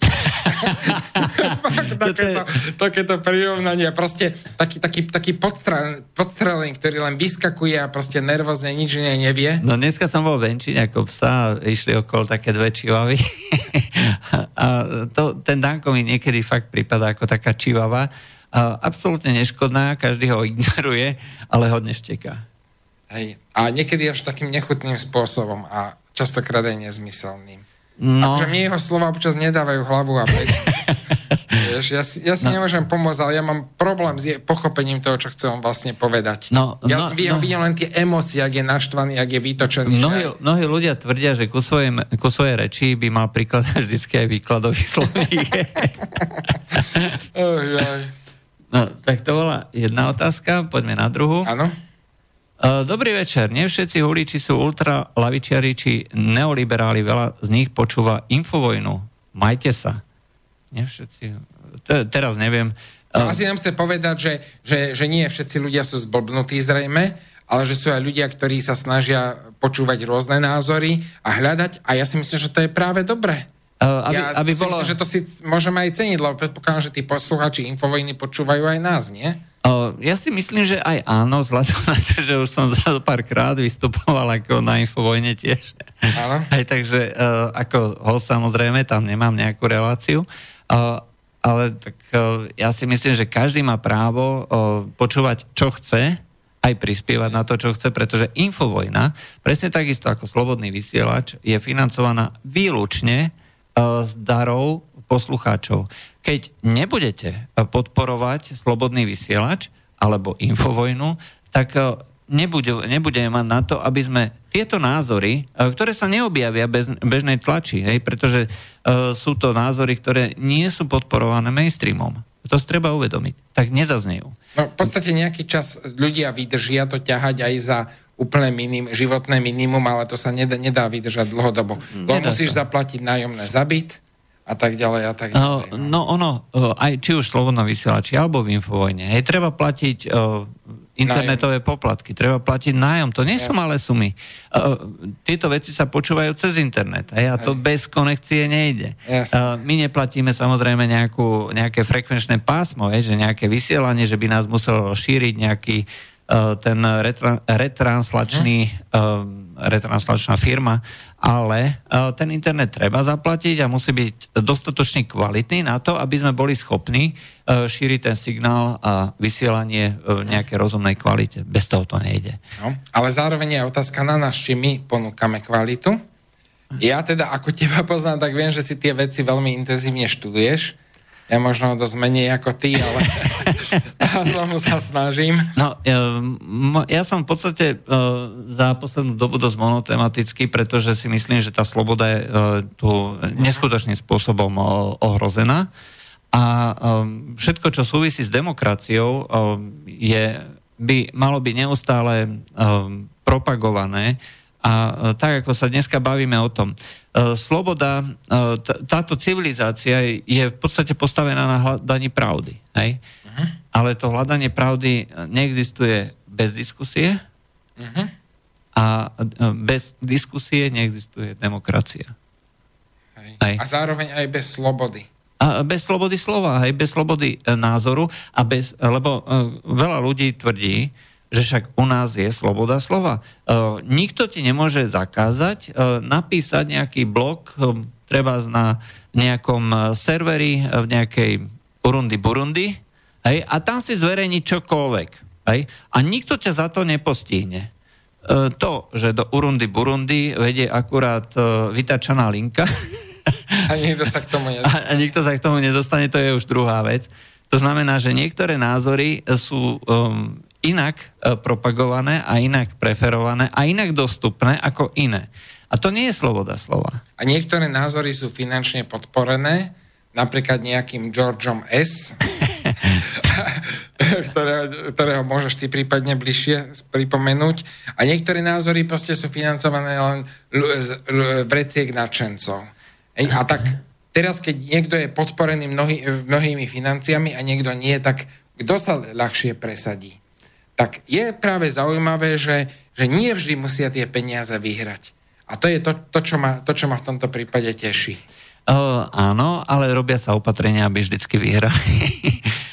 takéto, takéto prirovnanie. Proste taký, taký, taký podstrel, podstrelený, ktorý len vyskakuje a proste nervózne nič ne, nevie. No dneska som bol venčiť ako psa, išli okolo také dve čivavy. a to, ten Danko mi niekedy fakt prípada ako taká čivava. A absolútne neškodná, každý ho ignoruje, ale hodne šteká. Hej. A niekedy až takým nechutným spôsobom a častokrát aj nezmyselným. No. Akože mne jeho slova občas nedávajú hlavu a pek. Vieš, ja si, ja si no. nemôžem pomôcť, ale ja mám problém s je, pochopením toho, čo chcem vlastne povedať. No, ja no, no. vidím no. len tie emócie, ak je naštvaný, ak je vytočený. Mnohí, že... mnohí ľudia tvrdia, že ku svojej, ku svojej reči by mal prikladať vždycky aj výkladový slovník. oh, no, tak to bola jedna otázka, poďme na druhú. Áno. Dobrý večer. Nie všetci huliči sú ultralavičiari či neoliberáli. Veľa z nich počúva Infovojnu. Majte sa. Nie všetci. Te, teraz neviem. No, asi nám chce povedať, že, že, že nie všetci ľudia sú zblbnutí zrejme, ale že sú aj ľudia, ktorí sa snažia počúvať rôzne názory a hľadať. A ja si myslím, že to je práve dobré. Uh, aby, ja aby si bolo... myslím, že to si môžeme aj ceniť, lebo predpokladám, že tí posluchači Infovojny počúvajú aj nás, nie? Ja si myslím, že aj áno, vzhľadom na to, že už som za pár krát vystupoval ako na Infovojne tiež. Áno. Aj takže uh, ako ho samozrejme, tam nemám nejakú reláciu. Uh, ale tak uh, ja si myslím, že každý má právo počúvať, čo chce, aj prispievať na to, čo chce, pretože Infovojna, presne takisto ako Slobodný vysielač, je financovaná výlučne z darov poslucháčov. Keď nebudete podporovať slobodný vysielač alebo infovojnu, tak nebude, nebudeme mať na to, aby sme tieto názory, ktoré sa neobjavia bez bežnej tlači, hej, pretože uh, sú to názory, ktoré nie sú podporované mainstreamom. To si treba uvedomiť. Tak nezaznejú. No, v podstate nejaký čas ľudia vydržia to ťahať aj za úplne minim, životné minimum, ale to sa nedá, nedá vydržať dlhodobo. Lebo musíš sa. zaplatiť nájomné za byt a tak ďalej a tak ďalej. No, no ono, aj či už slobodno vysielači alebo v Infovojne, hej, treba platiť uh, internetové nájom. poplatky, treba platiť nájom, to nie Jasne. sú malé sumy. Uh, tieto veci sa počúvajú cez internet hej, a to hej. bez konekcie nejde. Uh, my neplatíme samozrejme nejakú, nejaké frekvenčné pásmo, hej, že nejaké vysielanie, že by nás muselo šíriť nejaký uh, ten retra, retranslačný uh, retranslačná firma, ale uh, ten internet treba zaplatiť a musí byť dostatočne kvalitný na to, aby sme boli schopní uh, šíriť ten signál a vysielanie v nejakej rozumnej kvalite. Bez toho to nejde. No, ale zároveň je otázka na nás, či my ponúkame kvalitu. Ja teda, ako teba poznám, tak viem, že si tie veci veľmi intenzívne študuješ. Ja možno dosť menej ako ty, ale znovu sa snažím. No, ja, m- ja som v podstate uh, za poslednú dobu dosť monotematický, pretože si myslím, že tá sloboda je uh, tu neskutočným spôsobom ohrozená. A všetko, čo súvisí s demokraciou, je, by malo byť neustále propagované a uh, tak, ako sa dneska bavíme o tom, uh, sloboda, t- táto civilizácia je v podstate postavená na hľadaní pravdy. Hej? Uh-huh. Ale to hľadanie pravdy neexistuje bez diskusie Uh-huh. a bez diskusie neexistuje demokracia. Hej. Hej. A zároveň aj bez slobody. A bez slobody slova, aj bez slobody e, názoru, a bez, lebo e, veľa ľudí tvrdí, že však u nás je sloboda slova. E, nikto ti nemôže zakázať e, napísať nejaký blog, e, treba na nejakom serveri, v nejakej Burundi Burundi, hej, a tam si zverejniť čokoľvek. Hej, a nikto ťa za to nepostihne. To, že do Urundi Burundi vedie akurát vytačaná linka, A nikto sa k tomu nedostane. a, a nikto sa k tomu nedostane, to je už druhá vec. To znamená, že niektoré názory sú um, inak uh, propagované a inak preferované a inak dostupné ako iné. A to nie je sloboda slova. A niektoré názory sú finančne podporené, napríklad nejakým Georgeom S., ktorého, ktorého môžeš ty prípadne bližšie pripomenúť. A niektoré názory proste sú financované len z- vreciek nadšencov. A tak teraz, keď niekto je podporený mnohý, mnohými financiami a niekto nie, tak kto sa ľahšie presadí? Tak je práve zaujímavé, že, že nie vždy musia tie peniaze vyhrať. A to je to, to, čo, ma, to čo ma v tomto prípade teší. Uh, áno, ale robia sa opatrenia, aby vždycky vyhrali.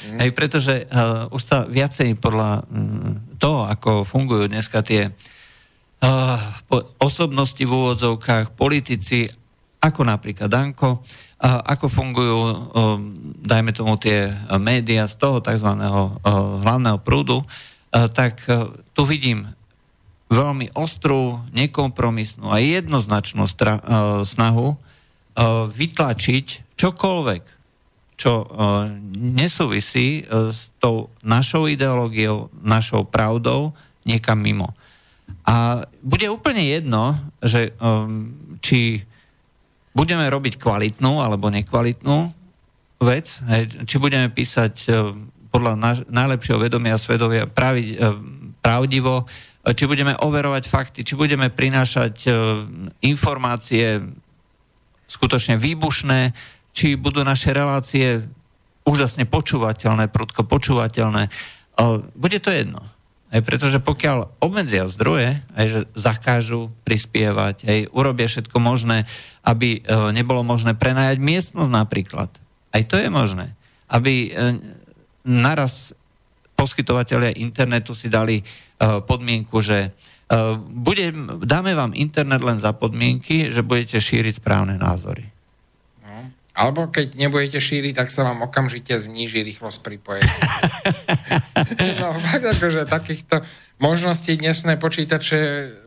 Mm. Hej, pretože uh, už sa viacej podľa um, toho, ako fungujú dneska tie uh, osobnosti v úvodzovkách, politici, ako napríklad Danko, uh, ako fungujú, um, dajme tomu, tie médiá z toho tzv. Uh, hlavného prúdu, uh, tak uh, tu vidím veľmi ostrú, nekompromisnú a jednoznačnú stra- uh, snahu vytlačiť čokoľvek, čo nesúvisí s tou našou ideológiou, našou pravdou niekam mimo. A bude úplne jedno, že či budeme robiť kvalitnú alebo nekvalitnú vec, či budeme písať podľa naš, najlepšieho vedomia a pravi, uh, pravdivo, uh, či budeme overovať fakty, či budeme prinášať uh, informácie skutočne výbušné, či budú naše relácie úžasne počúvateľné, prudko počúvateľné. Bude to jedno. Aj pretože pokiaľ obmedzia zdroje, aj že zakážu prispievať, aj urobia všetko možné, aby e, nebolo možné prenajať miestnosť napríklad. Aj to je možné. Aby e, naraz poskytovateľia internetu si dali e, podmienku, že bude, dáme vám internet len za podmienky, že budete šíriť správne názory. No. Alebo keď nebudete šíriť, tak sa vám okamžite zníži rýchlosť pripojenia. no, fakt akože takýchto možností dnešné počítače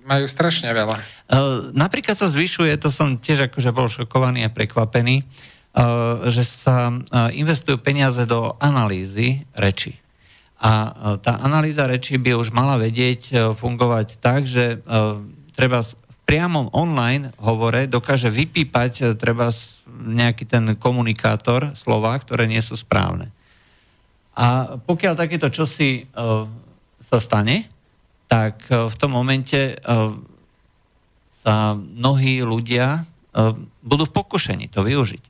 majú strašne veľa. Uh, napríklad sa zvyšuje, to som tiež akože bol šokovaný a prekvapený, že sa uh, investujú peniaze do analýzy reči. A uh, tá analýza reči by už mala vedieť fungovať tak, že treba v priamom online hovore dokáže vypípať treba nejaký ten komunikátor slova, ktoré nie sú správne. A pokiaľ takéto čosi sa stane, tak v tom momente sa mnohí ľudia budú v pokušení to využiť.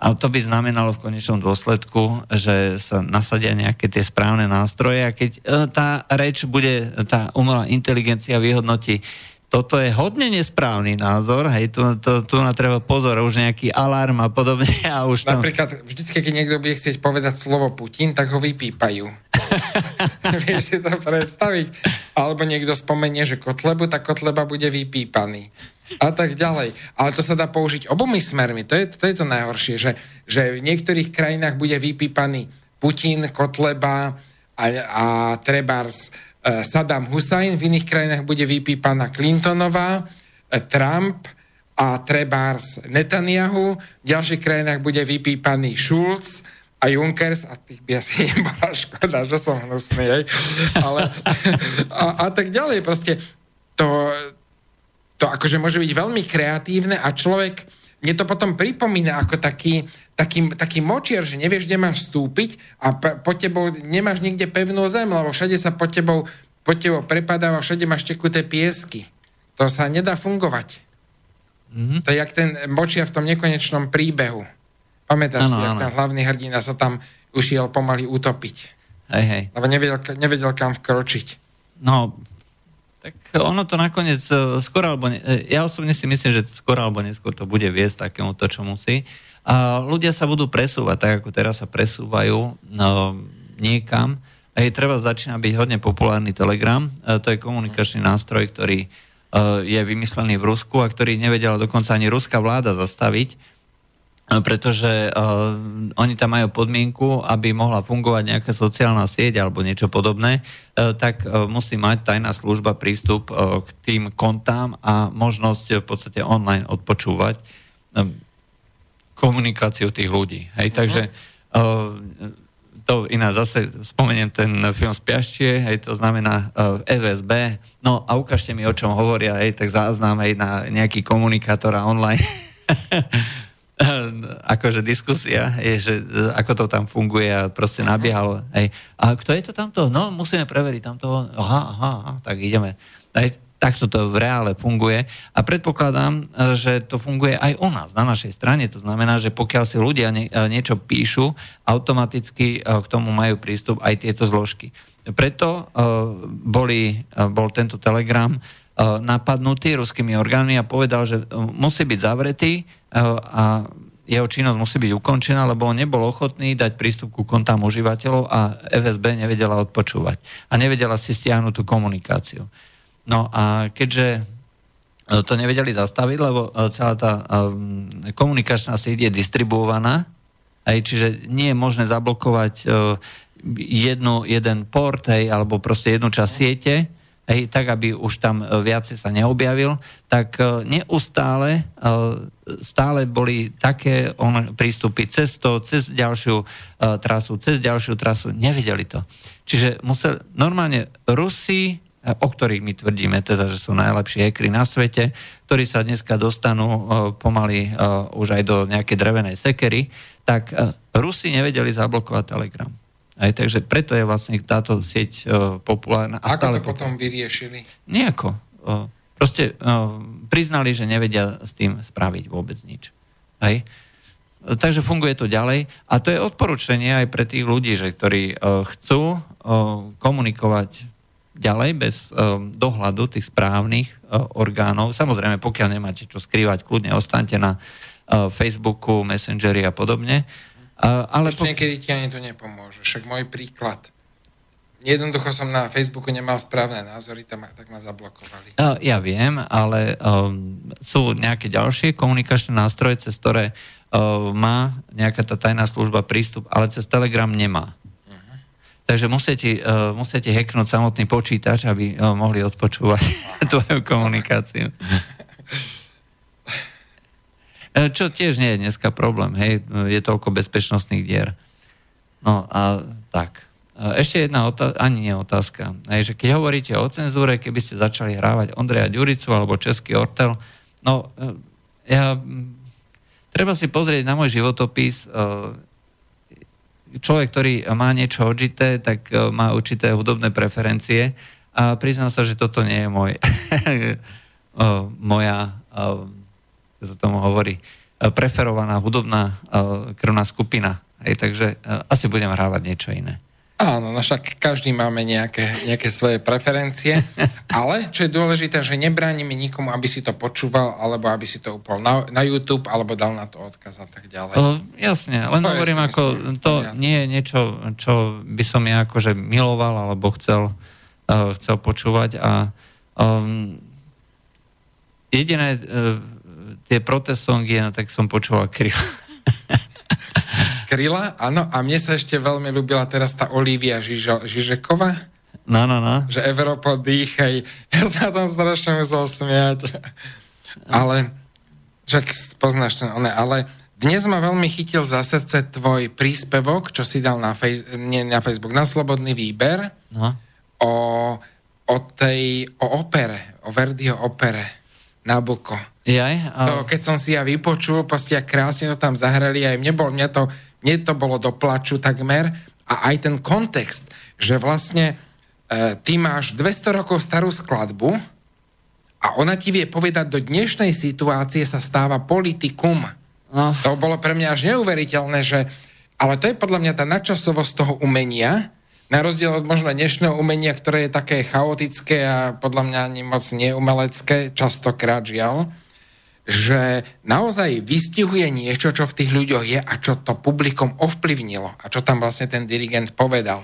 A to by znamenalo v konečnom dôsledku, že sa nasadia nejaké tie správne nástroje a keď uh, tá reč bude, tá umelá inteligencia vyhodnotí, toto je hodne nesprávny názor, hej, tu, tu, tu na treba pozor, už nejaký alarm a podobne a už tam... Napríklad vždycky, keď niekto bude chcieť povedať slovo Putin, tak ho vypípajú. Vieš si to predstaviť? Alebo niekto spomenie, že Kotlebu, tak Kotleba bude vypípaný. A tak ďalej. Ale to sa dá použiť obomi smermi. To je to, je to najhoršie, že, že v niektorých krajinách bude vypípaný Putin, Kotleba a, a trebárs e, Saddam Hussein, v iných krajinách bude vypípaná Clintonová, e, Trump a trebárs Netanyahu, v ďalších krajinách bude vypípaný Schulz, a Junkers, a tých by asi nebola škoda, že som hnusný, hej. Ale, a, a tak ďalej, proste to, to akože môže byť veľmi kreatívne a človek, mne to potom pripomína ako taký, taký, taký močiar, že nevieš, kde máš stúpiť a po tebou nemáš nikde pevnú zem, lebo všade sa po tebou, po tebou prepadáva, všade máš tekuté piesky. To sa nedá fungovať. Mm-hmm. To je jak ten močiar v tom nekonečnom príbehu. Pamätáš Áno, si, jak áno. ten hlavný hrdina sa tam ušiel pomaly utopiť. Hej, hej. Lebo nevedel, nevedel kam vkročiť. No, tak ono to nakoniec e, skoro alebo... Ne, e, ja osobne si myslím, že skoro alebo neskôr to bude viesť takému to, čo musí. A ľudia sa budú presúvať, tak ako teraz sa presúvajú no, niekam. A je treba začína byť hodne populárny Telegram. E, to je komunikačný nástroj, ktorý je vymyslený v Rusku a ktorý nevedela dokonca ani ruská vláda zastaviť, pretože uh, oni tam majú podmienku, aby mohla fungovať nejaká sociálna sieť alebo niečo podobné, uh, tak uh, musí mať tajná služba prístup uh, k tým kontám a možnosť uh, v podstate online odpočúvať um, komunikáciu tých ľudí. Hej, takže uh, to iná zase spomeniem ten film Spiaštie, hej, to znamená uh, FSB, no a ukážte mi, o čom hovoria, hej, tak záznam, hej, na nejaký komunikátor a online akože diskusia je, že e, ako to tam funguje a proste nabiehalo. Hej. A kto je to tamto? No, musíme preveriť tamto. Aha, aha, aha tak ideme. Hej, takto to v reále funguje a predpokladám, e, že to funguje aj u nás, na našej strane. To znamená, že pokiaľ si ľudia e, niečo píšu, automaticky k tomu majú prístup aj tieto zložky. Preto boli, bol tento telegram napadnutý ruskými orgánmi a povedal, že musí byť zavretý a jeho činnosť musí byť ukončená, lebo on nebol ochotný dať prístup ku kontám užívateľov a FSB nevedela odpočúvať a nevedela si stiahnuť tú komunikáciu. No a keďže to nevedeli zastaviť, lebo celá tá komunikačná sieť je distribuovaná, aj, čiže nie je možné zablokovať jednu, jeden port, hej, alebo proste jednu časť siete, hej, tak aby už tam viacej sa neobjavil, tak neustále stále boli také on, prístupy cez to, cez ďalšiu uh, trasu, cez ďalšiu trasu, nevedeli to. Čiže musel, normálne Rusi, o ktorých my tvrdíme teda, že sú najlepší hekry na svete, ktorí sa dneska dostanú uh, pomaly uh, už aj do nejakej drevenej sekery, tak uh, Rusi nevedeli zablokovať Telegram. Aj, takže preto je vlastne táto sieť uh, populárna. A Ako to potom vyriešili? Nejako. Uh, proste uh, priznali, že nevedia s tým spraviť vôbec nič. Hej? Takže funguje to ďalej a to je odporúčanie aj pre tých ľudí, že ktorí uh, chcú uh, komunikovať ďalej bez uh, dohľadu tých správnych uh, orgánov. Samozrejme, pokiaľ nemáte čo skrývať, kľudne ostaňte na uh, Facebooku, Messengeri a podobne. Uh, ale Ešte niekedy ti ani to nepomôže. Však môj príklad. Jednoducho som na Facebooku nemal správne názory, tam, tak ma zablokovali. Ja viem, ale um, sú nejaké ďalšie komunikačné nástroje, cez ktoré uh, má nejaká tá tajná služba prístup, ale cez Telegram nemá. Uh-huh. Takže musíte, uh, musíte hacknúť samotný počítač, aby uh, mohli odpočúvať tvoju komunikáciu. Uh, Čo tiež nie je dneska problém, hej, je toľko bezpečnostných dier. No a tak. Uh, Ešte jedna otázka, ani nie otázka. Hej, že keď hovoríte o cenzúre, keby ste začali hrávať Ondreja Ďuricu alebo Český Ortel, no uh, ja, treba si pozrieť na môj životopis. Človek, ktorý má niečo odžité, tak má určité hudobné preferencie a priznám sa, že toto nie je môj, moja, sa tomu hovorí, uh, preferovaná hudobná uh, krvná skupina. Hej, takže uh, asi budem hrávať niečo iné. Áno, no však každý máme nejaké, nejaké svoje preferencie, ale čo je dôležité, že nebránime nikomu, aby si to počúval, alebo aby si to upol na, na YouTube, alebo dal na to odkaz a tak ďalej. O, jasne, len To hovorím, ako myslím, to poriadku. nie je niečo, čo by som ja akože miloval, alebo chcel, uh, chcel počúvať a um, jediné uh, tie protestongy, no, tak som počúval Kryl. Kryla, áno, a mne sa ešte veľmi ľúbila teraz tá Olivia Žižo, Žižeková, No, no, no. že Európa dýchaj. Ja sa tam strašne musel smiať. Ale, však poznáš ten, one, ale dnes ma veľmi chytil za srdce tvoj príspevok, čo si dal na, face, nie, na Facebook, na Slobodný výber no. o, o tej, o opere, o Verdiho opere Nabucco. Jaj, a, To, keď som si ja vypočul, proste jak krásne to tam zahrali, aj mne, bol, mne, to, mne to bolo do plaču takmer. A aj ten kontext, že vlastne e, ty máš 200 rokov starú skladbu a ona ti vie povedať, do dnešnej situácie sa stáva politikum. no, To bolo pre mňa až neuveriteľné, že... Ale to je podľa mňa tá nadčasovosť toho umenia, na rozdiel od možno dnešného umenia, ktoré je také chaotické a podľa mňa ani moc neumelecké, častokrát žiaľ, že naozaj vystihuje niečo, čo v tých ľuďoch je a čo to publikom ovplyvnilo a čo tam vlastne ten dirigent povedal.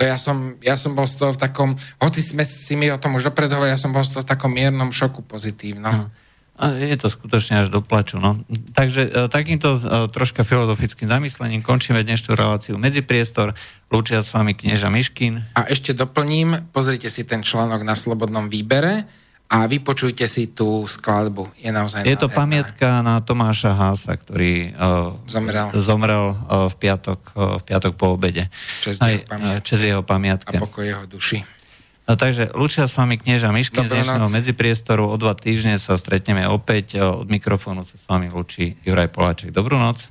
To ja som, ja som bol z toho v takom, hoci sme si mi o tom už dopredu hovorili, ja som bol z toho v takom miernom šoku pozitívnom. a je to skutočne až do plaču. No. Takže e, takýmto e, troška filozofickým zamyslením končíme dnešnú reláciu Medzipriestor. Lúčia s vami knieža Miškin. A ešte doplním, pozrite si ten článok na Slobodnom výbere a vypočujte si tú skladbu. Je naozaj Je to nádherná. pamiatka na Tomáša Hása, ktorý uh, Zomrel. zomrel uh, v, piatok, uh, v piatok po obede. Česť jeho pamiatke. uh, česť jeho A pokoj jeho duši. No, takže Lučia s vami knieža Miškin z dnešného medzipriestoru. O dva týždne sa stretneme opäť. Od mikrofónu sa s vami lúči Juraj Poláček. Dobrú noc.